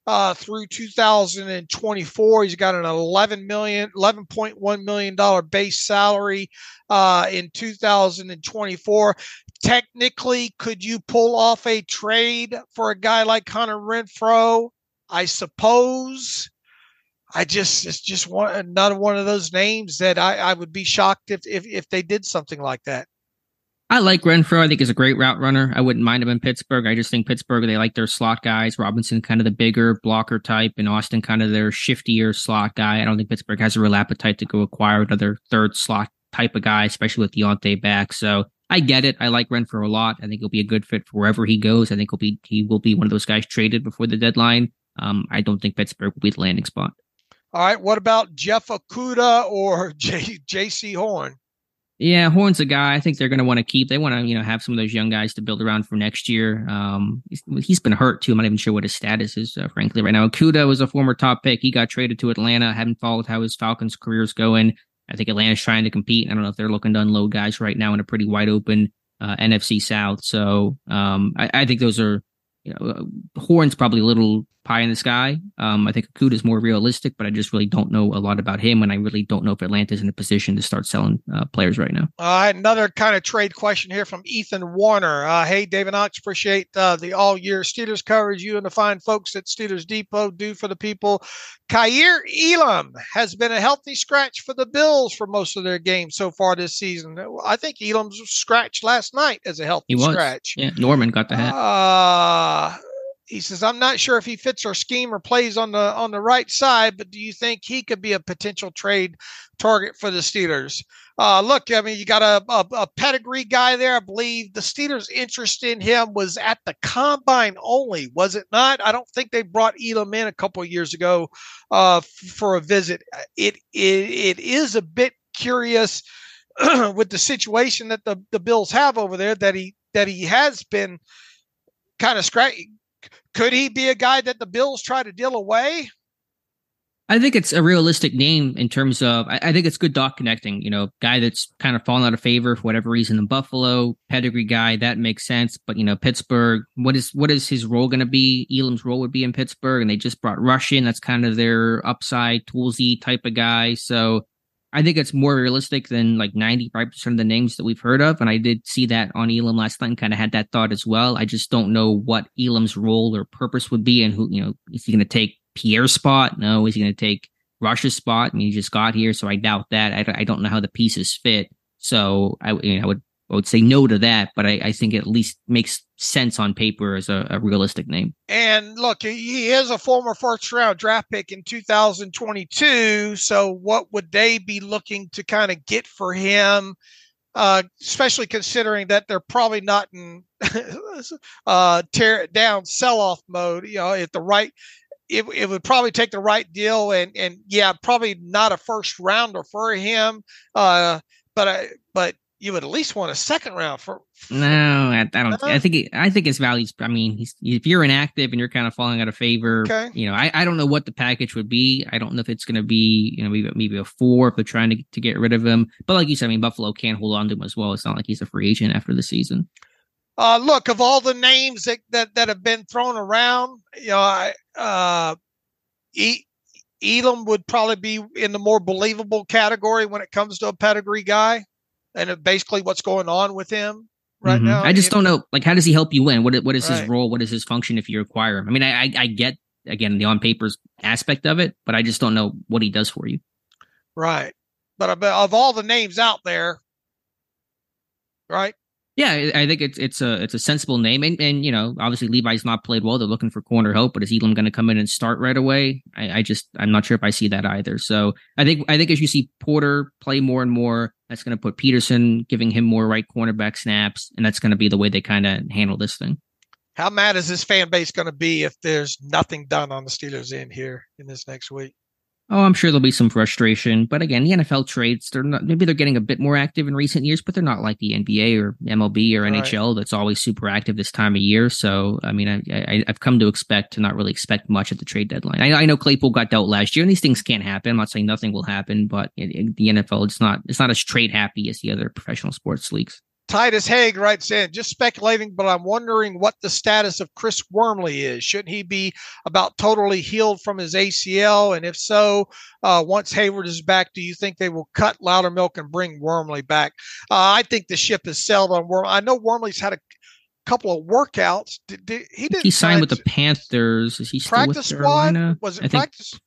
uh, through 2024. He's got an 11 million, 11.1 million dollar base salary uh, in 2024. Technically, could you pull off a trade for a guy like Hunter Renfrow? I suppose. I just it's just one another one of those names that I, I would be shocked if, if if they did something like that. I like Renfrow. I think he's a great route runner. I wouldn't mind him in Pittsburgh. I just think Pittsburgh, they like their slot guys. Robinson, kind of the bigger blocker type, and Austin, kind of their shiftier slot guy. I don't think Pittsburgh has a real appetite to go acquire another third slot type of guy, especially with Diontae back. So I get it. I like Renfrow a lot. I think he'll be a good fit for wherever he goes. I think he'll be he will be one of those guys traded before the deadline. Um, I don't think Pittsburgh will be the landing spot. All right. What about Jeff Okudah or J- Jaycee Horn? Yeah, Horn's a guy I think they're going to want to keep. They want to, you know, have some of those young guys to build around for next year. Um, he's, he's been hurt too. I'm not even sure what his status is, uh, frankly, right now. Okudah was a former top pick. He got traded to Atlanta. I haven't followed how his Falcons career is going. I think Atlanta's trying to compete. I don't know if they're looking to unload guys right now in a pretty wide open uh, NFC South. So um, I, I, think those are, you know, uh, Horn's probably a little pie in the sky. Um, I think Okudah is more realistic, but I just really don't know a lot about him, and I really don't know if Atlanta's in a position to start selling uh, players right now. Uh, another kind of trade question here from Ethan Warner. Uh, hey, David Knox, appreciate uh, the all year Steelers coverage you and the fine folks at Steelers Depot do for the people. Kaiir Elam has been a healthy scratch for the Bills for most of their games so far this season. I think Elam's scratched last night as a healthy He was. scratch. Yeah, Norman got the hat. Uh, he says, "I'm not sure if he fits our scheme or plays on the on the right side, but do you think he could be a potential trade target for the Steelers?" Uh, look, I mean, you got a, a, a pedigree guy there. I believe the Steelers' interest in him was at the combine only, was it not? I don't think they brought Elam in a couple of years ago uh, for a visit. It, it it is a bit curious with the situation that the, the Bills have over there that he that he has been kind of scratchy. Could he be a guy that the Bills try to deal away? I think it's a realistic name in terms of I, I think it's good doc connecting. You know, guy that's kind of fallen out of favor for whatever reason in Buffalo, pedigree guy that makes sense. But you know, Pittsburgh, what is what is his role going to be? Elam's role would be in Pittsburgh, and they just brought Rush in. That's kind of their upside toolsy type of guy. So I think it's more realistic than like ninety five percent of the names that we've heard of. And I did see that on Elam last night and kind of had that thought as well. I just don't know what Elam's role or purpose would be, and who you know is he going to take Pierre's spot? No. Is he going to take Rush's spot? I mean, he just got here, so I doubt that. I, I don't know how the pieces fit. So I, you know, I would I would say no to that, but I, I think it at least makes sense on paper as a, a realistic name. And look, he is a former first round draft pick in 2022. So, what would they be looking to kind of get for him? Uh, especially considering that they're probably not in uh, tear it down, sell off mode. You know, if the right, it, it would probably take the right deal, and and yeah, probably not a first rounder for him. Uh, but I, but you would at least want a second round for. No, I, I don't. I think it, I think his values. I mean, he's, if you're inactive and you're kind of falling out of favor, Okay. you know, I, I don't know what the package would be. I don't know if it's going to be, you know, maybe maybe a four if they're trying to to get rid of him. But like you said, I mean, Buffalo can't hold on to him as well. It's not like he's a free agent after the season. Uh, look, of all the names that, that, that have been thrown around, you know, I, uh, e- Elam would probably be in the more believable category when it comes to a pedigree guy, and basically what's going on with him right Mhm. now. I just don't know. Like, how does he help you win? What what is his role? What is his function if you acquire him? I mean, I I, I get again the on papers aspect of it, but I just don't know what he does for you. Right, but of all the names out there, right? Yeah, I think it's it's a it's a sensible name, and and you know, obviously Levi's not played well. They're looking for corner help, but is Elam going to come in and start right away? I, I just I'm not sure if I see that either. So I think I think as you see Porter play more and more, that's going to put Peterson giving him more right cornerback snaps, and that's going to be the way they kind of handle this thing. How mad is this fan base going to be if there's nothing done on the Steelers end here in this next week? Oh, I'm sure there'll be some frustration, but again, the NFL trades they're not maybe they're getting a bit more active in recent years, but they're not like the NBA or MLB or Right. NHL that's always super active this time of year. So, I mean, I, I I've come to expect to not really expect much at the trade deadline. I, I know Claypool got dealt last year, and these things can't happen. I'm not saying nothing will happen, but in, in the NFL, it's not it's not as trade happy as the other professional sports leagues. Titus Haig writes in, just speculating, but I'm wondering what the status of Chris Wormley is. Shouldn't he be about totally healed from his ACL? And if so, uh, once Heyward is back, do you think they will cut Loudermilk and bring Wormley back? Uh, I think the ship has sailed on Wormley. I know Wormley's had a couple of workouts. Did, did, he didn't He signed with the Panthers. Is he still with Carolina? squad. Was it I think practice?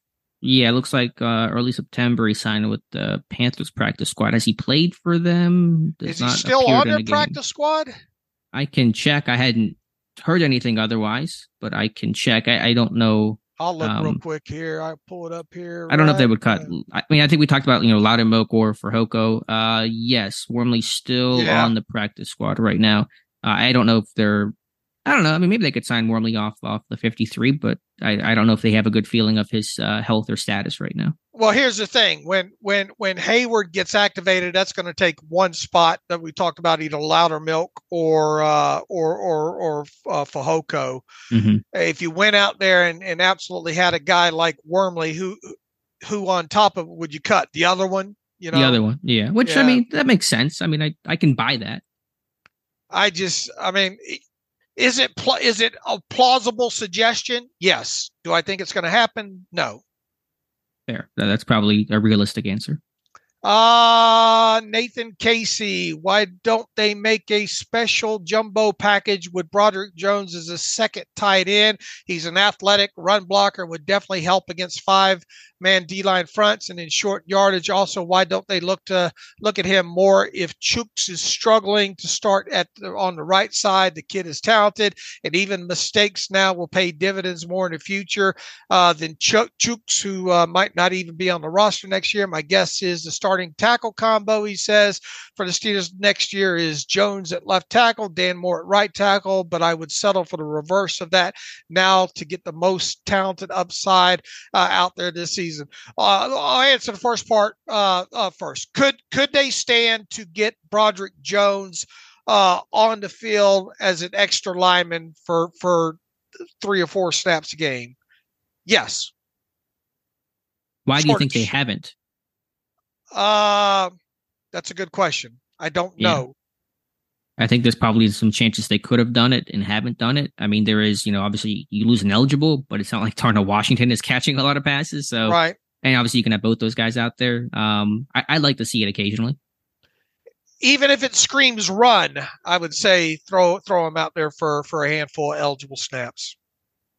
Yeah, it looks like uh, early September he signed with the Panthers practice squad. Has he played for them? Does Is he still on their the game. practice squad? I can check. I hadn't heard anything otherwise, but I can check. I, I don't know. I'll look real Um, quick here. I pull it up here. I don't know if they would cut. I mean, I think we talked about you know Loudermilk or Fehoko. Uh, yes, Wormley's still Yeah. on the practice squad right now. Uh, I don't know if they're. I don't know. I mean, maybe they could sign Wormley off off the fifty three, but I, I don't know if they have a good feeling of his uh, health or status right now. Well, here's the thing: when when when Heyward gets activated, that's going to take one spot that we talked about, either Loudermilk or uh, or or or uh, Fehoko. hmm If you went out there and, and absolutely had a guy like Wormley, who who on top of it would you cut the other one? You know, the other one, yeah. Which I mean, that makes sense. I mean, I I can buy that. I just, I mean, is it pl- is it a plausible suggestion? Yes. Do I think it's going to happen? No. Fair. That's probably a realistic answer. Uh, Nathan Casey, why don't they make a special jumbo package with Broderick Jones as a second tight end? He's an athletic run blocker, would definitely help against five man D line fronts and in short yardage. Also, why don't they look to look at him more if Chuks is struggling to start at the, on the right side? The kid is talented, and even mistakes now will pay dividends more in the future uh, than Ch- Chuks, who uh, might not even be on the roster next year. My guess is the starting tackle combo. He says for the Steelers next year is Jones at left tackle, Dan Moore at right tackle, but I would settle for the reverse of that now to get the most talented upside uh, out there this season. Uh, I'll answer the first part uh, uh, first. Could could they stand to get Broderick Jones uh, on the field as an extra lineman for for three or four snaps a game? Yes. Why do you think they haven't? Uh, that's a good question. I don't yeah. know. I think there's probably some chances they could have done it and haven't done it. I mean, there is, you know, obviously you lose an eligible, but it's not like Darnell Washington is catching a lot of passes. So, right. And obviously you can have both those guys out there. Um, I, I like to see it occasionally. Even if it screams run, I would say throw throw them out there for for a handful of eligible snaps.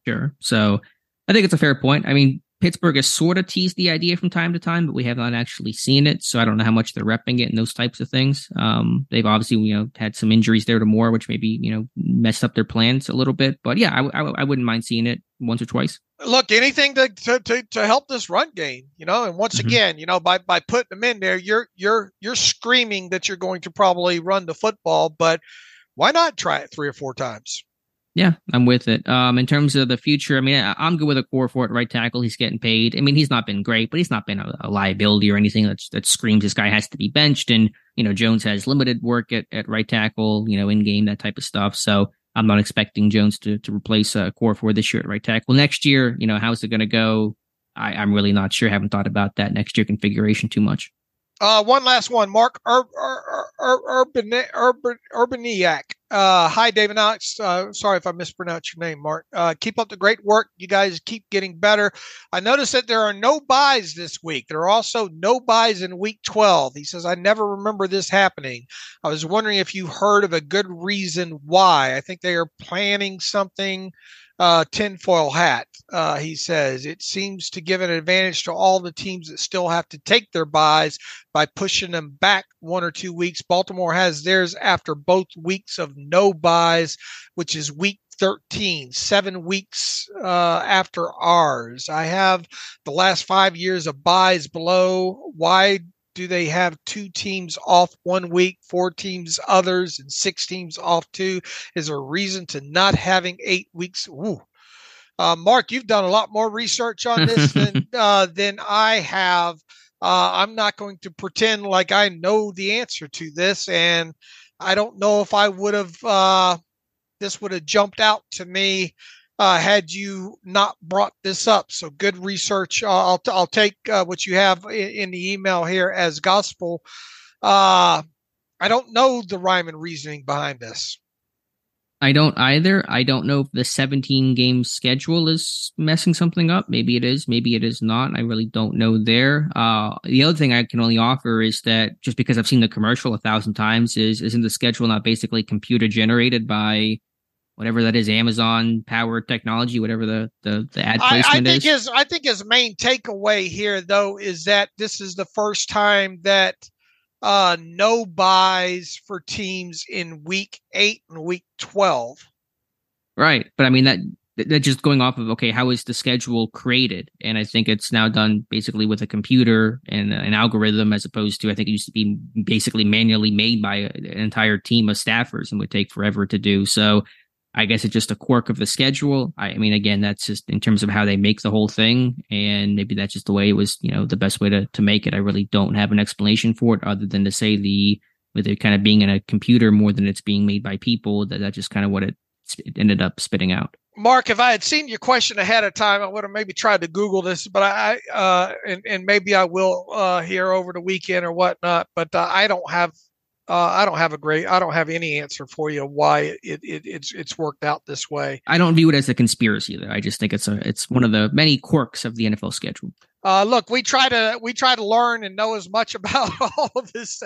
Sure. So I think it's a fair point. I mean, Pittsburgh has sort of teased the idea from time to time, but we have not actually seen it. So I don't know how much they're repping it and those types of things. Um, they've obviously, you know, had some injuries there to Moore, which maybe, you know, messed up their plans a little bit. But yeah, I, I, I wouldn't mind seeing it once or twice. Look, anything to, to, to, to help this run game, you know, and once mm-hmm. again, you know, by, by putting them in there, you're, you're, you're screaming that you're going to probably run the football, but why not try it three or four times? Yeah, I'm with it. Um, in terms of the future, I mean, I, am good with Okorafor at right tackle. He's getting paid. I mean, he's not been great, but he's not been a, a liability or anything that that screams this guy has to be benched. And you know, Jones has limited work at, at right tackle, you know, in game that type of stuff. So I'm not expecting Jones to to replace a uh, for this year at right tackle. Next year, you know, how's it going to go? I, I'm really not sure. haven't thought about that next year configuration too much. Uh, one last one, Mark Ur- Ur- Ur- Urban Urban. Uh, hi, David Alex. Uh, sorry if I mispronounced your name, Mark. Uh, keep up the great work. You guys keep getting better. I noticed that there are no byes this week. There are also no byes in week 12. He says, I never remember this happening. I was wondering if you heard of a good reason why. I think they are planning something uh, tinfoil hat. Uh, he says it seems to give an advantage to all the teams that still have to take their byes by pushing them back one or two weeks. Baltimore has theirs after both weeks of no byes, which is week 13, seven weeks uh, after ours. I have the last five years of byes below. Why do they have two teams off one week, four teams others, and six teams off two? Is there a reason to not having eight weeks? Ooh. Uh, Mark, you've done a lot more research on this than uh, than I have. Uh, I'm not going to pretend like I know the answer to this, and I don't know if I would have. Uh, this would have jumped out to me uh, had you not brought this up. So good research. Uh, I'll, I'll take uh, what you have in, in, the email here as gospel. Uh, I don't know the rhyme and reasoning behind this. I don't either. I don't know if the 17 game schedule is messing something up. Maybe it is. Maybe it is not. I really don't know there. Uh, the other thing I can only offer is that just because I've seen the commercial a thousand times, is isn't the schedule not basically computer generated by whatever that is, Amazon powered technology, whatever the the, the ad placement I, I think is. His, I think his main takeaway here, though, is that this is the first time that uh, no byes for teams in week eight and week twelve. Right, but I mean that that just going off of okay, how is the schedule created? And I think it's now done basically with a computer and an algorithm, as opposed to I think it used to be basically manually made by an entire team of staffers and would take forever to do. So I guess it's just a quirk of the schedule. I, mean, again, that's just in terms of how they make the whole thing, and maybe that's just the way it was, you know, the best way to to make it. I really don't have an explanation for it other than to say the with it kind of being in a computer more than it's being made by people. That that's just kind of what it, it ended up spitting out. Mark, if I had seen your question ahead of time, I would have maybe tried to Google this, but I, uh, and, and maybe I will uh, here over the weekend or whatnot. But uh, I don't have uh, I don't have a great, I don't have any answer for you why it, it it's it's worked out this way. I don't view it as a conspiracy. Though I just think it's a it's one of the many quirks of the NFL schedule. Uh, look, we try to we try to learn and know as much about all of this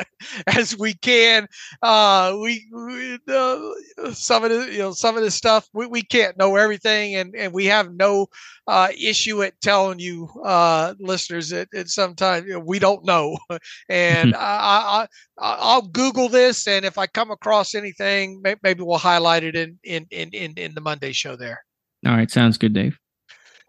as we can. Uh, we, we uh, some of the you know some of this stuff we, we can't know everything, and and we have no uh, issue at telling you uh, listeners that, that sometimes you know, we don't know, and I, I I'll Google this, and if I come across anything, maybe we'll highlight it in in in in, in the Monday show there. All right, sounds good, Dave.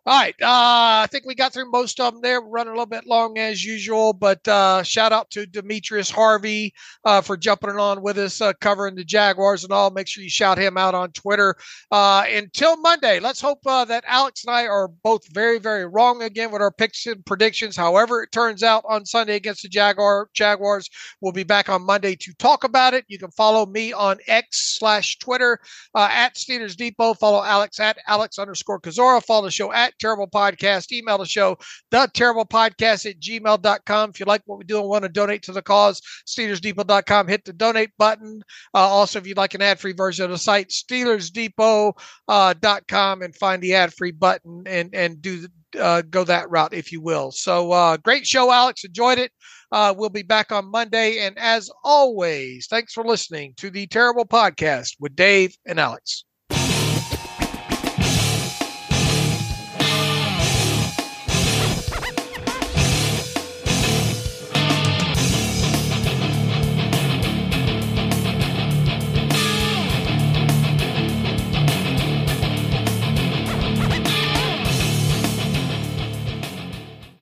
All right. Uh, I think we got through most of them there. We're running a little bit long as usual, but uh, shout out to Demetrius Harvey uh, for jumping on with us, uh, covering the Jaguars and all. Make sure you shout him out on Twitter. Uh, until Monday, let's hope uh, that Alex and I are both very, very wrong again with our picks and predictions. However, it turns out on Sunday against the Jaguar Jaguars, we'll be back on Monday to talk about it. You can follow me on X slash Twitter at Steelers Depot. Follow Alex at Alex underscore Kozora. Follow the show at Terrible Podcast. Email the show, the terrible podcast at gmail.com. If you like what we do and want to donate to the cause, SteelersDepot.com. Hit the donate button. Uh, also, if you'd like an ad free version of the site, SteelersDepot.com uh, and find the ad free button and, and do uh, go that route, if you will. So, uh, great show, Alex. Enjoyed it. Uh, we'll be back on Monday. And as always, thanks for listening to the Terrible Podcast with Dave and Alex.